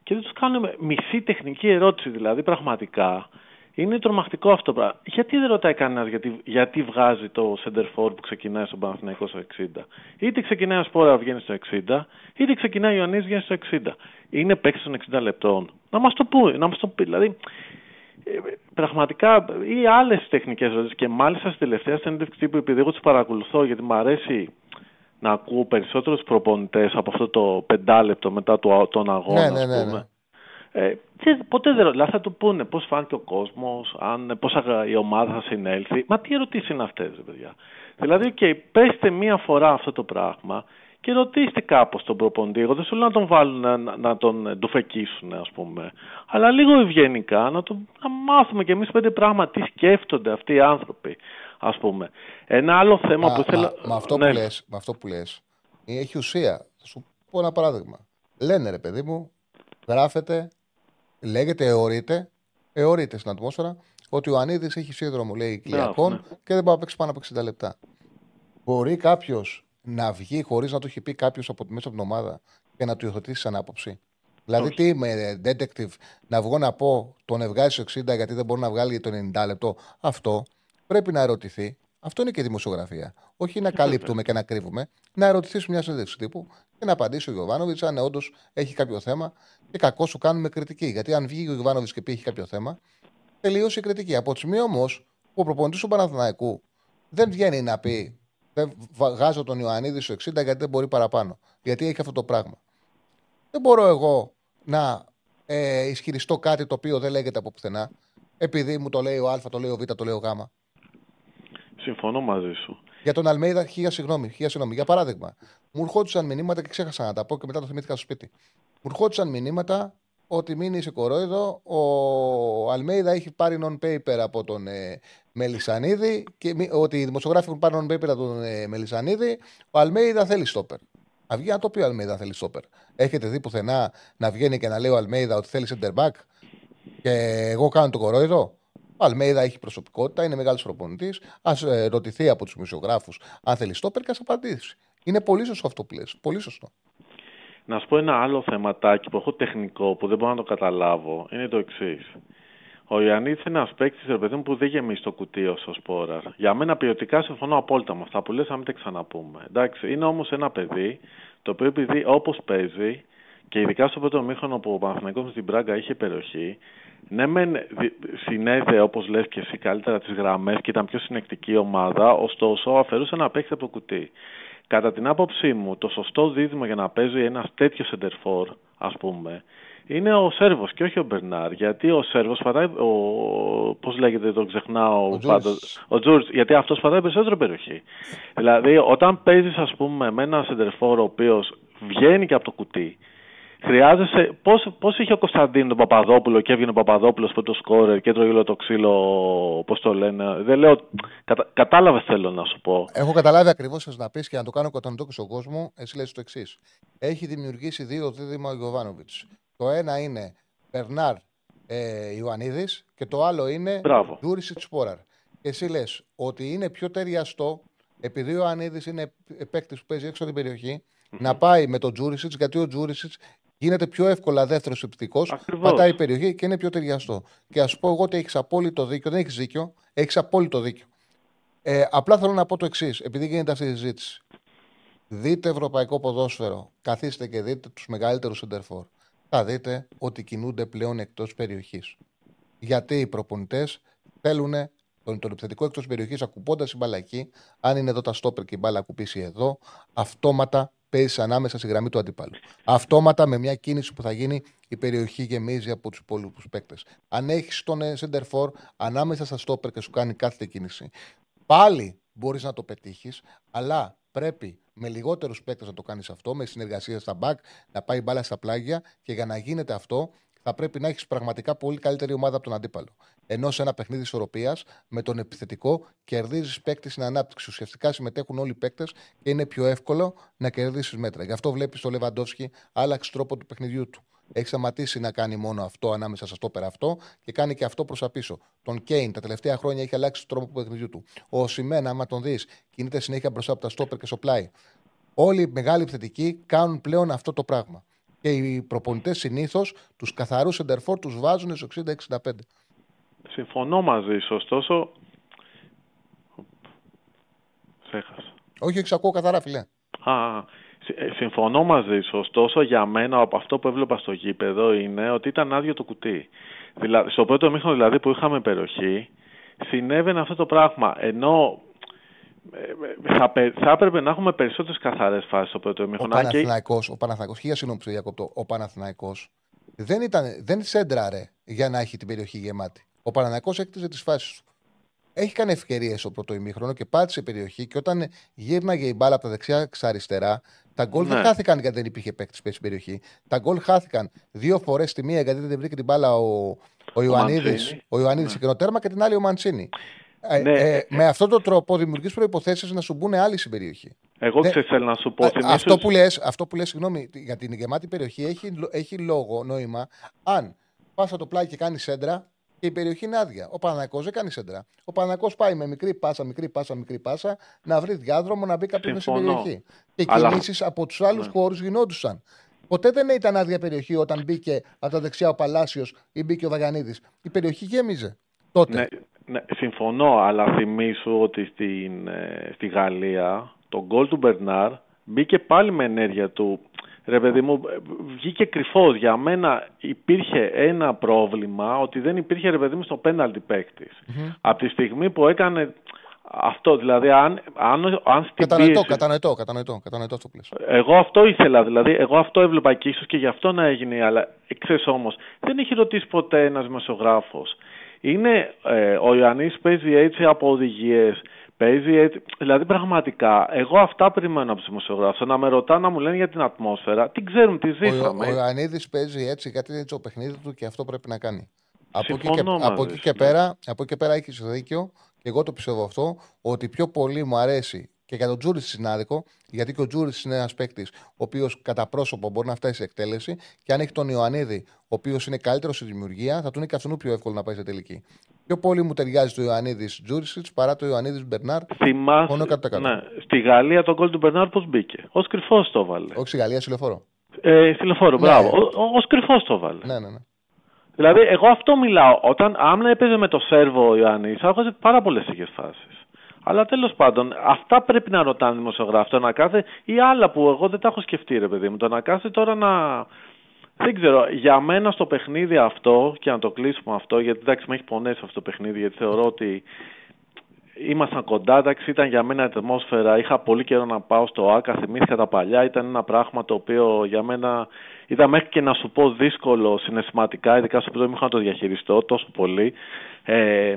και δεν τους κάνουμε μισή τεχνική ερώτηση, δηλαδή πραγματικά. Είναι τρομακτικό αυτό το πράγμα. Γιατί δεν ρωτάει κανένας γιατί, γιατί βγάζει το center forward που ξεκινάει στον Παναθηναϊκό στο 60. Είτε ξεκινάει ο Σπόρα βγαίνει στο 60, είτε ξεκινάει ο Ιωαννής βγαίνει στο 60. Είναι παίκτης των 60 λεπτών. Να μας το πει, να μας το πει. Δηλαδή, ε, πραγματικά ή άλλες τεχνικές ερωτήσεις. Και μάλιστα στη τελευταία συνέντευξη τύπου, επειδή εγώ τους παρακολουθώ, γιατί μου αρέσει να ακούω περισσότερους προπονητές από αυτό το πεντάλεπτο μετά το, τον αγώνα, Ναι, ναι, ας ναι, πούμε. ναι. Ε, και ποτέ δεν δηλαδή θα του πούνε πώς φάνηκε ο κόσμος, αν, πώς θα- η ομάδα θα συνέλθει. Μα τι ερωτήσεις είναι αυτές, ρε παιδιά. Δηλαδή, οκ, πέστε μία φορά αυτό το πράγμα και ρωτήστε κάπως τον προπονητή. Εγώ δεν σου λέω να τον βάλουν να, να- να τον ντουφεκίσουν, ας πούμε. Αλλά λίγο ευγενικά να, τον, να μάθουμε κι εμείς πέντε πράγματα, τι σκέφτονται αυτοί οι άνθρωποι, ας πούμε. Ένα άλλο θέμα Μα, που ήθελα... μα, με, αυτό ναι. που λες, με αυτό που λες, έχει ουσία. Θα σου πω ένα παράδειγμα. Λένε ρε παιδί μου, γράφεται, λέγεται, αιωρείται, αιωρείται στην ατμόσφαιρα, ότι ο Ανίδης έχει σύνδρομο, λέει, κοιλιακών ναι. και δεν μπορεί να παίξει πάνω από 60 λεπτά. Μπορεί κάποιος να βγει χωρίς να το έχει πει κάποιος από, μέσα από την ομάδα και να του υιοθετήσει σαν άποψη; Δηλαδή, Όχι. τι είμαι, ε, detective, να βγω να πω τον εβγάζει στο 60 γιατί δεν μπορεί να βγάλει το 90 λεπτό; Αυτό πρέπει να ερωτηθεί. Αυτό είναι και η δημοσιογραφία. Όχι να καλύπτουμε και να κρύβουμε. Να ερωτηθείς σε μιας συνέντευξη τύπου και να απαντήσει ο Γιωβάνοβιτ αν όντως έχει κάποιο θέμα και κακό σου κάνουμε κριτική. Γιατί αν βγει ο Γιωβάνοβιτ και πει έχει κάποιο θέμα, τελείωσε η κριτική. Από τη στιγμή όμως που ο προπονητής του Παναθηναϊκού δεν βγαίνει να πει Δεν βγάζω τον Ιωαννίδη στο 60 γιατί δεν μπορεί παραπάνω. Γιατί έχει αυτό το πράγμα. Δεν μπορώ εγώ να ε, ισχυριστώ κάτι το οποίο δεν λέγεται από πουθενά. Επειδή μου το λέει ο Α, το λέει ο Β, το λέει ο Γ. Συμφωνώ μαζί σου. Για τον Αλμέιδα, χίλια συγγνώμη, χίλια συγγνώμη. Για παράδειγμα, μου ερχόντουσαν μηνύματα και ξέχασα να τα πω και μετά το θυμήθηκα στο σπίτι. Μου ερχόντουσαν μηνύματα ότι μην είσαι κορόιδο. Ο Αλμέιδα έχει πάρει non-paper από τον ε, Μελισανίδη και ότι οι δημοσιογράφοι έχουν πάρει non-paper από τον ε, Μελισανίδη. Ο Αλμέιδα θέλει στόπερ. Να βγει να το πει ο Αλμέιδα θέλει στόπερ. Έχετε δει πουθενά να βγαίνει και να λέει ο Αλμέιδα ότι θέλει center back και εγώ κάνω το κορόιδο; Ο Αλμέιδα έχει προσωπικότητα, είναι μεγάλος προπονητής. Α ε, ρωτηθεί από τους δημοσιογράφου αν θέλει στόπερ και ας απαντήσει. Είναι πολύ σωστό αυτό που λες. Πολύ σωστό. Να σου πω ένα άλλο θεματάκι που έχω τεχνικό που δεν μπορώ να το καταλάβω. Είναι το εξής. Ο Ιωαννίδη είναι ένας παίκτης, ρε παιδί μου, που δεν γεμίζει το κουτί ως σπόρας. Για μένα ποιοτικά συμφωνώ απόλυτα με αυτά που λες, να μην τα ξαναπούμε. Εντάξει, είναι όμως ένα παιδί το οποίο επειδή όπως παίζει και ειδικά στο πρώτο μήχρονο που ο Παναθηναϊκός στην Πράγκα είχε περιοχή, ναι, μεν συνέδε όπως λες και εσύ καλύτερα τις γραμμές και ήταν πιο συνεκτική ομάδα, ωστόσο αφαιρούσε ένα παίκτη από το κουτί. Κατά την άποψή μου, το σωστό δίδυμο για να παίζει ένας τέτοιος σεντερφόρ, ας πούμε, είναι ο Σέρβος και όχι ο Μπερνάρ. Γιατί ο Σέρβος πατάει. Ο, Πώς λέγεται, τον ξεχνάω ο πάντω. Ο Τζούρτ, γιατί αυτός πατάει περισσότερο περιοχή. δηλαδή, όταν παίζεις, ας πούμε, με ένα σεντερφόρ ο οποίος βγαίνει και από το κουτί, χρειάζεσαι. Πώς είχε ο Κωνσταντίνο τον Παπαδόπουλο και έβγαινε ο Παπαδόπουλος που το σκόρερ και τρώγε το ξύλο, πώς το λένε. Δεν λέω. Κατα, Κατάλαβες θέλω να σου πω. Έχω καταλάβει ακριβώς να πεις και να το κάνω κατανοητό και στον κόσμο. Εσύ λες το εξής. Έχει δημιουργήσει δύο δίδυμα ο Γιωβάνοβιτ. Το ένα είναι Μπερνάρ ε, Ιωαννίδης και το άλλο είναι Ντούρισιτ Σπόραρ. Και εσύ λες ότι είναι πιο ταιριαστό, επειδή ο Ιωαννίδης είναι παίκτης που παίζει έξω από την περιοχη να πάει με τον Τζούρισιτς, γιατί ο Τζούρισιτς γίνεται πιο εύκολα δεύτερος επιθετικός, πατάει η περιοχή και είναι πιο ταιριαστό. Και ας πω εγώ ότι έχεις απόλυτο δίκιο, δεν έχεις δίκιο, έχεις απόλυτο δίκιο. Ε, απλά θέλω να πω το εξής, επειδή γίνεται αυτή η συζήτηση. Δείτε ευρωπαϊκό ποδόσφαιρο, καθίστε και δείτε τους μεγαλύτερους σεντερφόρ θα δείτε ότι κινούνται πλέον εκτός περιοχής. Γιατί οι προπονητές θέλουν τον, τον επιθετικό εκτός περιοχής ακουμπώντα η μπάλα εκεί, αν είναι εδώ τα στόπερ και η μπάλα ακουπήσει εδώ, αυτόματα παίζει ανάμεσα στη γραμμή του αντίπαλου. Αυτόματα με μια κίνηση που θα γίνει η περιοχή γεμίζει από τους υπόλοιπους παίκτες. Αν έχεις τον center for ανάμεσα στα στόπερ και σου κάνει κάθε κίνηση, πάλι μπορείς να το πετύχεις, αλλά πρέπει με λιγότερους παίκτες να το κάνεις αυτό, με συνεργασία στα back, να πάει μπάλα στα πλάγια και για να γίνεται αυτό θα πρέπει να έχεις πραγματικά πολύ καλύτερη ομάδα από τον αντίπαλο. Ενώ σε ένα παιχνίδι ισορροπίας με τον επιθετικό κερδίζεις παίκτη στην ανάπτυξη. Ουσιαστικά συμμετέχουν όλοι οι παίκτες και είναι πιο εύκολο να κερδίσεις μέτρα. Γι' αυτό βλέπεις το Λεβαντόφσκι άλλαξε τρόπο του παιχνιδιού του. Έχει σταματήσει να κάνει μόνο αυτό ανάμεσα σα το πέρα αυτό και κάνει και αυτό προς τα πίσω. Τον Κέιν τα τελευταία χρόνια έχει αλλάξει τον τρόπο του παιχνιδιού του. Ο Σιμένα, άμα τον δεις, κινείται συνέχεια μπροστά από τα στόπερ και στο πλάι. Όλοι οι μεγάλοι επιθετικοί κάνουν πλέον αυτό το πράγμα. Και οι προπονητές συνήθως τους καθαρούς εντερφόρ τους βάζουν στου 60-65. Συμφωνώ μαζί σου, ωστόσο. Ξέχασα. Όχι, όχι, ακούω καθαρά, φιλέ. Α, ε, συμφωνώ μαζί σου. Ωστόσο, για μένα, από αυτό που έβλεπα στο γήπεδο είναι ότι ήταν άδειο το κουτί. Δηλαδή, στο πρώτο μήχρονο δηλαδή που είχαμε περιοχή, συνέβαινε αυτό το πράγμα. Ενώ ε, θα, θα έπρεπε να έχουμε περισσότερες καθαρές φάσεις στο πρώτο μήχρονο. Ο Παναθηναϊκός, και... ο Παναθηναϊκός, χίλια συγγνώμη που διακόπτω, ο Παναθηναϊκός δεν, ήταν, δεν σέντραρε για να έχει την περιοχή γεμάτη. Ο Παναθηναϊκός έκτιζε τις φάσεις του. Έχει κάνει ευκαιρίες στο πρώτο ημίχρονο και πάτησε περιοχή και όταν γύρναγε η μπάλα από τα δεξιά στα αριστερά, τα γκολ ναι. δεν χάθηκαν γιατί δεν υπήρχε παίκτης στην περιοχή. Τα γκολ χάθηκαν δύο φορές τη μία γιατί δεν βρήκε την μπάλα ο, ο Ιωαννίδης ο Ιωαννίδης ναι. τέρμα και την άλλη ο Μαντσίνη. Ε, ναι. Ε, με αυτόν τον τρόπο δημιουργείς προποθέσει να σου μπουν άλλοι στην περιοχή. Εγώ ναι. ξέρω να σου πω. Ε, αυτό, που λες, αυτό που λες, συγγνώμη, για την γεμάτη περιοχή έχει, έχει λόγο, νόημα, αν πας το πλάι και κάνεις σέντρα και η περιοχή είναι άδεια. Ο Παναγικός δεν κάνει σέντρα. Ο Παναγικός πάει με μικρή πάσα, μικρή πάσα, μικρή πάσα να βρει διάδρομο να μπει κάποιος μέσα στην περιοχή. Και Αλλά... κινήσει από τους άλλους ναι. χώρους γινόντουσαν. Ποτέ δεν ήταν άδεια περιοχή όταν μπήκε από τα δεξιά ο Παλάσιος ή μπήκε ο Βαγανίδη. Η περιοχή γέμιζε. Τότε. Ναι, ναι, συμφωνώ, αλλά θυμίσου ότι στην, ε, στη Γαλλία το γκολ του Μπερνάρ μπήκε πάλι με ενέργεια του. Ρε παιδί μου, βγήκε κρυφός. Για μένα υπήρχε ένα πρόβλημα ότι δεν υπήρχε ρε παιδί μου στο πέναλτι παίκτης. Από τη στιγμή που έκανε Αυτό δηλαδή, αν, αν, αν στην Κατανοητό, πίεση- κατανοητό, κατανοητό, κατανοητό αυτό που λες. Εγώ αυτό ήθελα, δηλαδή, εγώ αυτό έβλεπα και ίσως και γι' αυτό να έγινε, αλλά ξέρεις όμως, δεν έχει ρωτήσει ποτέ ένας δημοσιογράφος. Είναι, ε, ο Ιωαννής παίζει έτσι από οδηγίες, παίζει έτσι, δηλαδή πραγματικά, εγώ αυτά περιμένω από τους δημοσιογράφους, να με ρωτάνε να μου λένε για την ατμόσφαιρα, τι ξέρουν, τι Ο, ζήσαμε. ο Ιωαννίδης παίζει έτσι γιατί είναι έτσι το παιχνίδι του και αυτό πρέπει να κάνει. Από εκεί, και, Συμφωνώ από, μαζί εκεί σου, και ναι. πέρα, από εκεί και πέρα έχεις δίκιο και εγώ το πιστεύω αυτό ότι πιο πολύ μου αρέσει και για τον Τζούρι είναι άδικο, γιατί και ο Τζούρις είναι ένας παίκτης ο οποίος κατά πρόσωπο μπορεί να φτάσει σε εκτέλεση και αν έχει τον Ιωαννίδη, ο οποίος είναι καλύτερος στη δημιουργία, θα του είναι και αυτόν πιο εύκολο να πάει σε τελική. Πιο πολύ μου ταιριάζει το Ιωαννίδης Τζούρισιτς παρά το Ιωαννίδης Μπερνάρ. Θυμάσαι, Μόνο 100%. ναι, στη Γαλλία τον γκολ του Μπερνάρ πώς μπήκε; Ως κρυφός το βάλε. Όχι στη Γαλλία, στη λεωφόρο. Ε, στη λεωφόρο, Ναι. μπράβο. Ο- ο- Ως κρυφός το βάλε. Ναι, ναι, ναι. Δηλαδή, εγώ αυτό μιλάω. Όταν αν έπαιζε με το Σέρβο ο Ιωάννης, θα έβγαζε πάρα πολλές τέτοιε φάσεις. Αλλά τέλος πάντων, αυτά πρέπει να ρωτάνε οι δημοσιογράφοι. Το να κάθε ή άλλα που εγώ δεν τα έχω σκεφτεί, ρε παιδί μου. Το να κάθε τώρα να. Δεν ξέρω, για μένα στο παιχνίδι αυτό, και να το κλείσουμε αυτό, γιατί εντάξει με έχει πονέσει αυτό το παιχνίδι, γιατί θεωρώ ότι ήμασταν κοντά, εντάξει, ήταν για μένα ατμόσφαιρα. Είχα πολύ καιρό να πάω στο ΆΚΑ, θυμήθηκα τα παλιά. Ήταν ένα πράγμα το οποίο για μένα ήταν μέχρι και να σου πω δύσκολο συναισθηματικά, ειδικά στο πρώτο να το διαχειριστώ τόσο πολύ. Ε,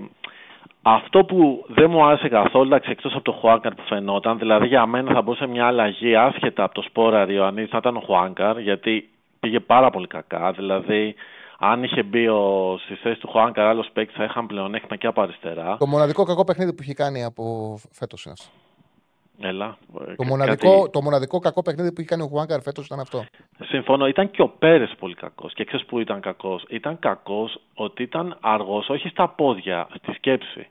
αυτό που δεν μου άρεσε καθόλου, εντάξει, εκτός από το Χουάνκαρ που φαινόταν, δηλαδή για μένα θα μπορούσε μια αλλαγή άσχετα από το Σπόρα Ιωαννίδης να ήταν ο Χουάνκαρ, γιατί πήγε πάρα πολύ κακά. Δηλαδή, αν είχε μπει ο, στη θέση του Χουάνκαρ άλλος παίκτης, θα είχαν πλεονέκτημα και από αριστερά. Το μοναδικό κακό παιχνίδι που έχει κάνει από φέτος είναι αυτό. Έλα. ε, Το κα- μοναδικό, κάτι- το μοναδικό κακό παιχνίδι που έχει κάνει ο Χουάνκαρ φέτος ήταν αυτό. Συμφωνώ. Ήταν και ο Πέρες πολύ κακός. Και ξέρεις που ήταν κακός; Ήταν κακός ότι ήταν αργός, όχι στα πόδια, στη σκέψη.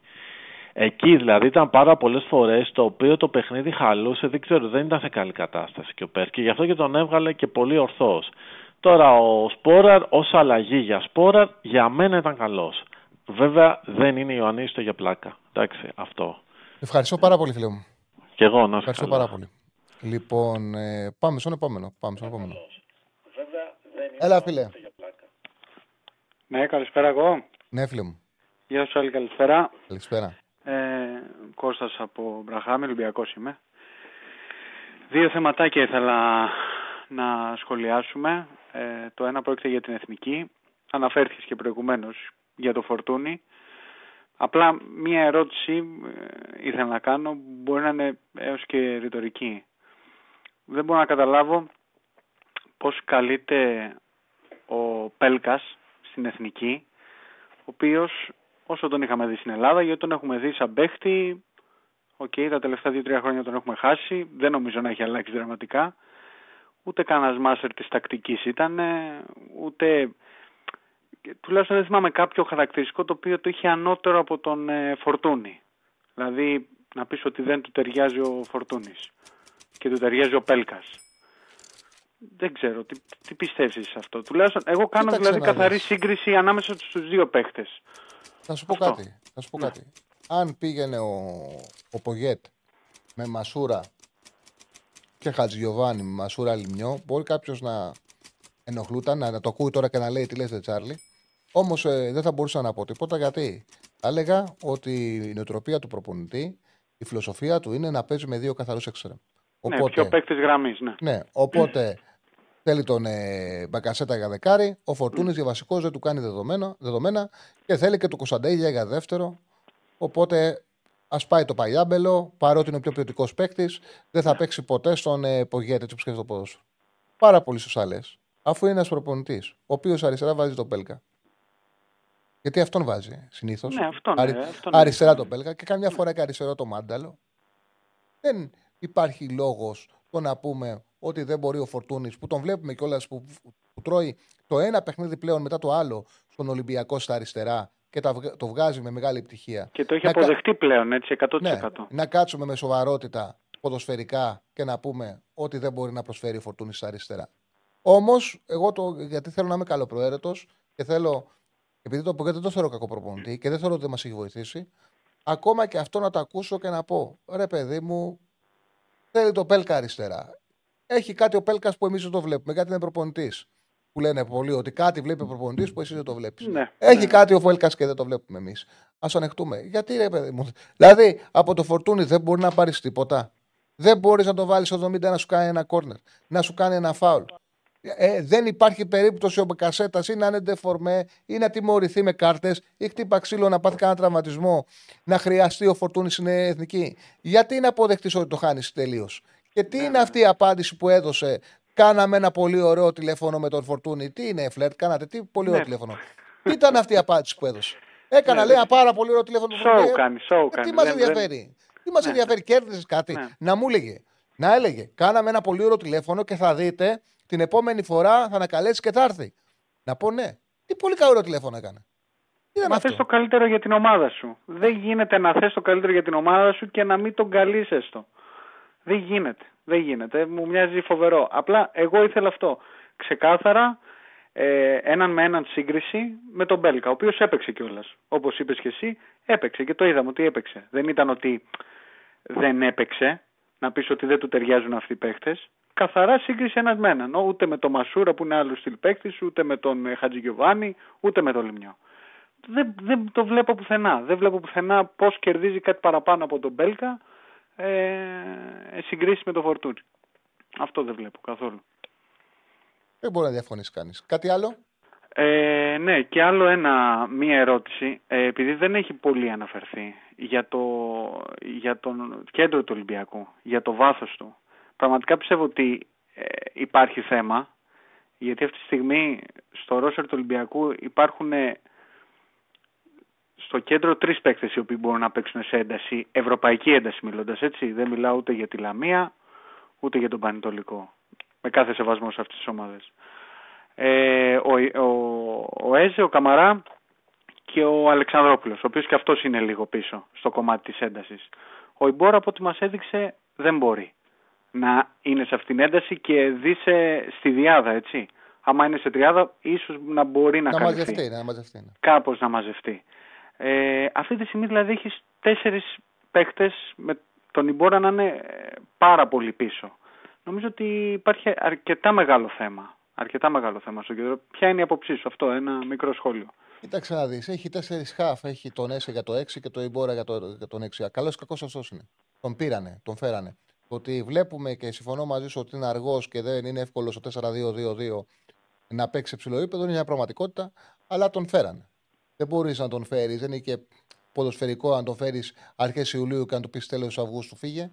Εκεί δηλαδή ήταν πάρα πολλές φορές το οποίο το παιχνίδι χαλούσε, δεν ξέρω, δεν ήταν σε καλή κατάσταση και ο Πέρ. Και γι' αυτό και τον έβγαλε και πολύ ορθό. Τώρα ο Σπόραρ ως αλλαγή για Σπόραρ για μένα ήταν καλός. Βέβαια δεν είναι Ιωαννίδης το για πλάκα. Εντάξει, αυτό. Ευχαριστώ πάρα πολύ, φίλε μου. Και εγώ να σε Ευχαριστώ καλά. πάρα πολύ. Λοιπόν, ε, πάμε στον επόμενο. Πάμε στον επόμενο. Έλα, φίλε. Ναι, καλησπέρα εγώ. Ναι, φίλε μου. Γεια σου άλλη καλησπέρα. Καλησπέρα. Ε, Κώστας από Μπραχάμι, Ολυμπιακός είμαι. Δύο θεματάκια ήθελα να σχολιάσουμε. Ε, το ένα πρόκειται για την εθνική. Αναφέρθηκες και προηγουμένως για το φορτούνι. Απλά μία ερώτηση ε, ήθελα να κάνω, μπορεί να είναι έως και ρητορική. Δεν μπορώ να καταλάβω πώς καλείται ο Πέλκας στην εθνική, ο οποίος όσο τον είχαμε δει στην Ελλάδα, γιατί τον έχουμε δει σαν παίχτη, οκ, τα τελευταία δύο-τρία χρόνια τον έχουμε χάσει, δεν νομίζω να έχει αλλάξει δραματικά, ούτε κανένας μάστερ της τακτικής ήταν, ούτε τουλάχιστον δεν θυμάμαι κάποιο χαρακτηριστικό το οποίο το είχε ανώτερο από τον ε, Φορτούνη. Δηλαδή να πεις ότι δεν του ταιριάζει ο Φορτούνης και του ταιριάζει ο Πέλκας. Δεν ξέρω, τι, τι πιστεύεις σε αυτό; Τουλάχιστον εγώ κάνω Κοίταξε δηλαδή να καθαρή δεις. σύγκριση ανάμεσα στους δύο παίχτες. Θα σου πω Αυτό. κάτι. Θα σου πω κάτι. Αν πήγαινε ο, ο Πογέτ με Μασούρα και Χατζιωβάνι με Μασούρα Λιμιό, μπορεί κάποιος να ενοχλούταν, να, να το ακούει τώρα και να λέει τι λες δε Τσάρλι. Όμως δεν θα μπορούσα να πω τίποτα γιατί θα έλεγα ότι η νοοτροπία του προπονητή, η φιλοσοφία του είναι να παίζει με δύο καθαρούς εξτρέμ. Ναι, πιο παίκτης γραμμής, ναι. Ναι, οπότε θέλει τον ε, Μπακασέτα για δεκάρι, ο Φορτούνης για βασικός δεν του κάνει δεδομένα, δεδομένα και θέλει και το Κωνσταντέλια για δεύτερο. Οπότε ας πάει το Παγιάμπελο, παρότι είναι ο πιο ποιοτικός παίκτης, δεν θα παίξει ποτέ στον ε, Πογέτη, έτσι που σκέφτεται το ποδόσφαιρος. Πάρα πολύ σωστά λε. Αφού είναι ένας προπονητής, ο οποίος αριστερά βάζει τον Πέλκα. Γιατί αυτόν βάζει συνήθως. Ναι, αυτόν, ναι, αυτόν αριστερά είναι. τον Πέλκα και καμιά φορά και αριστερό το Μάνταλο. Δεν υπάρχει λόγος το να πούμε ότι δεν μπορεί ο Φορτούνης που τον βλέπουμε κιόλας που, που τρώει το ένα παιχνίδι πλέον μετά το άλλο στον Ολυμπιακό στα αριστερά και τα βγα- το βγάζει με μεγάλη επιτυχία. Και το έχει Να κα- αποδεχτεί πλέον, έτσι, 100%. ναι, να κάτσουμε με σοβαρότητα ποδοσφαιρικά και να πούμε ότι δεν μπορεί να προσφέρει ο Φορτούνης στα αριστερά. Όμως, εγώ το, γιατί θέλω να είμαι καλοπροαίρετος και θέλω, επειδή το Πογκέτ δεν το θεωρώ κακό προπονητή και δεν θεωρώ ότι δεν μας έχει βοηθήσει, ακόμα και αυτό να το ακούσω και να πω: ρε παιδί μου, θέλει το Πέλκα αριστερά. Έχει κάτι ο Πέλκας που εμείς δεν το βλέπουμε, γιατί είναι προπονητής. που λένε πολύ ότι κάτι βλέπει ο προπονητής που εσύ δεν το βλέπεις. Ναι, Έχει ναι. κάτι ο Φέλκα και δεν το βλέπουμε εμείς. Α το ανεχτούμε. Γιατί ρε παιδί μου. Δηλαδή από το φορτούνι δεν μπορεί να πάρεις τίποτα. Δεν μπορείς να το βάλεις στο 70 να σου κάνει ένα κόρνερ, να σου κάνει ένα φάουλ. Ε, δεν υπάρχει περίπτωση ο Μπεκασέτα ή να είναι ντεφορμέ ή να τιμωρηθεί με κάρτες ή χτύπα ξύλο να πάθει κανένα τραυματισμό να χρειαστεί ο Φορτούνης στην εθνική. Γιατί να αποδεχτεί ότι το χάνεις τελείως; Και τι είναι αυτή η απάντηση που έδωσε. Κάναμε ένα πολύ ωραίο τηλέφωνο με τον Φορτούνη. Τι είναι, Φλερτ, κάνατε, τι πολύ ωραίο Ναι. τηλέφωνο. τι ήταν αυτή η απάντηση που έδωσε; Έκανα, Ναι, λέει, ναι. ένα πάρα πολύ ωραίο τηλέφωνο. Σοου Ε, κάνει, σοου ε, κάνει. Τι μας Δεν- δεν- ενδιαφέρει; Τι μας Ναι. ενδιαφέρει, κέρδισες κάτι; Ναι. Να μου έλεγε. Να έλεγε, κάναμε ένα πολύ ωραίο τηλέφωνο και θα δείτε την επόμενη φορά θα ανακαλέσει και θα έρθει. Να πω ναι. Τι πολύ καλό τηλέφωνο έκανε. Τι ήταν Μα αυτό; θες το καλύτερο για την ομάδα σου. Δεν γίνεται να θες το καλύτερο για την ομάδα σου και να μην τον καλείς έστω. Δεν γίνεται. Δεν γίνεται. Μου μοιάζει φοβερό. Απλά εγώ ήθελα αυτό. Ξεκάθαρα ε, έναν με έναν σύγκριση με τον Μπέλκα, ο οποίος έπαιξε κιόλας. Όπως είπες και εσύ, έπαιξε και το είδαμε ότι έπαιξε. Δεν ήταν ότι δεν έπαιξε, να πεις ότι δεν του ταιριάζουν αυτοί οι παίχτες. Καθαρά σύγκριση ένας με έναν. Ούτε με τον Μασούρα που είναι άλλος στυλ παίκτης, ούτε με τον ε, Χατζηγιοβάνη, ούτε με τον Λιμιό δεν, δεν το βλέπω πουθενά. Δεν βλέπω πουθενά πώς κερδίζει κάτι παραπάνω από τον Μπέλκα ε, ε, συγκρίση με τον Φορτούνη. Αυτό δεν βλέπω καθόλου. Δεν μπορεί να διαφωνήσει κανείς. Κάτι άλλο; Ε, ναι, και άλλο ένα, μία ερώτηση, ε, επειδή δεν έχει πολύ αναφερθεί για, το, για τον κέντρο του Ολυμπιακού, για το βάθος του. Πραγματικά πιστεύω ότι ε, υπάρχει θέμα, γιατί αυτή τη στιγμή στο ρόσερ του Ολυμπιακού υπάρχουν ε, στο κέντρο τρεις παίκτες οι οποίοι μπορούν να παίξουν σε ένταση, ευρωπαϊκή ένταση μιλώντας έτσι. Δεν μιλάω ούτε για τη Λαμία, ούτε για τον Πανετολικό. Με κάθε σεβασμό σε αυτές τις ομάδες. Ε, ο, ο, ο Έζε, ο Καμαρά και ο Αλεξανδρόπουλος, ο οποίος και αυτός είναι λίγο πίσω στο κομμάτι της έντασης. Ο Ιμπόρα από ό,τι μας έδειξε δεν μπορεί να είναι σε αυτήν την ένταση και δει σε, στη διάδα, έτσι. Άμα είναι σε τριάδα, ίσως να μπορεί να, Να καλυφθεί. μαζευτεί. Να μαζευτεί. ναι. Κάπως να μαζευτεί. Ε, αυτή τη στιγμή δηλαδή έχεις τέσσερις παίχτες με τον Ιμπόρα να είναι ε, πάρα πολύ πίσω. Νομίζω ότι υπάρχει αρκετά μεγάλο θέμα. Αρκετά μεγάλο θέμα στο κέντρο. Ποια είναι η άποψή σου αυτό, ένα μικρό σχόλιο; Κοίταξε να δεις. Έχει τέσσερις χαφ. Έχει τον Έσε για το 6 και το Ιμπόρα για, το, για τον 6. Καλός κακός αυτός είναι. Τον πήρανε, τον φέρανε. Το ότι βλέπουμε και συμφωνώ μαζί σου ότι είναι αργός και δεν είναι εύκολο στο 4-2-2-2 να παίξει σε ψηλό επίπεδο είναι μια πραγματικότητα, αλλά τον φέρανε. Δεν μπορείς να τον φέρεις, δεν είναι και ποδοσφαιρικό αν τον φέρεις αρχές Ιουλίου και αν του πεις τέλος Αυγούστου φύγε.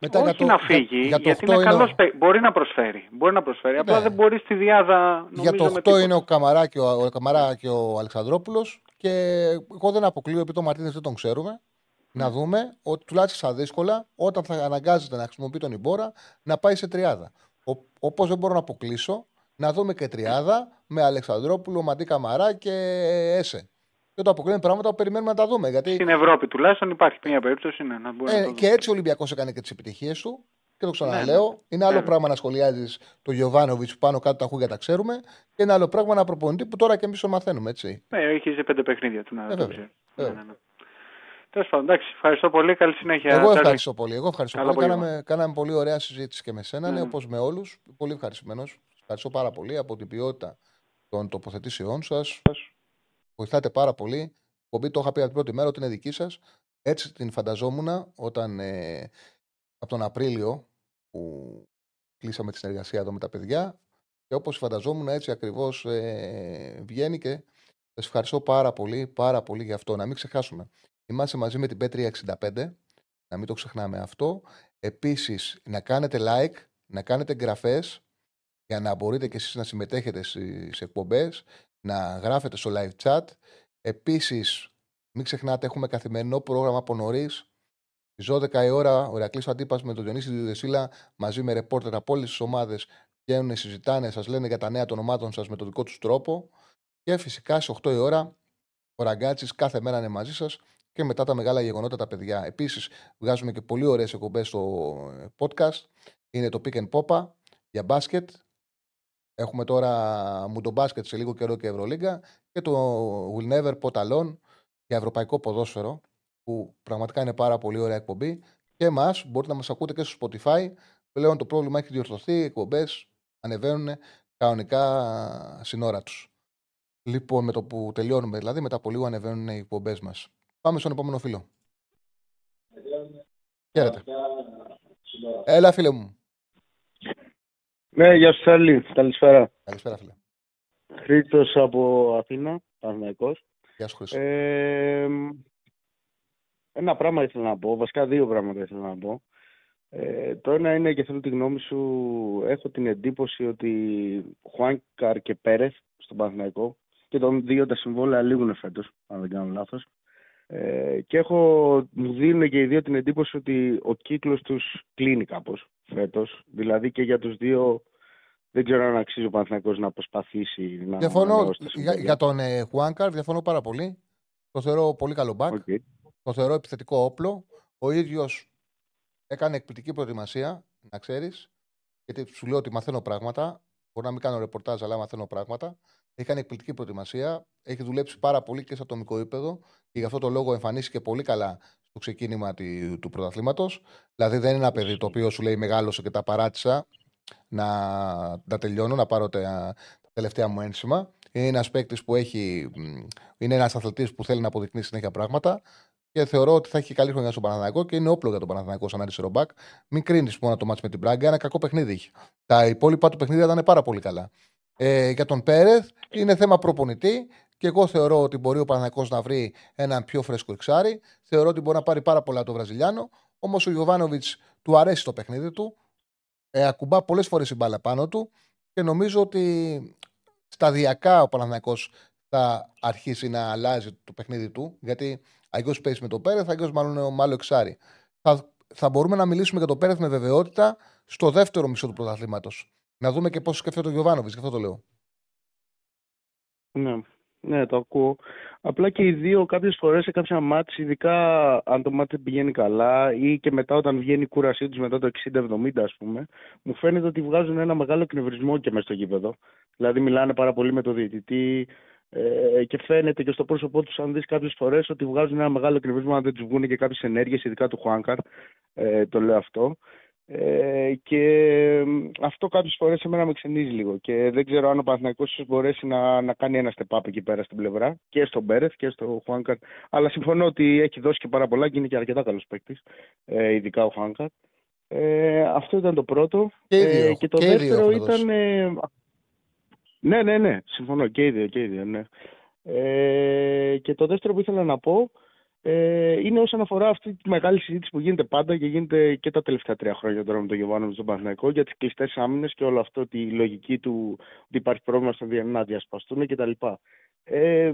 Μετά Όχι για το, να φύγει, για, για το γιατί 8 είναι είναι ο- καλός παί- Μπορεί να προσφέρει. Μπορεί να προσφέρει. Απλά Ναι. δεν μπορεί στη διάδα Για νομίζω το με 8 τίποτα. είναι ο Καμαρά και ο, ο, Καμαρά και ο Αλεξανδρόπουλος. Και εγώ δεν αποκλείω, επειδή τον Μαρτίνες δεν τον ξέρουμε, να δούμε ότι τουλάχιστον στα δύσκολα, όταν θα αναγκάζεται να χρησιμοποιεί τον Ιμπόρα, να πάει σε τριάδα. Όπως δεν μπορώ να αποκλείσω, να δούμε και τριάδα με Αλεξανδρόπουλο, Μαντί Καμαρά και Έσε. Δεν το αποκλείουμε πράγματα που περιμένουμε να τα δούμε. Γιατί Στην Ευρώπη τουλάχιστον υπάρχει μια περίπτωση ναι, να μπορεί να ε, το και έτσι ο Ολυμπιακός έκανε και τις επιτυχίες του. Και το ξαναλέω. Ναι, Είναι άλλο ναι. πράγμα να σχολιάζεις τον Γιωβάνοβιτς που πάνω κάτω τα χούγια τα ξέρουμε. Και είναι άλλο πράγμα ένα προπονητή που τώρα και εμείς τον μαθαίνουμε, έτσι. Ναι, έχεις πέντε παιχνίδια του να Ε, το βέβαια. ξέρεις. Βέβαια. Ναι, ναι, ναι. Τέλος πάντων, εντάξει, ευχαριστώ πολύ. Καλή συνέχεια. Εγώ Τσάρλι. ευχαριστώ πολύ. Εγώ ευχαριστώ Καλό πολύ. απόγευμα. Κάναμε, κάναμε πολύ ωραία συζήτηση και με σένα, ναι, Mm. όπως με όλους. Πολύ ευχαριστημένος. Ευχαριστώ πάρα πολύ από την ποιότητα των τοποθετήσεών σας. Βοηθάτε πάρα πολύ. Η εκπομπή το είχα πει από την πρώτη μέρα ότι είναι δική σας. Έτσι την φανταζόμουν όταν ε, από τον Απρίλιο που κλείσαμε τη συνεργασία εδώ με τα παιδιά. Και όπως φανταζόμουν, έτσι ακριβώς ε, βγαίνει και σας ευχαριστώ πάρα πολύ, πάρα πολύ για αυτό. Να μην ξεχάσουμε. Είμαστε μαζί με την Πέτρια 65. Να μην το ξεχνάμε αυτό. Επίσης, να κάνετε like, να κάνετε εγγραφές για να μπορείτε και εσείς να συμμετέχετε στις εκπομπές, να γράφετε στο live chat. Επίσης, μην ξεχνάτε, έχουμε καθημερινό πρόγραμμα από νωρίς. Στις 12 η ώρα, ο Ηρακλής Αντίπας με τον Διονύση Διδεσίλα, μαζί με ρεπόρτερ από όλες τις ομάδες, βγαίνουν, συζητάνε, σας λένε για τα νέα των ομάδων σας με τον δικό τους τρόπο. Και φυσικά στις 8 η ώρα, ο Ραγκάτσι κάθε μέρα είναι μαζί σας και μετά τα μεγάλα γεγονότα τα παιδιά. Επίσης, βγάζουμε και πολύ ωραίες εκπομπές στο ε, podcast. Είναι το Pick and Popa για μπάσκετ. Έχουμε τώρα μουντομπάσκετ σε λίγο καιρό και Ευρωλίγκα και το Will Never Pot Alone για ευρωπαϊκό ποδόσφαιρο που πραγματικά είναι πάρα πολύ ωραία εκπομπή. Και εμάς μπορείτε να μας ακούτε και στο Spotify. Πλέον το πρόβλημα έχει διορθωθεί, οι εκπομπές ανεβαίνουν κανονικά σύνορα τους. Λοιπόν, με το που τελειώνουμε, δηλαδή μετά από λίγο ανεβαίνουν οι εκπομπές μας. Πάμε στον επόμενο φίλο. Χαίρετε. Έλα, φίλε μου. Ναι, γεια σου Σάρλι. Καλησπέρα. Καλησπέρα, φίλε. Χρήστος από Αθήνα, Παναθηναϊκός. Γεια σου, Χρήστο. Ε, ένα πράγμα ήθελα να πω, βασικά δύο πράγματα ήθελα να πω. Ε, το ένα είναι και θέλω τη γνώμη σου, έχω την εντύπωση ότι Χουάνκαρ και Πέρεθ στον Παναθηναϊκό και των δύο τα συμβόλαια λήγουν φέτος, αν δεν κάνω λάθος. Ε, και έχω, μου δίνουν και οι δύο την εντύπωση ότι ο κύκλος τους κλείνει κάπως φέτος. Δηλαδή και για τους δύο δεν ξέρω αν αξίζει ο Παναθηναϊκός να προσπαθήσει να Διαφωνώ ανανεώσει τα για, συμβόλαια. για τον ε, Χουάνκαρ, διαφωνώ πάρα πολύ. Το θεωρώ πολύ καλό μπακ. Οκ. Το θεωρώ επιθετικό όπλο. Ο ίδιος έκανε εκπληκτική προετοιμασία, να ξέρεις. Γιατί σου λέω ότι μαθαίνω πράγματα. Μπορεί να μην κάνω ρεπορτάζ, αλλά μαθαίνω πράγματα. Έχει κάνει εκπληκτική προετοιμασία. Έχει δουλέψει πάρα πολύ και στο ατομικό επίπεδο και γι' αυτό το λόγο εμφανίστηκε πολύ καλά στο ξεκίνημα τη- του πρωταθλήματος. Δηλαδή δεν είναι ένα παιδί το οποίο σου λέει μεγάλωσε και τα παράτησα να τα τελειώνω, να πάρω τα, τα τελευταία μου ένσημα. Είναι ένας παίκτης που έχει. μ, Είναι ένας αθλητής που θέλει να αποδεικνύει συνέχεια πράγματα και θεωρώ ότι θα έχει καλή χρονιά στον Παναθηναϊκό και είναι όπλο για τον Παναθηναϊκό σαν αριστερό μπακ. Μην κρίνεις μόνο το μάτς με την Μπράγκα, ένα κακό παιχνίδι είχε. Τα υπόλοιπα του παιχνίδια ήταν πάρα πολύ καλά. Ε, για τον Πέρεθ είναι θέμα προπονητή και εγώ θεωρώ ότι μπορεί ο Παναθηναϊκός να βρει έναν πιο φρέσκο εξάρι. Θεωρώ ότι μπορεί να πάρει πάρα πολλά το Βραζιλιάνο. Όμως ο Γιωβάνοβιτς του αρέσει το παιχνίδι του. Ε, ακουμπά πολλές φορές η μπάλα πάνω του και νομίζω ότι σταδιακά ο Παναθηναϊκός θα αρχίσει να αλλάζει το παιχνίδι του. Γιατί αγιώ παίζει με τον Πέρεθ, αγιώ μάλλον μάλλον εξάρι. Θα, θα μπορούμε να μιλήσουμε για τον Πέρεθ με βεβαιότητα στο δεύτερο μισό του πρωταθλήματος. Να δούμε και πώς σκέφτεται ο Γιωβάνοβιτς, γι' αυτό το λέω. Ναι, ναι, το ακούω. Απλά και οι δύο κάποιες φορές σε κάποια μάτς, ειδικά αν το μάτι πηγαίνει καλά ή και μετά όταν βγαίνει η κούρασή τους μετά το 60-70, ας πούμε, μου φαίνεται ότι βγάζουν ένα μεγάλο εκνευρισμό και μέσα στο γήπεδο. Δηλαδή, μιλάνε πάρα πολύ με τον διαιτητή ε, και φαίνεται και στο πρόσωπό τους, αν δεις κάποιες φορές, ότι βγάζουν ένα μεγάλο εκνευρισμό αν δεν τους βγουν και κάποιες ενέργειες, ειδικά του Χουάνκαρ. Ε, το λέω αυτό. Ε, και μ, αυτό κάποιες φορές εμένα με ξενίζει λίγο. Και δεν ξέρω αν ο Παναθηναϊκός ίσως μπορέσει να, να κάνει ένα step up εκεί πέρα στην πλευρά και στον Μπέρεθ και στο Χουάνκαρ. Αλλά συμφωνώ ότι έχει δώσει και πάρα πολλά και είναι και αρκετά καλός παίκτης, ε, ειδικά ο Χουάνκαρ. Ε, αυτό ήταν το πρώτο. Και οι δύο, ε, και το και οι δύο δεύτερο έχουν δώσει. ήταν. ε, ναι, ναι, ναι, συμφωνώ. Και οι δύο, και οι δύο, ναι. Ε, και το δεύτερο που ήθελα να πω ε, είναι όσον αφορά αυτή τη μεγάλη συζήτηση που γίνεται πάντα και γίνεται και τα τελευταία τρία χρόνια τώρα με τον Γιωβάνο στον Παναθηναϊκό για τις κλειστές άμυνες και όλο αυτό, τη λογική του ότι υπάρχει πρόβλημα στο δια- να διασπαστούν κτλ. Ε,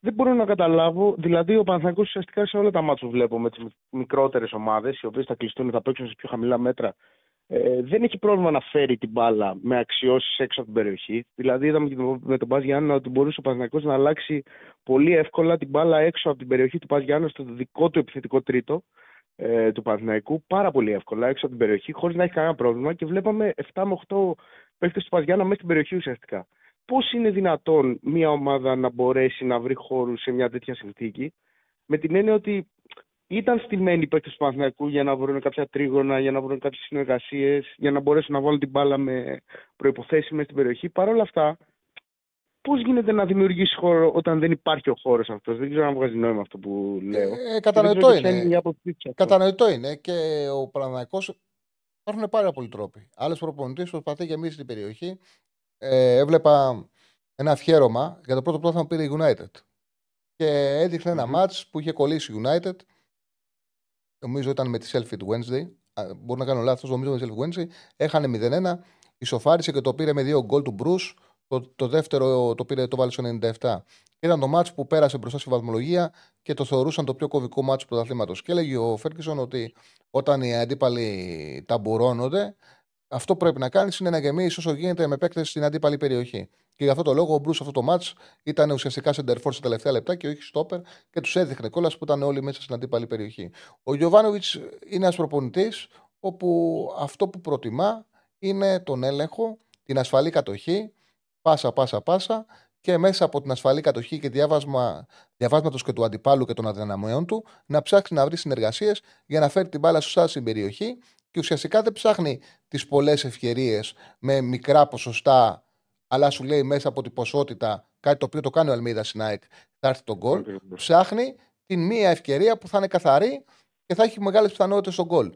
δεν μπορώ να καταλάβω, δηλαδή ο Παναθηναϊκός ουσιαστικά σε όλα τα μάτια που βλέπω με τι μικρότερες ομάδες, οι οποίες θα κλειστούν, θα παίξουν σε πιο χαμηλά μέτρα, ε, δεν έχει πρόβλημα να φέρει την μπάλα με αξιώσεις έξω από την περιοχή. Δηλαδή, είδαμε και το- με τον Πας Γιάννα ότι μπορούσε ο Παναθηναϊκός να αλλάξει πολύ εύκολα την μπάλα έξω από την περιοχή του Πας Γιάννα στο δικό του επιθετικό τρίτο ε, του Παναθηναϊκού. Πάρα πολύ εύκολα έξω από την περιοχή, χωρίς να έχει κανένα πρόβλημα και βλέπαμε 7 με 8 παίχτε του Πας Γιάννα μέσα στην περιοχή ουσιαστικά. Πώς είναι δυνατόν μια ομάδα να μπορέσει να βρει χώρους σε μια τέτοια συνθήκη, με την έννοια ότι ήταν στημένοι οι παίκτες του Παναθηναϊκού για να βρουν κάποια τρίγωνα, για να βρουν κάποιες συνεργασίες, για να μπορέσουν να βάλουν την μπάλα με προϋποθέσεις μέσα στην περιοχή. Παρ' όλα αυτά, πώς γίνεται να δημιουργήσει χώρο όταν δεν υπάρχει ο χώρος αυτός; Δεν ξέρω αν βγάζει νόημα αυτό που λέω. Ε, Και δεν κατανοητό ξέρω και ποια είναι. η άποψή σου αυτό. Κατανοητό είναι και ο Παναθηναϊκός υπάρχουν πάρα πολλοί τρόποι. Άλλος προπονητής προσπαθεί και εμεί στην περιοχή. Ε, έβλεπα ένα αφιέρωμα για το πρώτο πρόθυμα που πήρε η United. Και έδειχνε ένα μάτς που είχε κολλήσει η United. Νομίζω ήταν με τη Selfie Wednesday. Α, Μπορεί να κάνω λάθος, νομίζω με τη Selfie Wednesday. Έχανε 0-1, ισοφάρισε και το πήρε με δύο γκολ του Bruce. Το, το δεύτερο το πήρε, το βάλε στο 97. Ήταν το μάτς που πέρασε μπροστά στη βαθμολογία και το θεωρούσαν το πιο κομβικό μάτς του πρωταθλήματος. Και έλεγε ο Φέρκισον ότι όταν οι αντίπαλοι ταμπουρώνονται, αυτό που πρέπει να κάνεις είναι να γεμίσεις όσο γίνεται με παίκτες στην αντίπαλη περιοχή. Και γι' αυτό το λόγο ο Μπρου αυτό το μάτ ήταν ουσιαστικά σε ντερφόρ στα τελευταία λεπτά και όχι στόπερ και τους έδειχνε κιόλας που ήταν όλοι μέσα στην αντίπαλη περιοχή. Ο Γιωβάνοβιτς είναι ένας προπονητής όπου αυτό που προτιμά είναι τον έλεγχο, την ασφαλή κατοχή, πάσα, πάσα, πάσα και μέσα από την ασφαλή κατοχή και διάβασμα διαβάσματος και του αντιπάλου και των αδυναμιών του να ψάξει να βρει συνεργασίες για να φέρει την μπάλα σωστά στην περιοχή και ουσιαστικά δεν ψάχνει τις πολλές ευκαιρίες με μικρά ποσοστά αλλά σου λέει μέσα από την ποσότητα κάτι το οποίο το κάνει ο Αλμίδας στην ΑΕΚ, θα έρθει το γκολ. Ακριβώς. Ψάχνει την μία ευκαιρία που θα είναι καθαρή και θα έχει μεγάλες πιθανότητες στον γκολ.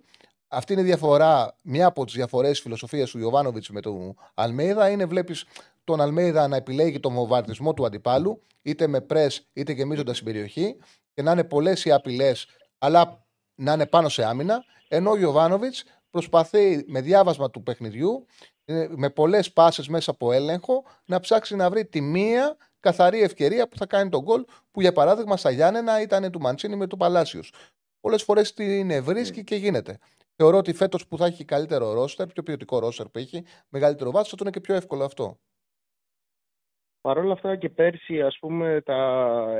Αυτή είναι η διαφορά, μια από τις διαφορές φιλοσοφίας του Ιωβάνοβιτς με τον Αλμέιδα. Είναι βλέπεις τον Αλμέιδα να επιλέγει τον βομβαρδισμό του αντιπάλου, είτε με πρες είτε γεμίζοντας την περιοχή, και να είναι πολλές οι απειλές, αλλά να είναι πάνω σε άμυνα. Ενώ ο Ιωβάνοβιτς προσπαθεί με διάβασμα του παιχνιδιού, ε, με πολλές πάσες μέσα από έλεγχο, να ψάξει να βρει τη μία καθαρή ευκαιρία που θα κάνει τον γκολ, που για παράδειγμα στα Γιάννενα ήταν του Μαντσίνη με του Παλάσιος. Πολλές φορές την βρίσκει και γίνεται. Θεωρώ ότι φέτος που θα έχει καλύτερο ρόστερ, πιο ποιοτικό ρόστερ που έχει, μεγαλύτερο βάθος, θα του είναι και πιο εύκολο αυτό. Παρ' όλα αυτά και πέρσι, ας πούμε, τα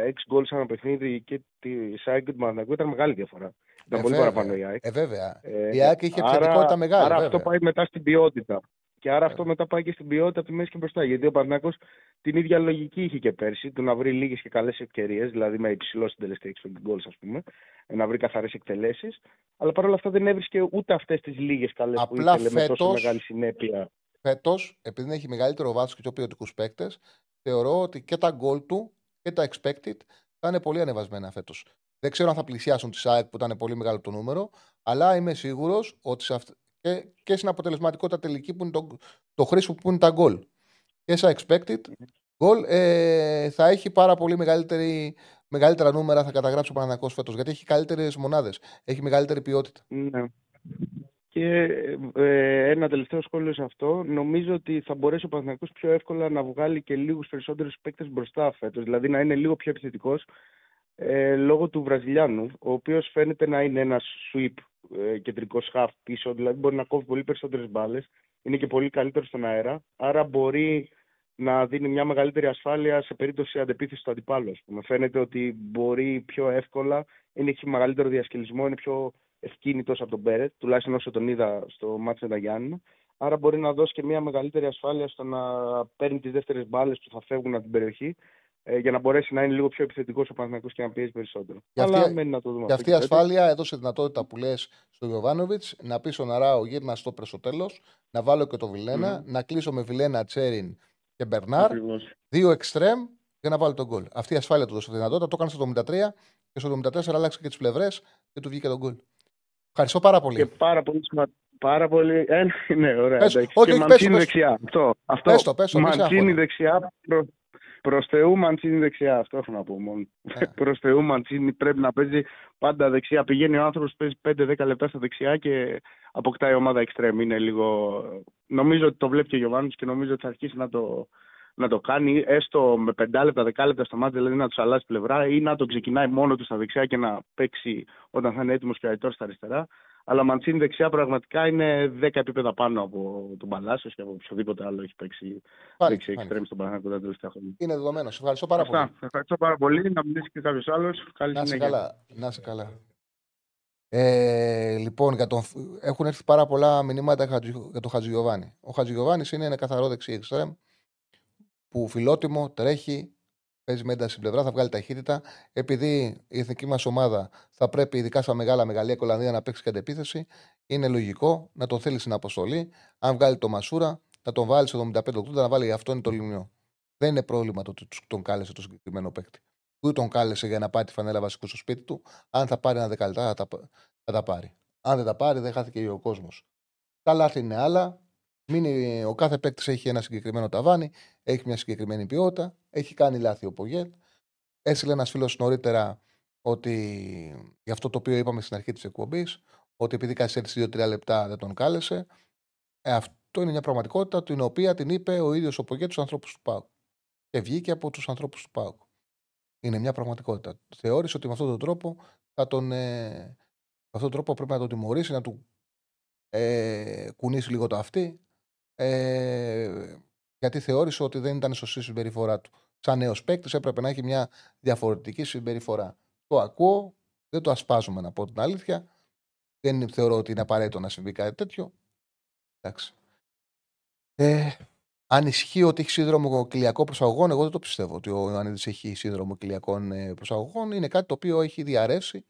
6 goals ανά παιχνίδι και τη ΑΕΚ και του Παναθηναϊκού ήταν μεγάλη διαφορά. Ήταν Ε, πολύ βέβαια. παραπάνω η ΑΕΚ. Ε, βέβαια. Ε, η ΑΕΚ είχε άρα- επιθετικότητα μεγάλη. Άρα βέβαια. αυτό πάει μετά στην ποιότητα. Και άρα αυτό μετά πάει και στην ποιότητα από τη μέση και μπροστά. Γιατί ο Παναθηναϊκός την ίδια λογική είχε και πέρσι, του να βρει λίγες και καλές ευκαιρίες, δηλαδή με υψηλό συντελεστή expected goals, ας πούμε, ε, να βρει καθαρές εκτελέσεις. Αλλά παρόλα αυτά δεν έβρισκε ούτε αυτές τις λίγες καλές που Απλά ήθελε με τόσο φέτος- μεγάλη συνέπεια. Φέτος, επειδή έχει μεγαλύτερο βάθος και πιο ποιοτικούς παίκτες, θεωρώ ότι και τα γκολ του και τα expected θα είναι πολύ ανεβασμένα φέτος. Δεν ξέρω αν θα πλησιάσουν τη ΑΕΚ που ήταν πολύ μεγάλο το νούμερο, αλλά είμαι σίγουρος ότι σε αυτ- και, και στην αποτελεσματικότητα τελική που είναι το, το χρήσιμο που είναι τα γκολ και σε expected goal ε, θα έχει πάρα πολύ μεγαλύτερη, μεγαλύτερα νούμερα θα καταγράψει ο Παναθηναϊκός φέτος γιατί έχει καλύτερες μονάδες, έχει μεγαλύτερη ποιότητα. Ναι. Και ε, ένα τελευταίο σχόλιο σε αυτό. Νομίζω ότι θα μπορέσει ο Παναθηναϊκός πιο εύκολα να βγάλει και λίγους περισσότερους παίκτες μπροστά φέτος. Δηλαδή να είναι λίγο πιο επιθετικός ε, λόγω του Βραζιλιάνου, ο οποίος φαίνεται να είναι ένας sweep ε, κεντρικός half πίσω. Δηλαδή μπορεί να κόβει πολύ περισσότερες μπάλες. Είναι και πολύ καλύτερος στον αέρα. Άρα μπορεί να δίνει μια μεγαλύτερη ασφάλεια σε περίπτωση αντεπίθεσης του αντιπάλου. Ας πούμε. Φαίνεται ότι μπορεί πιο εύκολα, είναι, έχει μεγαλύτερο διασκελισμό, είναι πιο ευκίνητος από τον Μπέρετ, τουλάχιστον όσο τον είδα στο μάτι με τα Γιάννη. Άρα μπορεί να δώσει και μια μεγαλύτερη ασφάλεια στο να παίρνει τις δεύτερες μπάλες που θα φεύγουν από την περιοχή ε, για να μπορέσει να είναι λίγο πιο επιθετικός ο Παναθηναϊκός και να πιέζει περισσότερο. Και Αλλά αυτή- μένει να το δούμε. Και αυτό αυτή η φέτος. ασφάλεια έδωσε δυνατότητα που λες στον Γιωβάνοβιτ να πει στον Αράο γύρνα στο πρεσο τέλος, να βάλω και το Βιλένα, να κλείσω με Βιλένα, Τσέριν και Μπερνάρ, Ακριβώς. δύο εξτρέμ για να βάλω τον γκολ. Αυτή η ασφάλεια του δώσε τη δυνατότητα. Το έκανε στο 73 και στο 74 άλλαξε και τις πλευρές και του βγήκε τον γκολ. Ευχαριστώ πάρα πολύ. Και πάρα πολύ σημαντικό. Πάρα πολύ. Ε, ναι, ωραία. Πες, εντάξει. όχι, και όχι, πες το, Μαντσίνη πες το. δεξιά. Αυτό. αυτό. Πες το, πες το, μη σε Μαντσίνη αγχώνει. δεξιά. Προ, προς Θεού Μαντσίνη δεξιά. Αυτό έχω να πω μόνο. Ε. προς Θεού Μαντσίνη πρέπει να παίζει πάντα δεξιά. Πηγαίνει ο άνθρωπος, παίζει 5-10 λεπτά στα δεξιά και αποκτάει η ομάδα εξτρέμ. Είναι λίγο... Νομίζω ότι το βλέπει και ο Γιωβάνης και νομίζω ότι θα αρχίσει να το, να το κάνει έστω με 5 λεπτά, 10 λεπτά στα μάτια, δηλαδή να τους αλλάζει πλευρά ή να τον ξεκινάει μόνο του στα δεξιά και να παίξει όταν θα είναι έτοιμος και ο Αϊτόρ στα αριστερά. Αλλά Μαντσίνη δεξιά πραγματικά είναι 10 επίπεδα πάνω από τον Παλάσιο και από οποιοδήποτε άλλο έχει παίξει Πάλι, δεξιά πάλι. εξτρέμ στον Παναγιώτο τα τελευταία χρόνια. Είναι δεδομένο. Σε ευχαριστώ πάρα Αυτά. πολύ. Ευχαριστώ πάρα πολύ. Να μιλήσει και κάποιος άλλος. Καλή Να είσαι συνέχεια. καλά. Να είσαι καλά. Ε, λοιπόν, για τον... έχουν έρθει πάρα πολλά μηνύματα Χατζη- για τον Χατζηγιοβάνη. Ο Χατζηγιοβάνης είναι ένα καθαρό δεξί εξτρέμ που φιλότιμο, τρέχει, παίζει με ένταση στην πλευρά, θα βγάλει ταχύτητα. Επειδή η εθνική μας ομάδα θα πρέπει, ειδικά στα μεγάλα μεγαλεία Κολανδία, να παίξει και αντεπίθεση, είναι λογικό να τον θέλει στην αποστολή. Αν βγάλει το Μασούρα, να τον βάλει στο 75-80, να βάλει αυτό είναι το λιμιό. Δεν είναι πρόβλημα το ότι τον κάλεσε το συγκεκριμένο παίκτη. Ούτε τον κάλεσε για να πάρει τη φανέλα βασικού στο σπίτι του. Αν θα πάρει ένα δεκαλεπτά, θα τα, θα τα πάρει. Αν δεν τα πάρει, δεν χάθηκε ο κόσμος. Τα λάθη είναι άλλα. Μην, είναι- ο κάθε παίκτης έχει ένα συγκεκριμένο ταβάνι, έχει μια συγκεκριμένη ποιότητα, έχει κάνει λάθη ο Πογέτ. Έστειλε ένας φίλος νωρίτερα ότι για αυτό το οποίο είπαμε στην αρχή της εκπομπής, ότι επειδή καθυστέρησε 2-3 λεπτά δεν τον κάλεσε. Ε, αυτό είναι μια πραγματικότητα την οποία την είπε ο ίδιος ο Πογέτ στους ανθρώπους του ΠΑΟΚ. Και βγήκε από τους ανθρώπους του ΠΑΟΚ. Είναι μια πραγματικότητα. Θεώρησε ότι με αυτόν τον τρόπο θα τον. Ε, με αυτόν τον τρόπο πρέπει να τον τιμωρήσει, να του ε, κουνήσει λίγο το αυτί. Ε, γιατί θεώρησε ότι δεν ήταν σωστή η συμπεριφορά του. Σαν νέος παίκτης έπρεπε να έχει μια διαφορετική συμπεριφορά. Το ακούω, δεν το ασπάζουμε να πω την αλήθεια. Δεν θεωρώ ότι είναι απαραίτητο να συμβεί κάτι τέτοιο. Εντάξει. Ε, αν ισχύει ότι έχει σύνδρομο κοιλιακό προσαγωγών, εγώ δεν το πιστεύω ότι ο Ιωαννίδης έχει σύνδρομο κοιλιακών ε, προσαγωγών. Είναι κάτι το οποίο έχει διαρρεύσει,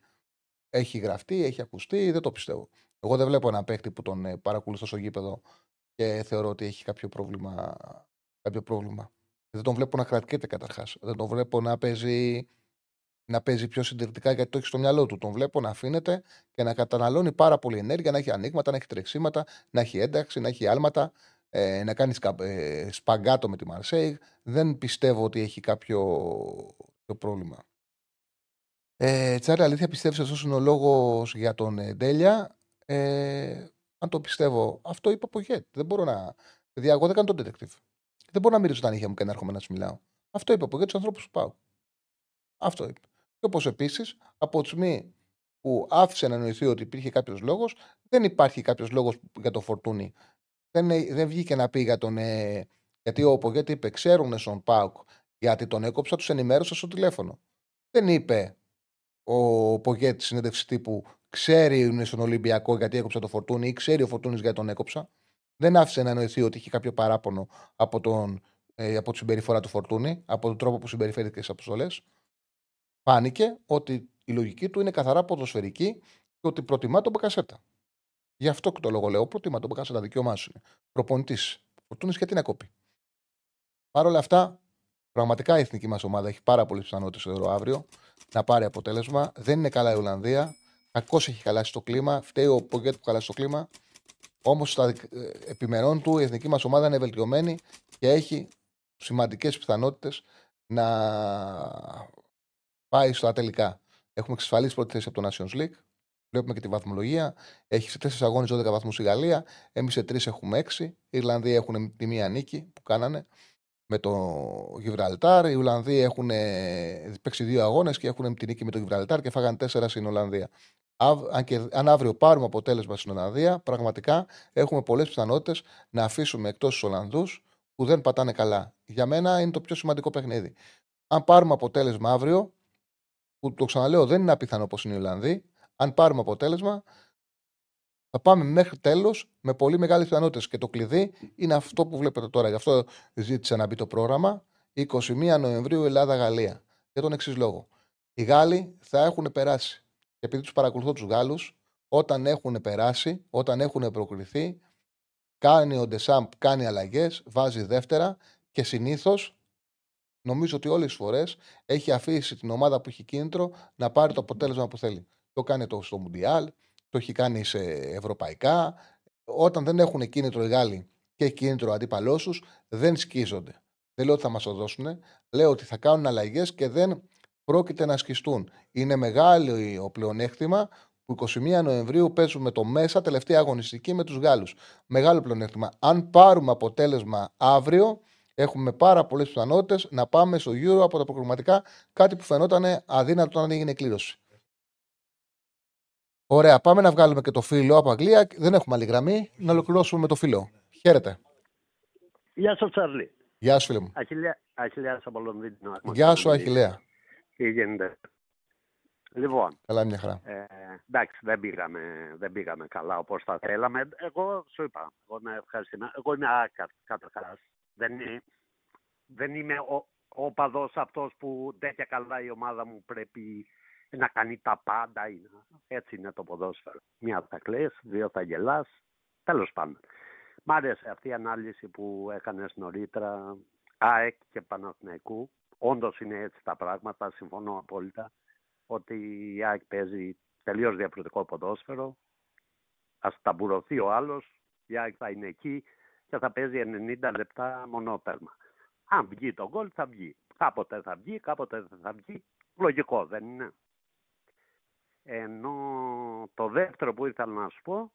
έχει γραφτεί, έχει ακουστεί. Δεν το πιστεύω. Εγώ δεν βλέπω ένα παίκτη που τον ε, παρακολουθώ στο γήπεδο και θεωρώ ότι έχει κάποιο πρόβλημα κάποιο πρόβλημα. Δεν τον βλέπω να κρατιέται καταρχάς. Δεν τον βλέπω να παίζει, να παίζει πιο συντηρητικά γιατί το έχει στο μυαλό του. Τον βλέπω να αφήνεται και να καταναλώνει πάρα πολύ ενέργεια, να έχει ανοίγματα, να έχει τρεξίματα, να έχει ένταξη, να έχει άλματα, ε, να κάνει σκα, ε, σπαγκάτο με τη Μαρσέη. Δεν πιστεύω ότι έχει κάποιο, κάποιο πρόβλημα. Ε, Τσάρι, αλήθεια πιστεύεις αυτός είναι ο λόγος για τον ε, Ντέλια; Ε, αν το πιστεύω, αυτό είπα από Γετ. Δεν μπορώ να. Δηλαδή, εγώ δεν κάνω τον detective. Δεν μπορώ να μυρίζω τα νύχια μου και να έρχομαι να σου μιλάω. Αυτό είπα από Γετ του ανθρώπους που πάω. Αυτό είπε. Και όπως επίσης, από τη στιγμή που άφησε να εννοηθεί ότι υπήρχε κάποιος λόγος, δεν υπάρχει κάποιος λόγος για το φορτούνι. Δεν, δεν βγήκε να πει για τον. Ε, γιατί ο Πογέτη είπε: Ξέρουν στον Πάουκ γιατί τον έκοψα, τους ενημέρωσα στο τηλέφωνο. Δεν είπε ο Πογέτη συνέντευξη τύπου ξέρει είναι στον Ολυμπιακό γιατί έκοψα το φορτούνι ή ξέρει ο Φορτούνης γιατί τον έκοψα. Δεν άφησε να εννοηθεί ότι είχε κάποιο παράπονο από, τον, ε, από τη συμπεριφορά του Φορτούνη, από τον τρόπο που συμπεριφέρθηκε στις αποστολές. Φάνηκε ότι η λογική του είναι καθαρά ποδοσφαιρική και ότι προτιμά τον Μπακασέτα. Γι' αυτό και το λόγο λέω: Προτιμά τον Μπακασέτα, δικαίωμά σου είναι. Προπονητής. Φορτούνης γιατί να κόπει. Παρ' όλα αυτά, πραγματικά η εθνική μας ομάδα έχει πάρα πολλές πιθανότητες εδώ αύριο να πάρει αποτέλεσμα. Δεν είναι καλά η Ολλανδία. Κακώ έχει χαλάσει το κλίμα. Φταίει ο Πογκέτ που χαλάσει το κλίμα. Όμως στα ε, επιμερών του η εθνική μας ομάδα είναι βελτιωμένη και έχει σημαντικές πιθανότητες να πάει στα τελικά. Έχουμε εξασφαλίσει πρώτη θέση από το Nations League. Βλέπουμε και τη βαθμολογία. Έχει σε τέσσερις αγώνες 12 βαθμούς η Γαλλία. Εμείς σε τρεις έχουμε 6. Οι Ιρλανδοί έχουν τη μία νίκη που κάνανε με το Γιβραλτάρ. Οι Ολλανδοί έχουν παίξει δύο αγώνες και έχουν την νίκη με το Γιβραλτάρ και φάγανε τέσσερα στην Ολλανδία. Αν, και, αν αύριο πάρουμε αποτέλεσμα στην Ολλανδία, πραγματικά έχουμε πολλές πιθανότητες να αφήσουμε εκτός τους Ολλανδούς που δεν πατάνε καλά. Για μένα είναι το πιο σημαντικό παιχνίδι. Αν πάρουμε αποτέλεσμα αύριο, που το ξαναλέω δεν είναι απίθανο όπως είναι οι Ολλανδοί, αν πάρουμε αποτέλεσμα, θα πάμε μέχρι τέλος με πολύ μεγάλες πιθανότητες. Και το κλειδί είναι αυτό που βλέπετε τώρα. Γι' αυτό ζήτησα να μπει το πρόγραμμα. 21 Νοεμβρίου Ελλάδα-Γαλλία. Για τον εξής λόγο. Οι Γάλλοι θα έχουν περάσει. Και επειδή τους παρακολουθώ τους Γάλλους, όταν έχουν περάσει, όταν έχουν προκριθεί, κάνει ο Ντεσάμπ, κάνει αλλαγές, βάζει δεύτερα και συνήθως νομίζω ότι όλες τις φορές έχει αφήσει την ομάδα που έχει κίνητρο να πάρει το αποτέλεσμα που θέλει. Το κάνει το στο Μουντιάλ, το έχει κάνει σε ευρωπαϊκά. Όταν δεν έχουν κίνητρο οι Γάλλοι και κίνητρο ο αντίπαλός τους, δεν σκίζονται. Δεν λέω ότι θα μας το δώσουν. Λέω ότι θα κάνουν αλλαγές και δεν πρόκειται να σκιστούν. Είναι μεγάλο ο πλεονέκτημα που 21 Νοεμβρίου παίζουμε το μέσα τελευταία αγωνιστική με τους Γάλλους. Μεγάλο πλεονέκτημα. Αν πάρουμε αποτέλεσμα αύριο, έχουμε πάρα πολλές πιθανότητες να πάμε στο Euro από τα προκριματικά, κάτι που φαινόταν αδύνατο όταν έγινε κλήρωση. Ωραία, πάμε να βγάλουμε και το φίλο από Αγγλία. Δεν έχουμε άλλη γραμμή. Να ολοκληρώσουμε με το φίλο. Χαίρετε. Γεια σου, Τσάρλι. Γεια σου, φίλε μου. Αχιλέα, Αχιλέα από Λονδίνο. Γεια σου, Αχιλέα. Τι γίνεται. Λοιπόν. Καλά, μια χαρά. Ε, εντάξει, δεν πήγαμε, δεν πήγαμε καλά όπως θα θέλαμε. Εγώ σου είπα, εγώ να ευχαριστώ. Εγώ είμαι άκα καταρχάς. Δεν, δεν είμαι ο, ο παδό αυτός που τέτοια καλά η ομάδα μου πρέπει να κάνει τα πάντα. Έτσι είναι το ποδόσφαιρο. Μία θα κλαις, δύο θα γελάς. Τέλος πάντων. Μ' άρεσε αυτή η ανάλυση που έκανες νωρίτερα ΑΕΚ και Παναθηναϊκού. Όντως είναι έτσι τα πράγματα, συμφωνώ απόλυτα, ότι η ΑΕΚ παίζει τελείως διαφορετικό ποδόσφαιρο. Ας ταμπουρωθεί ο άλλος, η ΑΕΚ θα είναι εκεί και θα παίζει 90 λεπτά μονότερμα. Αν βγει το γκολ θα βγει. Κάποτε θα βγει, κάποτε δεν θα βγει. Λογικό δεν είναι. Ενώ το δεύτερο που ήθελα να σου πω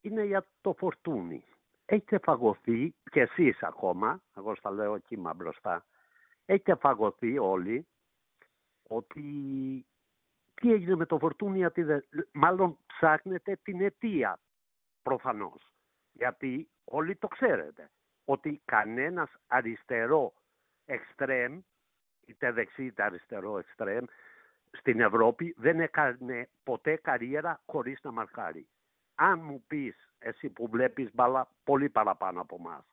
είναι για το φορτούνι. Έχετε φαγωθεί και εσείς ακόμα, εγώ στα λέω κύμα μπροστά, έχετε φαγωθεί όλοι ότι τι έγινε με το φορτούνι, γιατί μάλλον ψάχνετε την αιτία προφανώς. Γιατί όλοι το ξέρετε, ότι κανένας αριστερό εξτρέμ, είτε δεξί είτε αριστερό εξτρέμ, στην Ευρώπη δεν έκανε ποτέ καριέρα χωρίς να μαρκάρει. Αν μου πεις, εσύ που βλέπεις μπάλα πολύ παραπάνω από μας,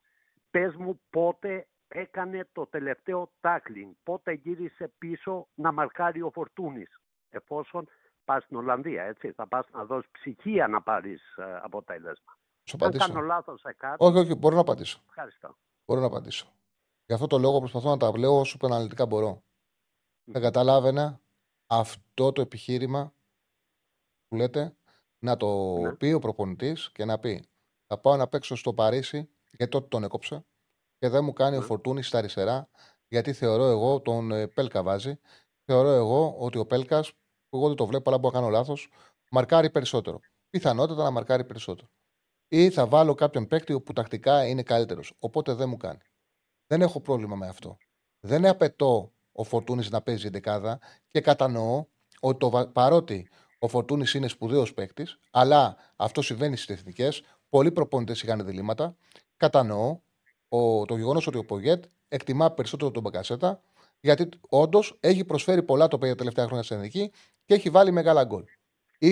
πες μου πότε έκανε το τελευταίο τάκλινγκ, πότε γύρισε πίσω να μαρκάρει ο Φορτούνης, εφόσον πας στην Ολλανδία, έτσι, θα πας να δώσεις ψυχία να πάρεις ε, αποτέλεσμα. Αν κάνω λάθος σε κάτι... Όχι, όχι, μπορώ να απαντήσω. Ευχαριστώ. Μπορώ να απαντήσω. Γι' αυτό το λόγο προσπαθώ να τα λέω όσο πιο αναλυτικά μπορώ. Δεν καταλάβαινα αυτό το επιχείρημα που λέτε να το Ναι. πει ο προπονητής και να πει Θα πάω να παίξω στο Παρίσι γιατί τότε τον έκοψε και δεν μου κάνει ο Ναι. Φορτούνη στα αριστερά γιατί θεωρώ εγώ τον ε, Πέλκα βάζει. Θεωρώ εγώ ότι ο Πέλκας, που εγώ δεν το βλέπω, αλλά μπορώ να κάνω λάθος, μαρκάρει περισσότερο. Πιθανότατα να μαρκάρει περισσότερο. Ή θα βάλω κάποιον παίκτη που τακτικά είναι καλύτερος. Οπότε δεν μου κάνει. Δεν έχω πρόβλημα με αυτό. Δεν απαιτώ ο Φορτούνη να παίζει δεκάδα και κατανοώ ότι το, βα- παρότι ο Φορτούνη είναι σπουδαίος παίκτης, αλλά αυτό συμβαίνει στις εθνικές, πολλοί προπονητές είχαν διλήμματα. Κατανοώ ο, το γεγονός ότι ο Πογέτ εκτιμά περισσότερο τον Μπακασέτα, γιατί όντως έχει προσφέρει πολλά το παιδί τα τελευταία χρόνια στην εθνική και έχει βάλει μεγάλα γκολ.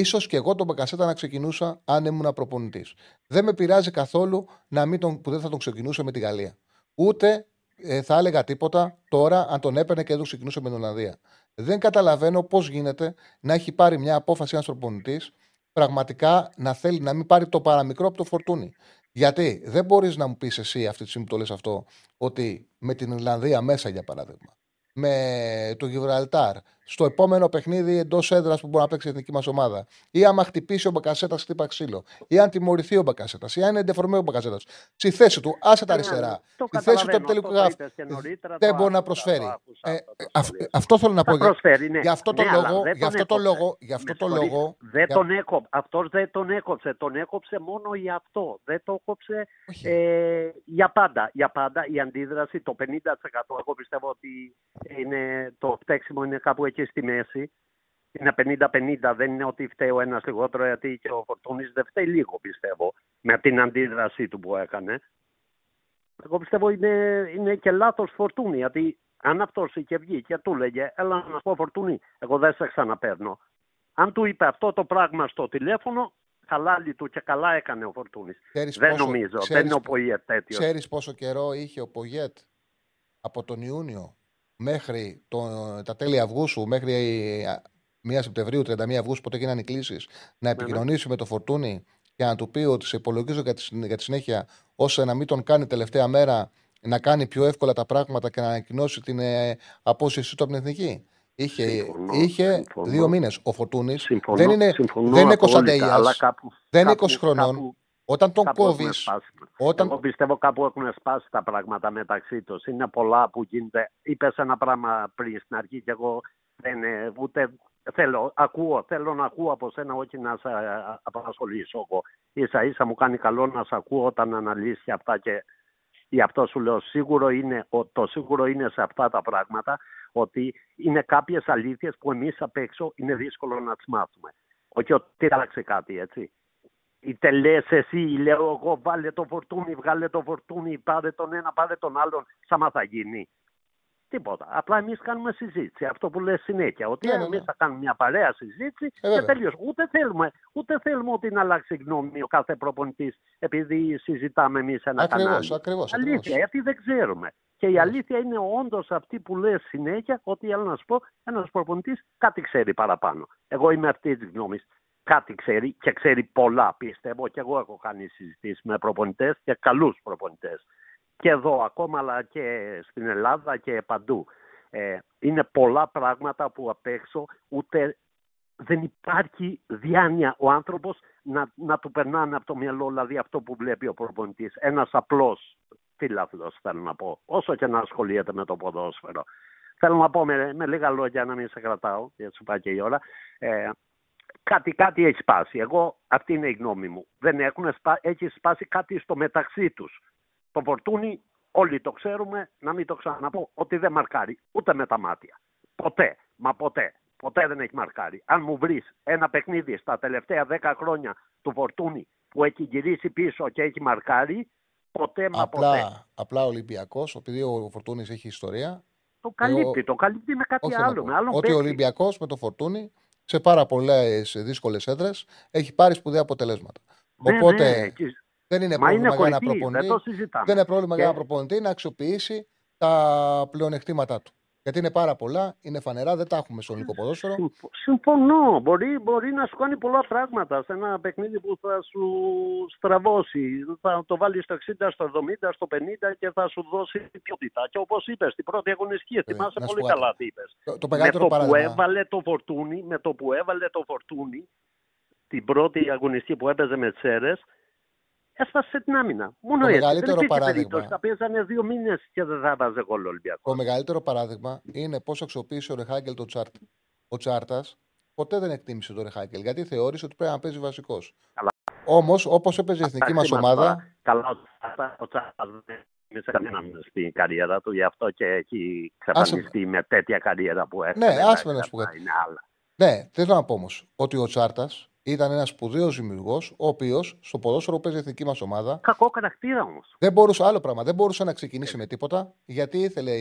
σω και εγώ τον Μπακασέτα να ξεκινούσα αν ήμουν προπονητής. Δεν με πειράζει καθόλου να μην τον, που δεν θα τον ξεκινούσε με τη Γαλλία. Ούτε ε, θα έλεγα τίποτα τώρα αν τον έπαιρνε και δεν τον ξεκινούσε με την Ολλανδία. Δεν καταλαβαίνω πώς γίνεται να έχει πάρει μια απόφαση ένας προπονητής πραγματικά να θέλει να μην πάρει το παραμικρό από το φορτούνι. Γιατί δεν μπορείς να μου πεις εσύ αυτή τη στιγμή που το λες αυτό, ότι με την Ιρλανδία μέσα για παράδειγμα, με το Γιβραλτάρ, στο επόμενο παιχνίδι εντός έδρας που μπορεί να παίξει η εθνική μας ομάδα, ή άμα χτυπήσει ο Μπακασέτας χτύπα ξύλο, ή αν τιμωρηθεί ο Μπακασέτας, ή αν είναι εντεφορμένο ο Μπακασέτας, στη θέση του, άσε τα αριστερά, Το στη θέση του καταλαβαίνω, τελικού αυτό το γράφου, είπες και νωρίτερα, δεν το μπορεί να άκουσα, προσφέρει. το άκουσα Ε, αυτό το αυ- σχόλιο. αυτό θέλω να πω. Θα για- προσφέρει, ναι. Γι' αυτό το Ναι, αλλά λόγο, δεν γι' τον αυτό το έκοψε. λόγο, γι' αυτό Με το συγχωρείς, λόγο. Δεν για- τον έκοψε. Αυτός δεν τον έκοψε. Τον έκοψε μόνο για αυτό. Δεν το έκοψε ε, για πάντα. Για πάντα η αντίδραση, το 50% εγώ πιστεύω ότι είναι, το φταίξιμο είναι κάπου εκεί στη μέση. Είναι 50-50. Δεν είναι ότι φταίει ο ένας λιγότερο γιατί και ο Φορτούνης δεν φταίει λίγο πιστεύω με την αντίδρασή του που έκανε. Εγώ πιστεύω είναι, είναι και λάθος Φορτούνη γιατί αν αυτός είχε βγει και του λέγε έλα να σου πω Φορτούνη, εγώ δεν σε ξαναπαίρνω. Αν του είπε αυτό το πράγμα στο τηλέφωνο, χαλάλι του και καλά έκανε ο Φορτούνης. Ξέρεις δεν πόσο- νομίζω, δεν ξέρεις είναι ο πο- Ποϊέτ τέτοιος. Ξέρεις πόσο καιρό είχε ο Πογέτ από τον Ιούνιο μέχρι τον, τα τέλη Αυγούστου, μέχρι α, 1 Σεπτεμβρίου, 31 Αυγούστου, πότε γίνανε οι κλήσεις, να επικοινωνήσει με το Φορτούνι και να του πει ότι σε υπολογίζω για τη, συν- για τη συνέχεια, ώστε να μην τον κάνει τελευταία μέρα να κάνει πιο εύκολα τα πράγματα και να ανακοινώσει την ε, απόσυρσή του από την εθνική. Είχε, Συμφωνώ, είχε συμφωνώ. δύο μήνες. Ο Φορτούνης Συμφωνώ, δεν είναι, συμφωνώ δεν είναι απόλυτα, Κωνσταντέλιας, αλλά κάπου- δεν είναι κάπου- 20 χρονών. κάπου- όταν τον κάπου έχουν κόβεις. σπάσει. Όταν... Εγώ πιστεύω κάπου έχουν σπάσει τα πράγματα μεταξύ τους. Είναι πολλά που γίνεται. Είπες ένα πράγμα πριν στην αρχή και εγώ δεν ε, ούτε θέλω, ακούω, θέλω να ακούω από σένα, όχι να σε ε, απασχολήσω εγώ. Ίσα ίσα μου κάνει καλό να σε ακούω όταν αναλύσεις αυτά και γι' αυτό σου λέω σίγουρο είναι, ο- το σίγουρο είναι σε αυτά τα πράγματα ότι είναι κάποιες αλήθειες που εμείς απ' έξω είναι δύσκολο να τις μάθουμε. Όχι ότι άλλαξε κάτι, έτσι. Είτε λε εσύ, λέω εγώ, βάλε το φορτούνι, βγάλε το φορτούνι, πάρε τον ένα, πάρε τον άλλον, σαν θα γίνει. Τίποτα. Απλά εμείς κάνουμε συζήτηση. Αυτό που λες συνέχεια. Ότι Ναι, ναι, εμείς ναι. θα κάνουμε μια παρέα συζήτηση και βέβαια. τελείως. Ούτε θέλουμε, ούτε θέλουμε ότι να αλλάξει γνώμη ο κάθε προπονητής επειδή συζητάμε εμείς ένα Ακριβώς, κανάλι. ακριβώς, Αλήθεια, ακριβώς. γιατί δεν ξέρουμε. Και η αλήθεια είναι όντως αυτή που λες συνέχεια ότι θέλω να σου πω, ένας προπονητής κάτι ξέρει παραπάνω. Εγώ είμαι αυτή της γνώμης. Κάτι ξέρει και ξέρει πολλά, πιστεύω. Και εγώ έχω κάνει συζητήσεις με προπονητές και καλούς προπονητές. Και εδώ ακόμα, αλλά και στην Ελλάδα και παντού. Ε, είναι πολλά πράγματα που απ' έξω ούτε δεν υπάρχει διάνοια ο άνθρωπος να, να του περνάνε από το μυαλό, δηλαδή αυτό που βλέπει ο προπονητής. Ένας απλός φίλαθλος, θέλω να πω, όσο και να ασχολιέται με το ποδόσφαιρο. Θέλω να πω με, με λίγα λόγια, να μην σε κρατάω, γιατί σου πάει και η ώρα. Ε, κάτι, κάτι έχει σπάσει. Εγώ, αυτή είναι η γνώμη μου. Δεν έχουν σπα... Έχει σπάσει κάτι στο μεταξύ τους. Το φορτούνι, όλοι το ξέρουμε, να μην το ξαναπώ, ότι δεν μαρκάρει ούτε με τα μάτια. Ποτέ, μα ποτέ. Ποτέ δεν έχει μαρκάρει. Αν μου βρεις ένα παιχνίδι στα τελευταία 10 χρόνια του Φορτούνη που έχει γυρίσει πίσω και έχει μαρκάρει, ποτέ μα ποτέ. Απλά, απλά ο Ολυμπιακός, επειδή ο Φορτούνη έχει ιστορία. Το καλύπτει, εγώ- το καλύπτει με κάτι όχι να άλλο. πω, Με άλλον ότι ο παίκτη. Ολυμπιακός με το Φορτούνη σε πάρα πολλές δύσκολες έδρες έχει πάρει σπουδαία αποτελέσματα. Ναι, Οπότε ναι, εκεί- δεν είναι Μα πρόβλημα είναι για ένα κορυφή, προπονητή. δεν το συζητάμε. δεν είναι πρόβλημα Και- για ένα προπονητή να αξιοποιήσει τα πλεονεκτήματά του. Γιατί είναι πάρα πολλά, είναι φανερά, δεν τα έχουμε στο ελληνικό ποδόσφαιρο. Συμφωνώ. Μπορεί, μπορεί να σου κάνει πολλά πράγματα σε ένα παιχνίδι που θα σου στραβώσει. Θα το βάλεις στο 60, στο 70, στο 50 και θα σου δώσει ποιότητα. Και όπως είπες, στην πρώτη αγωνιστική, θυμάσαι να σου πολύ πω κάτι. καλά τι είπες. Το, το Με μεγαλύτερο το που παράδειγμα. έβαλε το φορτούνι, με το που έβαλε το φορτούνι, την πρώτη αγωνιστική που έπαιζε με Τσέρε, έσπασε την άμυνα. Μόνο Το έτσι. μεγαλύτερο δεν υπήρχε παράδειγμα. περίπτωση. Θα παίζανε δύο μήνες και δεν θα βάζε γκολ ο Ολυμπιακός. Το μεγαλύτερο παράδειγμα είναι πώς αξιοποίησε ο Ρεχάγκελ το τσάρτα. Ο Τσάρτας ποτέ δεν εκτίμησε το Ρεχάγκελ γιατί θεώρησε ότι πρέπει να παίζει βασικός. Όμως, όπως έπαιζε η εθνική μα Εντάξει, μας ομάδα, τώρα. Καλά, ο Τσάπα- ο Τσάπα δεν είναι σε κανένα στην καριέρα του, γι' αυτό και έχει εξαφανιστεί με τέτοια καριέρα που έχει. Ναι, άσε με να σου πω κάτι. Είναι άλλα. Ναι, θέλω να πω όμως ότι ο Τσάρτας ήταν ένας σπουδαίος δημιουργός, ο οποίος στο ποδόσφαιρο που παίζει η εθνική μας ομάδα Κακό χαρακτήρα όμως. δεν μπορούσε άλλο πράγμα. Δεν μπορούσε να ξεκινήσει με τίποτα γιατί ήθελε,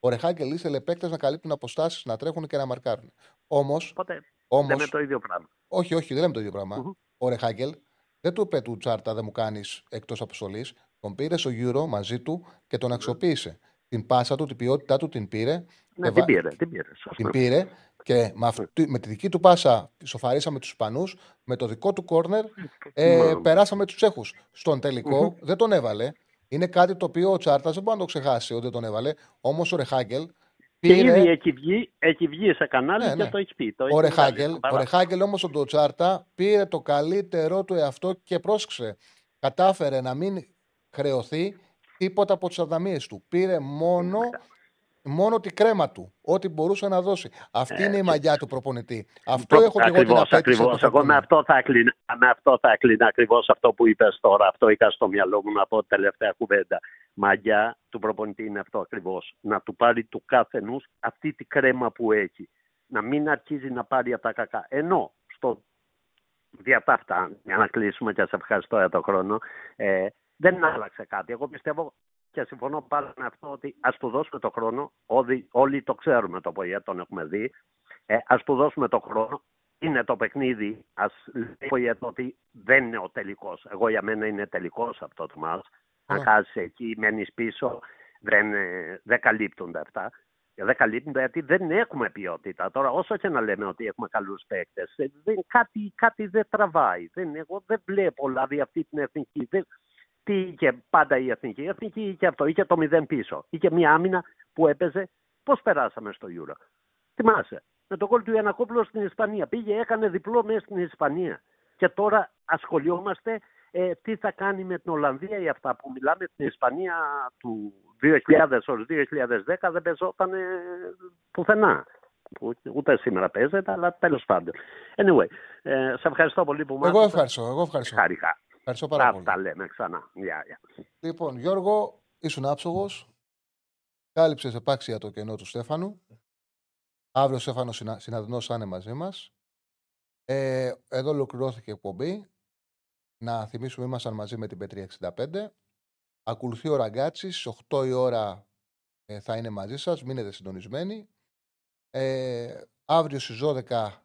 ο Ρεχάγκελ ήθελε παίκτες να καλύπτουν αποστάσεις, να τρέχουν και να μαρκάρουν. Όμω. Οπότε Όμως, δεν είναι το ίδιο πράγμα. όχι, όχι, δεν λέμε το ίδιο πράγμα. Ο Ρεχάγκελ δεν του είπε του Τσάρτα δεν μου κάνεις εκτός αποστολής. Τον πήρε στο Euro μαζί του και τον αξιοποίησε. Την πάσα του, την ποιότητά του την πήρε. Ναι, και την βα- πήρε, την πήρε. σωστό. την πήρε και με, αυτή- με τη δική του πάσα σοφαρίσαμε τους Ισπανούς. Με το δικό του κόρνερ ε, Μάλλον. περάσαμε τους Τσέχους. Στον τελικό Μμμ. δεν τον έβαλε. Είναι κάτι το οποίο ο Τσάρτας δεν μπορεί να το ξεχάσει ότι δεν τον έβαλε. Όμως ο Ρεχάγκελ Και πήρε. ήδη έχει βγει, έχει βγει σε κανάλι Ναι, και ναι. το έχει πει. Το Ο έχει βγάλει Ρεχάγκελ, στο ο παράθυρο. Ρεχάγκελ όμως τον Τσάρτα πήρε το καλύτερό του εαυτό και πρόσεξε. Κατάφερε να μην χρεωθεί τίποτα από τις αδαμίες του. Πήρε μόνο, μόνο τη κρέμα του, ό,τι μπορούσε να δώσει. Αυτή είναι η μαγιά του προπονητή. Αυτό έχω και εγώ την Ακριβώς, απέτηση. ακριβώς. από το Εγώ με Φορτούνι. αυτό θα έκλεινα, με αυτό θα έκλεινα ακριβώς αυτό που είπες τώρα. Αυτό είχα στο μυαλό μου να πω τελευταία κουβέντα. Μαγιά του προπονητή είναι αυτό ακριβώς. Να του πάρει του κάθε νους αυτή τη κρέμα που έχει. Να μην αρχίζει να πάρει από τα κακά. Ενώ στο δια τα αυτά, για να κλείσουμε και σε ευχαριστώ για τον χρόνο, ε, δεν άλλαξε κάτι. Εγώ πιστεύω και συμφωνώ πάλι με αυτό ότι ας του δώσουμε το χρόνο. Όλοι, όλοι το ξέρουμε το ΠΟΙΕ, τον έχουμε δει. Ε, ας του δώσουμε το χρόνο. Είναι το παιχνίδι. Ας λέει ο ΠΟΙΕ το ότι δεν είναι ο τελικός. Εγώ για μένα είναι τελικός αυτό το μάτς. Αν χάσεις εκεί, μένεις πίσω, δεν, ε, δεν καλύπτονται αυτά. Και δεν καλύπτονται γιατί δεν έχουμε ποιότητα. Τώρα, όσο και να λέμε ότι έχουμε καλούς παίκτες, ε, δεν, κάτι, κάτι δεν τραβάει. Δεν, εγώ δεν βλέπω δηλαδή αυτή την εθνική. Δεν, τι είχε πάντα η εθνική. Η εθνική είχε αυτό, είχε το μηδέν πίσω. Είχε μια άμυνα που έπαιζε. Πώς περάσαμε στο Euro; Θυμάσαι. Με το κόλ του Ιανακόπουλου στην Ισπανία. Πήγε, έκανε διπλό μέσα στην Ισπανία. Και τώρα ασχολιόμαστε ε, τι θα κάνει με την Ολλανδία ή αυτά που μιλάμε στην Ισπανία του 2000 ως 2010 δεν παίζονταν ε, πουθενά. Που Ούτε σήμερα παίζεται, αλλά τέλος πάντων. Anyway, ε, σε ευχαριστώ πολύ που μ' Εγώ άκουσες. ευχαριστώ. Εγώ ευχαριστώ. Χάρηκα. Ευχαριστώ πάρα Τα- πολύ. Τα λέμε ξανά. Γεια, γεια. Λοιπόν, Γιώργο, ήσουν άψογος. Κάλυψες επάξια το κενό του Στέφανου. Αύριο ο Στέφανος συναδεινό θα είναι μαζί μας. Ε, εδώ ολοκληρώθηκε η εκπομπή. Να θυμίσουμε, ήμασταν μαζί με την Πέτρια 65. Ακολουθεί ο Ραγκάτσης. Στι 8 η ώρα ε, θα είναι μαζί σας. Μείνετε συντονισμένοι. Ε, αύριο στις 12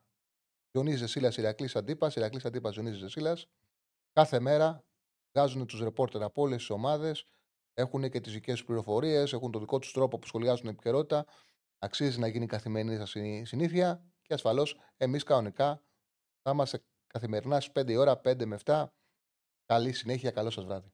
Διονύζης Ζεσίλα, Ηρακλής Αντίπας. Ηρακλής Αντίπας, Διονύζης Ζεσίλα. Κάθε μέρα βγάζουν τους ρεπόρτερ από όλες τις ομάδες. Έχουν και τις δικές τους πληροφορίες, έχουν το δικό τους τρόπο που σχολιάζουν την επικαιρότητα. Αξίζει να γίνει καθημερινή σας συνήθεια και ασφαλώς εμείς κανονικά θα είμαστε καθημερινά στις 5 η ώρα, 5 με 7. Καλή συνέχεια, καλό σας βράδυ.